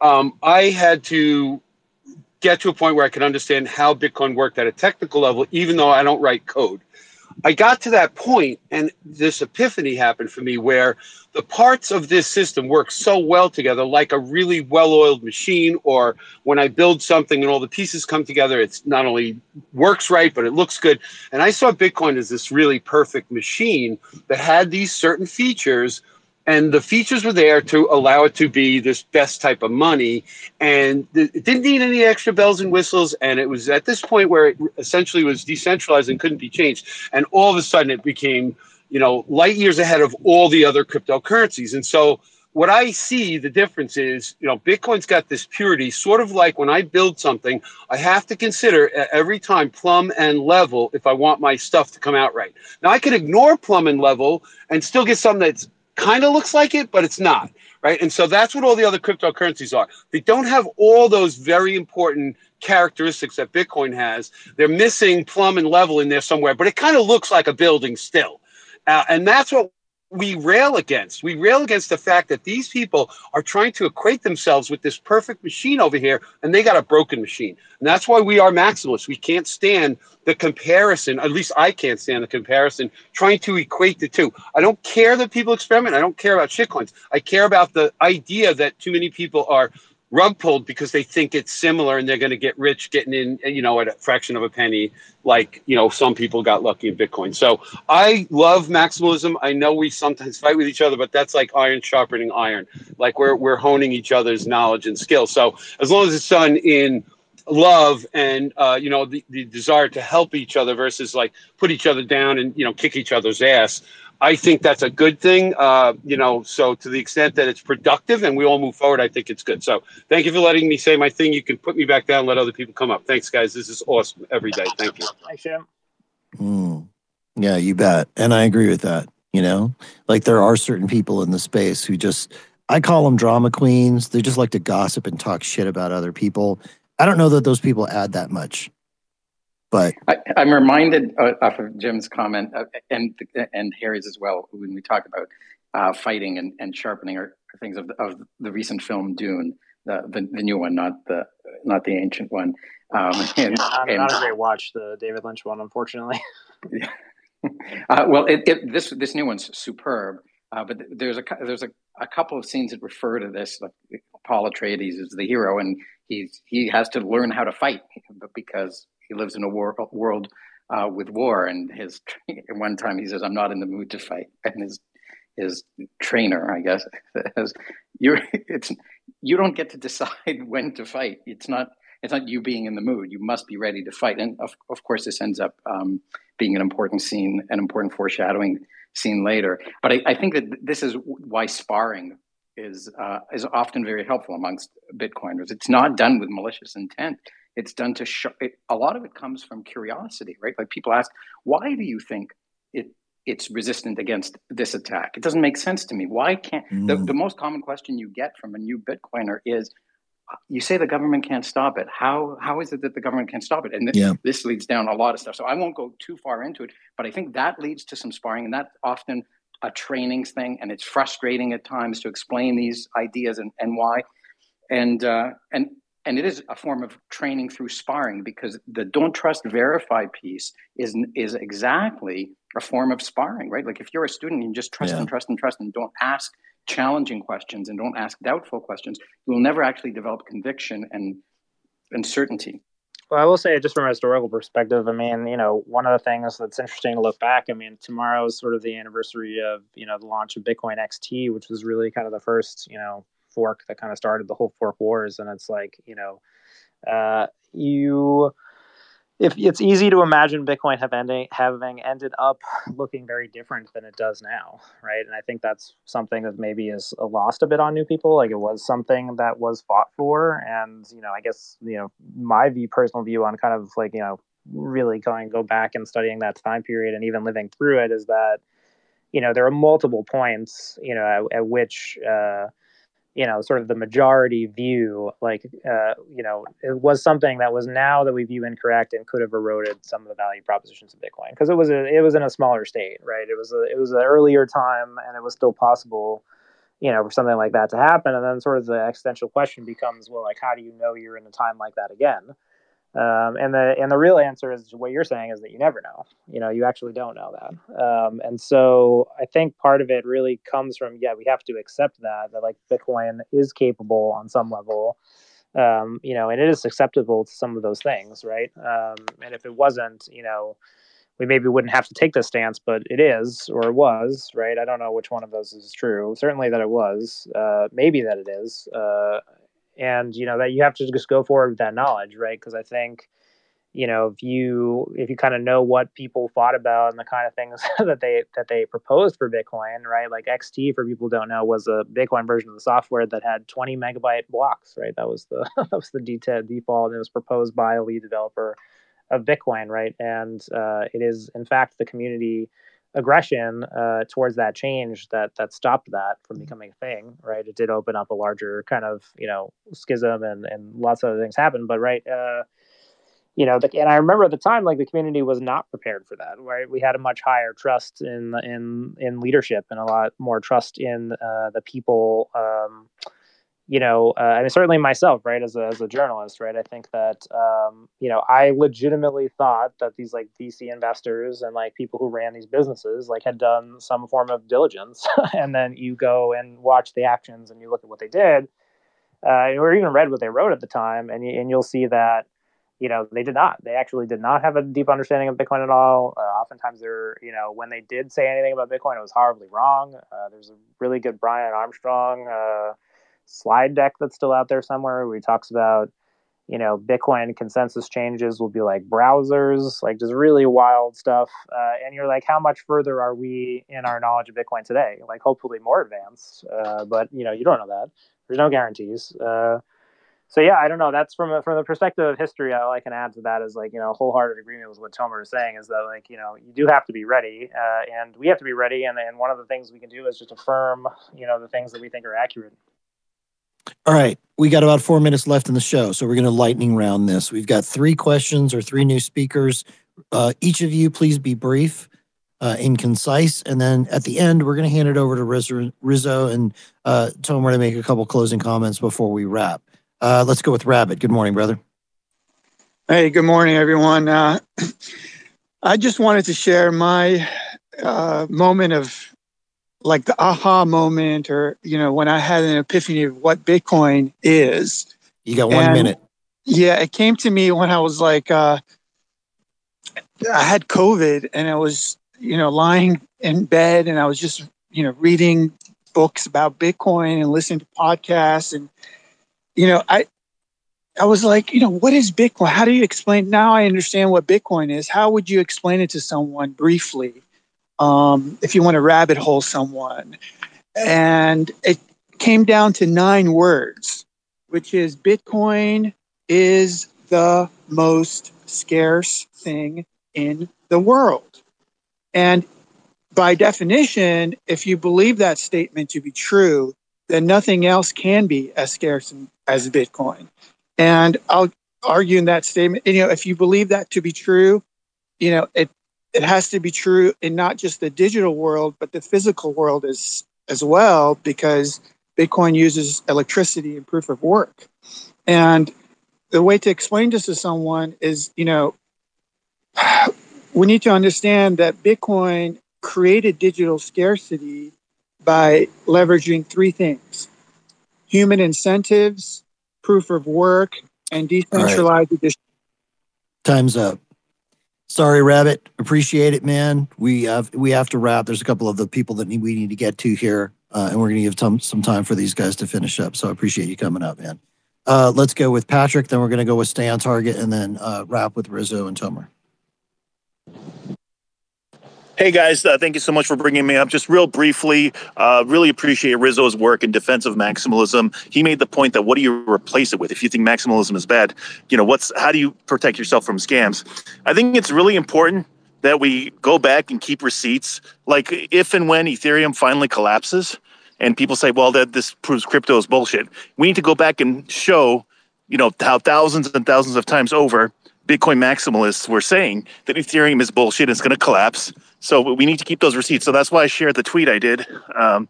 um, I had to get to a point where I could understand how Bitcoin worked at a technical level, even though I don't write code. I got to that point, and this epiphany happened for me where the parts of this system work so well together, like a really well oiled machine, or when I build something and all the pieces come together, it's not only works right, but it looks good. And I saw Bitcoin as this really perfect machine that had these certain features and the features were there to allow it to be this best type of money. And it didn't need any extra bells and whistles. And it was at this point where it essentially was decentralized and couldn't be changed. And all of a sudden it became you know light years ahead of all the other cryptocurrencies. And so what I see the difference is, you know, Bitcoin's got this purity, sort of like when I build something, I have to consider every time plumb and level if I want my stuff to come out right. Now I can ignore plumb and level and still get something that's kind of looks like it, but it's not, right? And so that's what all the other cryptocurrencies are. They don't have all those very important characteristics that Bitcoin has. They're missing plumb and level in there somewhere, but it kind of looks like a building still. Uh, and that's what we rail against. We rail against the fact that these people are trying to equate themselves with this perfect machine over here, and they got a broken machine. And that's why we are maximalists. We can't stand the comparison. At least I can't stand the comparison, trying to equate the two. I don't care that people experiment. I don't care about shitcoins. I care about the idea that too many people are rug pulled because they think it's similar and they're going to get rich getting in, you know, at a fraction of a penny, like, you know, some people got lucky in Bitcoin. So I love maximalism. I know we sometimes fight with each other, but that's like iron sharpening iron. Like we're, we're honing each other's knowledge and skill. So as long as it's done in love and, uh, you know, the, the desire to help each other versus like put each other down and, you know, kick each other's ass. I think that's a good thing. Uh, you know, so to the extent that it's productive and we all move forward, I think it's good. So thank you for letting me say my thing. You can put me back down, let other people come up. Thanks, guys. This is awesome every day. Thank you. Thanks, Jim. Mm. Yeah, you bet. And I agree with that. You know, like there are certain people in the space who just, I call them drama queens. They just like to gossip and talk shit about other people. I don't know that those people add that much but I, am reminded uh, of Jim's comment uh, and and Harry's as well when we talk about uh, fighting and, and sharpening or things of the, of the recent film Dune, the, the, the new one, not the not the ancient one. Um, and, yeah, not, and, not, a great watch, the David Lynch one, unfortunately. yeah. Uh, well, it, it, this this new one's superb, uh, but there's a there's a, a couple of scenes that refer to this. Like Paul Atreides is the hero, and he's he has to learn how to fight because he lives in a war, world uh, with war. And his one time he says, "I'm not in the mood to fight," and his his trainer, I guess, says, "You it's you don't get to decide when to fight. It's not." It's not you being in the mood. You must be ready to fight, and of, of course, this ends up um, being an important scene, an important foreshadowing scene later. But I, I think that this is why sparring is uh, is often very helpful amongst Bitcoiners. It's not done with malicious intent. It's done to show. It, a lot of it comes from curiosity, right? Like people ask, "Why do you think it it's resistant against this attack?" It doesn't make sense to me. Why can't mm. the, the most common question you get from a new Bitcoiner is, "You say the government can't stop it. How how is it that the government can't stop it?" And this, yeah. this leads down a lot of stuff. So I won't go too far into it, but I think that leads to some sparring, and that's often a trainings thing, and it's frustrating at times to explain these ideas and, and why. And uh, and and it is a form of training through sparring because the don't trust verify piece is is exactly a form of sparring right like if you're a student and you just trust yeah. and trust and trust and don't ask challenging questions and don't ask doubtful questions you will never actually develop conviction and and certainty well, I will say, just from a historical perspective, I mean, you know, one of the things that's interesting to look back. I mean, tomorrow is sort of the anniversary of you know the launch of Bitcoin XT, which was really kind of the first you know fork that kind of started the whole fork wars and it's like you know uh, you if it's easy to imagine Bitcoin have ending, having ended up looking very different than it does now, right? And I think that's something that maybe is lost a bit on new people. Like it was something that was fought for, and you know, I guess you know my view, personal view on kind of like you know really going go back and studying that time period and even living through it is that you know there are multiple points you know at, at which. Uh, you know sort of the majority view like uh, you know it was something that was now that we view incorrect and could have eroded some of the value propositions of bitcoin because it was a, it was in a smaller state right? It was a, it was an earlier time and it was still possible you know for something like that to happen. And then sort of the existential question becomes well like how do you know you're in a time like that again um, and the and the real answer is what you're saying is that you never know. You know, you actually don't know that. Um, and so I think part of it really comes from yeah, we have to accept that that like Bitcoin is capable on some level. Um, you know, and it is acceptable to some of those things, right? Um, and if it wasn't, you know, we maybe wouldn't have to take this stance, but it is or it was, right? I don't know which one of those is true. Certainly that it was, uh, maybe that it is. Uh, and you know that you have to just go forward with that knowledge right? Because i think you know if you if you kind of know what people thought about and the kind of things that they that they proposed for bitcoin right? Like xt for people who don't know was a bitcoin version of the software that had 20 megabyte blocks right? That was the that was the default and it was proposed by a lead developer of bitcoin right? And uh, it is in fact the community aggression uh, towards that change that that stopped that from mm-hmm. becoming a thing right it did open up a larger kind of you know schism and and lots of other things happened but right uh, you know the, and i remember at the time like the community was not prepared for that right we had a much higher trust in in in leadership and a lot more trust in uh, the people um, you know, uh, I mean, certainly myself, right, as a, as a journalist, right, I think that, um, you know, I legitimately thought that these like VC investors and like people who ran these businesses like had done some form of diligence. and then you go and watch the actions and you look at what they did, uh, or even read what they wrote at the time, and, you, and you'll see that, you know, they did not. They actually did not have a deep understanding of Bitcoin at all. Uh, oftentimes, they're, you know, when they did say anything about Bitcoin, it was horribly wrong. Uh, there's a really good Brian Armstrong uh, slide deck that's still out there somewhere where he talks about you know bitcoin consensus changes will be like browsers like just really wild stuff. Uh, and you're like how much further are we in our knowledge of bitcoin today? Like hopefully more advanced uh, but you know you don't know that. There's no guarantees. Uh, so yeah i don't know. That's from from the perspective of history all i can add to that is like you know wholehearted agreement with what tomer is saying is that like you know you do have to be ready uh, and we have to be ready. And, and one of the things we can do is just affirm you know the things that we think are accurate all right. We got about four minutes left in the show. So we're going to lightning round this. We've got three questions or three new speakers. Uh, each of you, please be brief uh, and concise. And then at the end, we're going to hand it over to Rizzo, Rizzo and uh, Tomer to make a couple closing comments before we wrap. Uh, let's go with Rabbit. Good morning, brother. Hey, good morning, everyone. Uh, I just wanted to share my uh, moment of like the aha moment or you know when i had an epiphany of what bitcoin is you got one and, minute yeah it came to me when i was like uh i had covid and i was you know lying in bed and i was just you know reading books about bitcoin and listening to podcasts and you know i I was like, you know, what is Bitcoin? How do you explain? Now I understand what Bitcoin is. How would you explain it to someone briefly? Um, if you want to rabbit hole someone. And it came down to nine words, which is Bitcoin is the most scarce thing in the world. And by definition, if you believe that statement to be true, then nothing else can be as scarce as Bitcoin. And I'll argue in that statement, you know, if you believe that to be true, you know, it it has to be true in not just the digital world, but the physical world as as well, because Bitcoin uses electricity and proof of work. And the way to explain this to someone is, you know, we need to understand that Bitcoin created digital scarcity by leveraging three things human incentives, proof of work, and decentralized right. Time's up. Sorry, Rabbit. Appreciate it, man. We have we have to wrap. There's a couple of the people that need, we need to get to here, uh, and we're going to give some some time for these guys to finish up. So I appreciate you coming up, man. Uh, let's go with Patrick. Then we're going to go with Stay on Target, and then uh, wrap with Rizzo and Tomer. Hey guys, uh, thank you so much for bringing me up. Just real briefly, uh, really appreciate Rizzo's work in defense of maximalism. He made the point that what do you replace it with? If you think maximalism is bad, you know what's how do you protect yourself from scams? I think it's really important that we go back and keep receipts. Like if and when Ethereum finally collapses, and people say, "Well, that this proves crypto is bullshit," we need to go back and show, you know, how thousands and thousands of times over Bitcoin maximalists were saying that Ethereum is bullshit. And it's going to collapse so we need to keep those receipts. So that's why I shared the tweet I did um,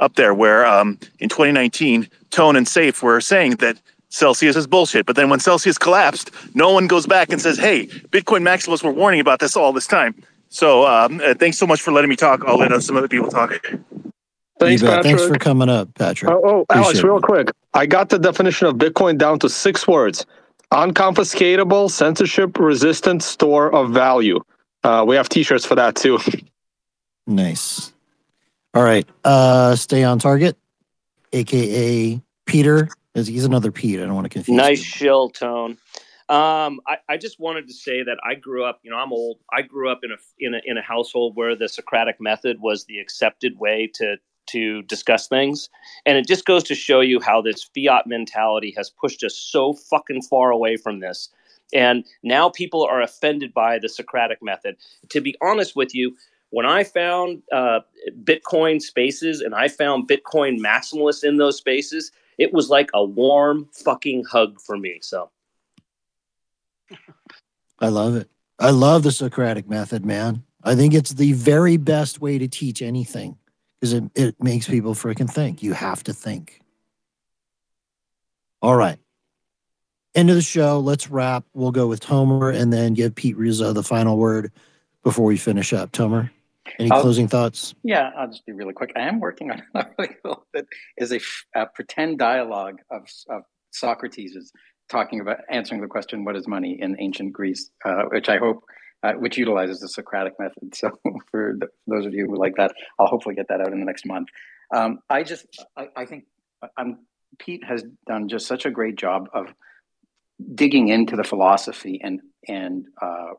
up there, where um, in 2019, Tone and Saif were saying that Celsius is bullshit. But then when Celsius collapsed, no one goes back and says, "Hey, Bitcoin maximalists were warning about this all this time." So um, uh, thanks so much for letting me talk. I'll let some other people talk. Thanks, You bet. Thanks for coming up, Patrick. Oh, oh Alex, Appreciate real it. quick. I got the definition of Bitcoin down to six words unconfiscatable, censorship resistant store of value. Uh, we have t shirts for that too. Nice. All right. Uh, stay on target, aka Peter. Is he's another Pete? I don't want to confuse. Nice shill tone. Um, I, I just wanted to say that I grew up, you know, I'm old. I grew up in a in a in a household where the Socratic method was the accepted way to to discuss things, and it just goes to show you how this fiat mentality has pushed us so fucking far away from this. And now people are offended by the Socratic method. To be honest with you, when I found uh, Bitcoin spaces and I found Bitcoin maximalists in those spaces, it was like a warm fucking hug for me. So. I love it. I love the Socratic method, man. I think it's the very best way to teach anything because it, it makes people freaking think. You have to think. All right. End of the show. Let's wrap. We'll go with Tomer and then give Pete Rizzo the final word before we finish up. Tomer, any I'll- closing thoughts? Yeah, I'll just be really quick. I am working on a that is a pretend dialogue of, of Socrates is talking about answering the question, "What is money?" in ancient Greece, uh, which I hope, uh, which utilizes the Socratic method. So for th- those of you who like that, I'll hopefully get that out in the next month. Um, I just, I, I think, I'm Pete has done just such a great job of digging into the philosophy and and uh,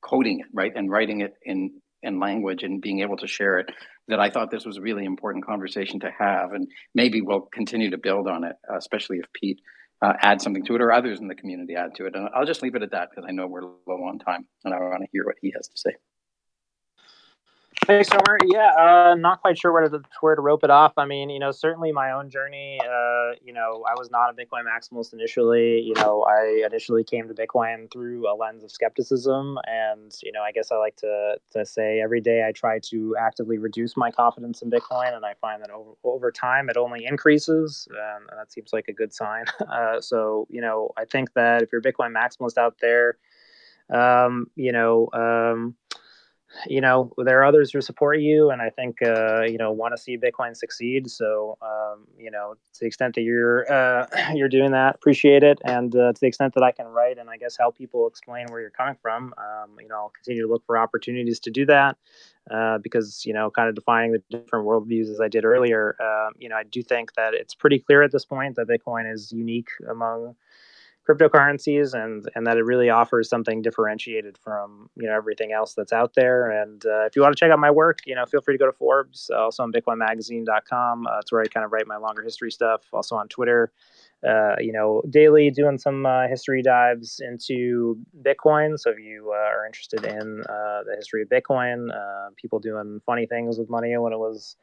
coding it right and writing it in in language and being able to share it that I thought this was a really important conversation to have and maybe we'll continue to build on it uh, especially if Pete uh, adds something to it or others in the community add to it and I'll just leave it at that because I know we're low on time and I want to hear what he has to say. Thanks, Tomer. Yeah, uh, not quite sure where to where to rope it off. I mean, you know, certainly my own journey. Uh, you know, I was not a Bitcoin maximalist initially. You know, I initially came to Bitcoin through a lens of skepticism, and you know, I guess I like to to say every day I try to actively reduce my confidence in Bitcoin, and I find that over over time it only increases, and that seems like a good sign. Uh, so, you know, I think that if you're a Bitcoin maximalist out there, um, you know. Um, you know there are others who support you and i think uh, you know want to see bitcoin succeed. So um, you know to the extent that you're uh, you're doing that appreciate it. And uh, to the extent that i can write and i guess help people explain where you're coming from um, you know i'll continue to look for opportunities to do that uh, because you know kind of defining the different worldviews as i did earlier um, you know i do think that it's pretty clear at this point that bitcoin is unique among cryptocurrencies and and that it really offers something differentiated from you know everything else that's out there. And uh, if you want to check out my work you know feel free to go to forbes also on bitcoinmagazine.com uh, it's where i kind of write my longer history stuff also on twitter. Uh, you know daily doing some uh, history dives into bitcoin. So if you uh, are interested in uh, the history of bitcoin uh, people doing funny things with money when it was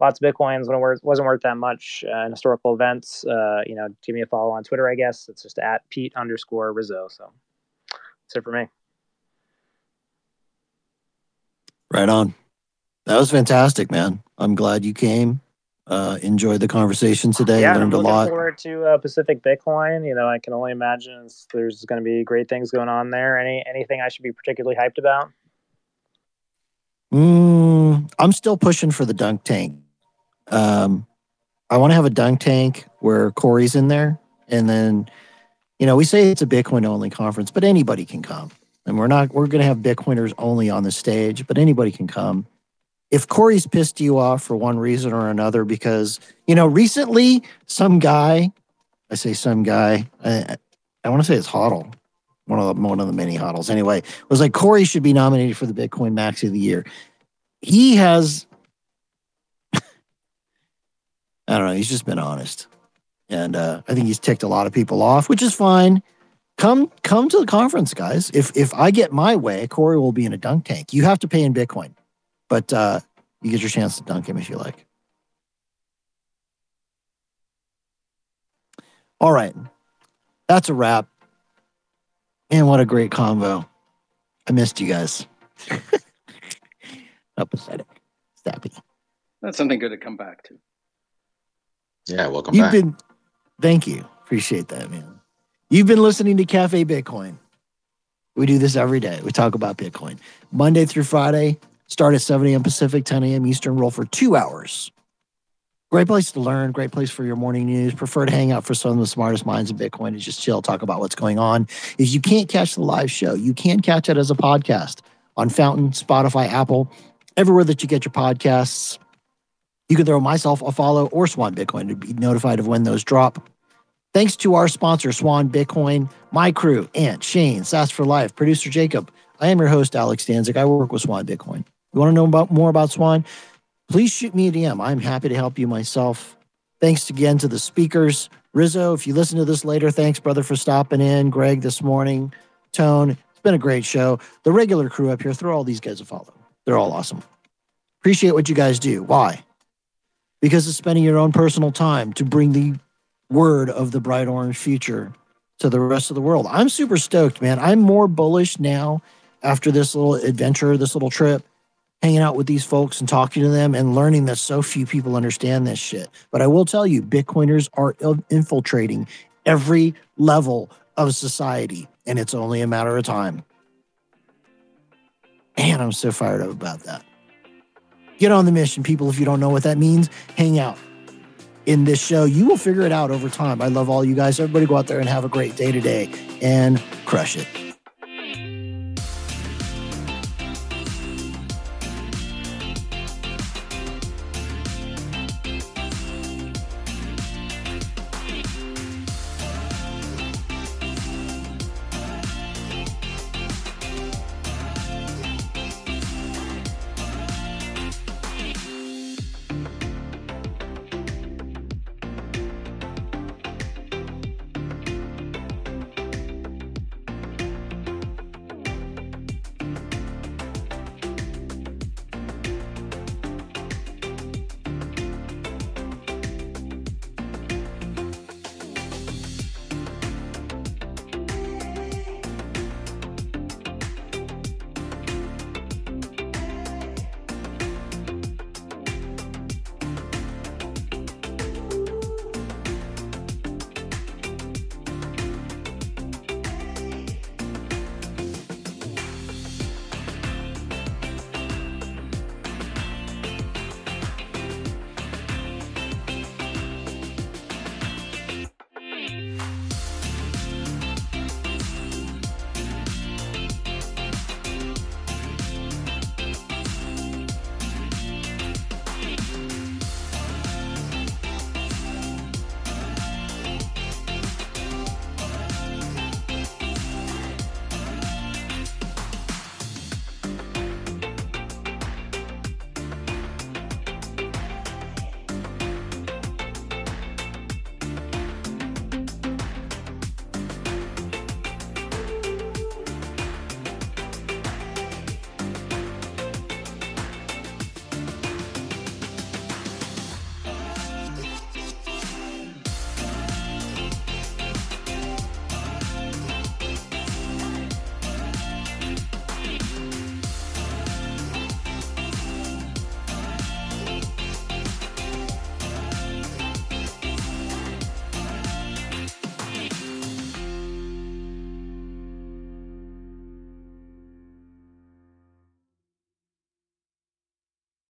lots of bitcoins when it was- wasn't worth that much uh, in historical events uh, you know give me a follow on twitter i guess it's just at pete underscore rizzo so that's it for me Right on. That was fantastic, man. I'm glad you came. Uh, enjoyed the conversation today. yeah, and I'm Learned a lot. forward to uh, Pacific Bitcoin. You know, I can only imagine there's going to be great things going on there. Any anything I should be particularly hyped about? Mm, I'm still pushing for the dunk tank. Um, I want to have a dunk tank where Corey's in there, and then, you know, we say it's a Bitcoin only conference, but anybody can come, and we're not we're going to have Bitcoiners only on the stage, but anybody can come. If Corey's pissed you off for one reason or another, because you know, recently some guy I say some guy. I, I want to say it's Hodl, one of the one of the many Hodls. Anyway, was like Corey should be nominated for the Bitcoin Maxi of the Year. He has, I don't know. He's just been honest, and uh, I think he's ticked a lot of people off, which is fine. Come come to the conference, guys. If if I get my way, Corey will be in a dunk tank. You have to pay in Bitcoin, but uh, you get your chance to dunk him if you like. All right. That's a wrap. Man, what a great convo. I missed you guys. How pathetic. Sappy. That's something good to come back to. Yeah, welcome You've back. been thank you. Appreciate that, man. You've been listening to Cafe Bitcoin. We do this every day. We talk about Bitcoin. Monday through Friday, start at 7 a.m. Pacific, 10 a.m. Eastern, roll for two hours. Great place to learn, great place for your morning news. Prefer to hang out for some of the smartest minds in Bitcoin and just chill, talk about what's going on. If you can't catch the live show, you can catch it as a podcast on Fountain, Spotify, Apple, everywhere that you get your podcasts. You can throw myself a follow or Swan Bitcoin to be notified of when those drop. Thanks to our sponsor, Swan Bitcoin, my crew, Ant, Shane, Sass for Life, producer Jacob. I am your host, Alex Danzig. I work with Swan Bitcoin. You want to know about more about Swan? Please shoot me a DM. I'm happy to help you myself. Thanks again to the speakers. Rizzo, if you listen to this later, thanks, brother, for stopping in. Greg this morning. Tone, it's been a great show. The regular crew up here, throw all these guys a follow. They're all awesome. Appreciate what you guys do. Why? Because it's spending your own personal time to bring the word of the bright orange future to the rest of the world. I'm super stoked, man. I'm more bullish now after this little adventure, this little trip, hanging out with these folks and talking to them and learning that so few people understand this shit. But I will tell you, Bitcoiners are infiltrating every level of society, and it's only a matter of time. And I'm so fired up about that. Get on the mission, people. If you don't know what that means, hang out in this show. You will figure it out over time. I love all you guys. Everybody go out there and have a great day today and crush it.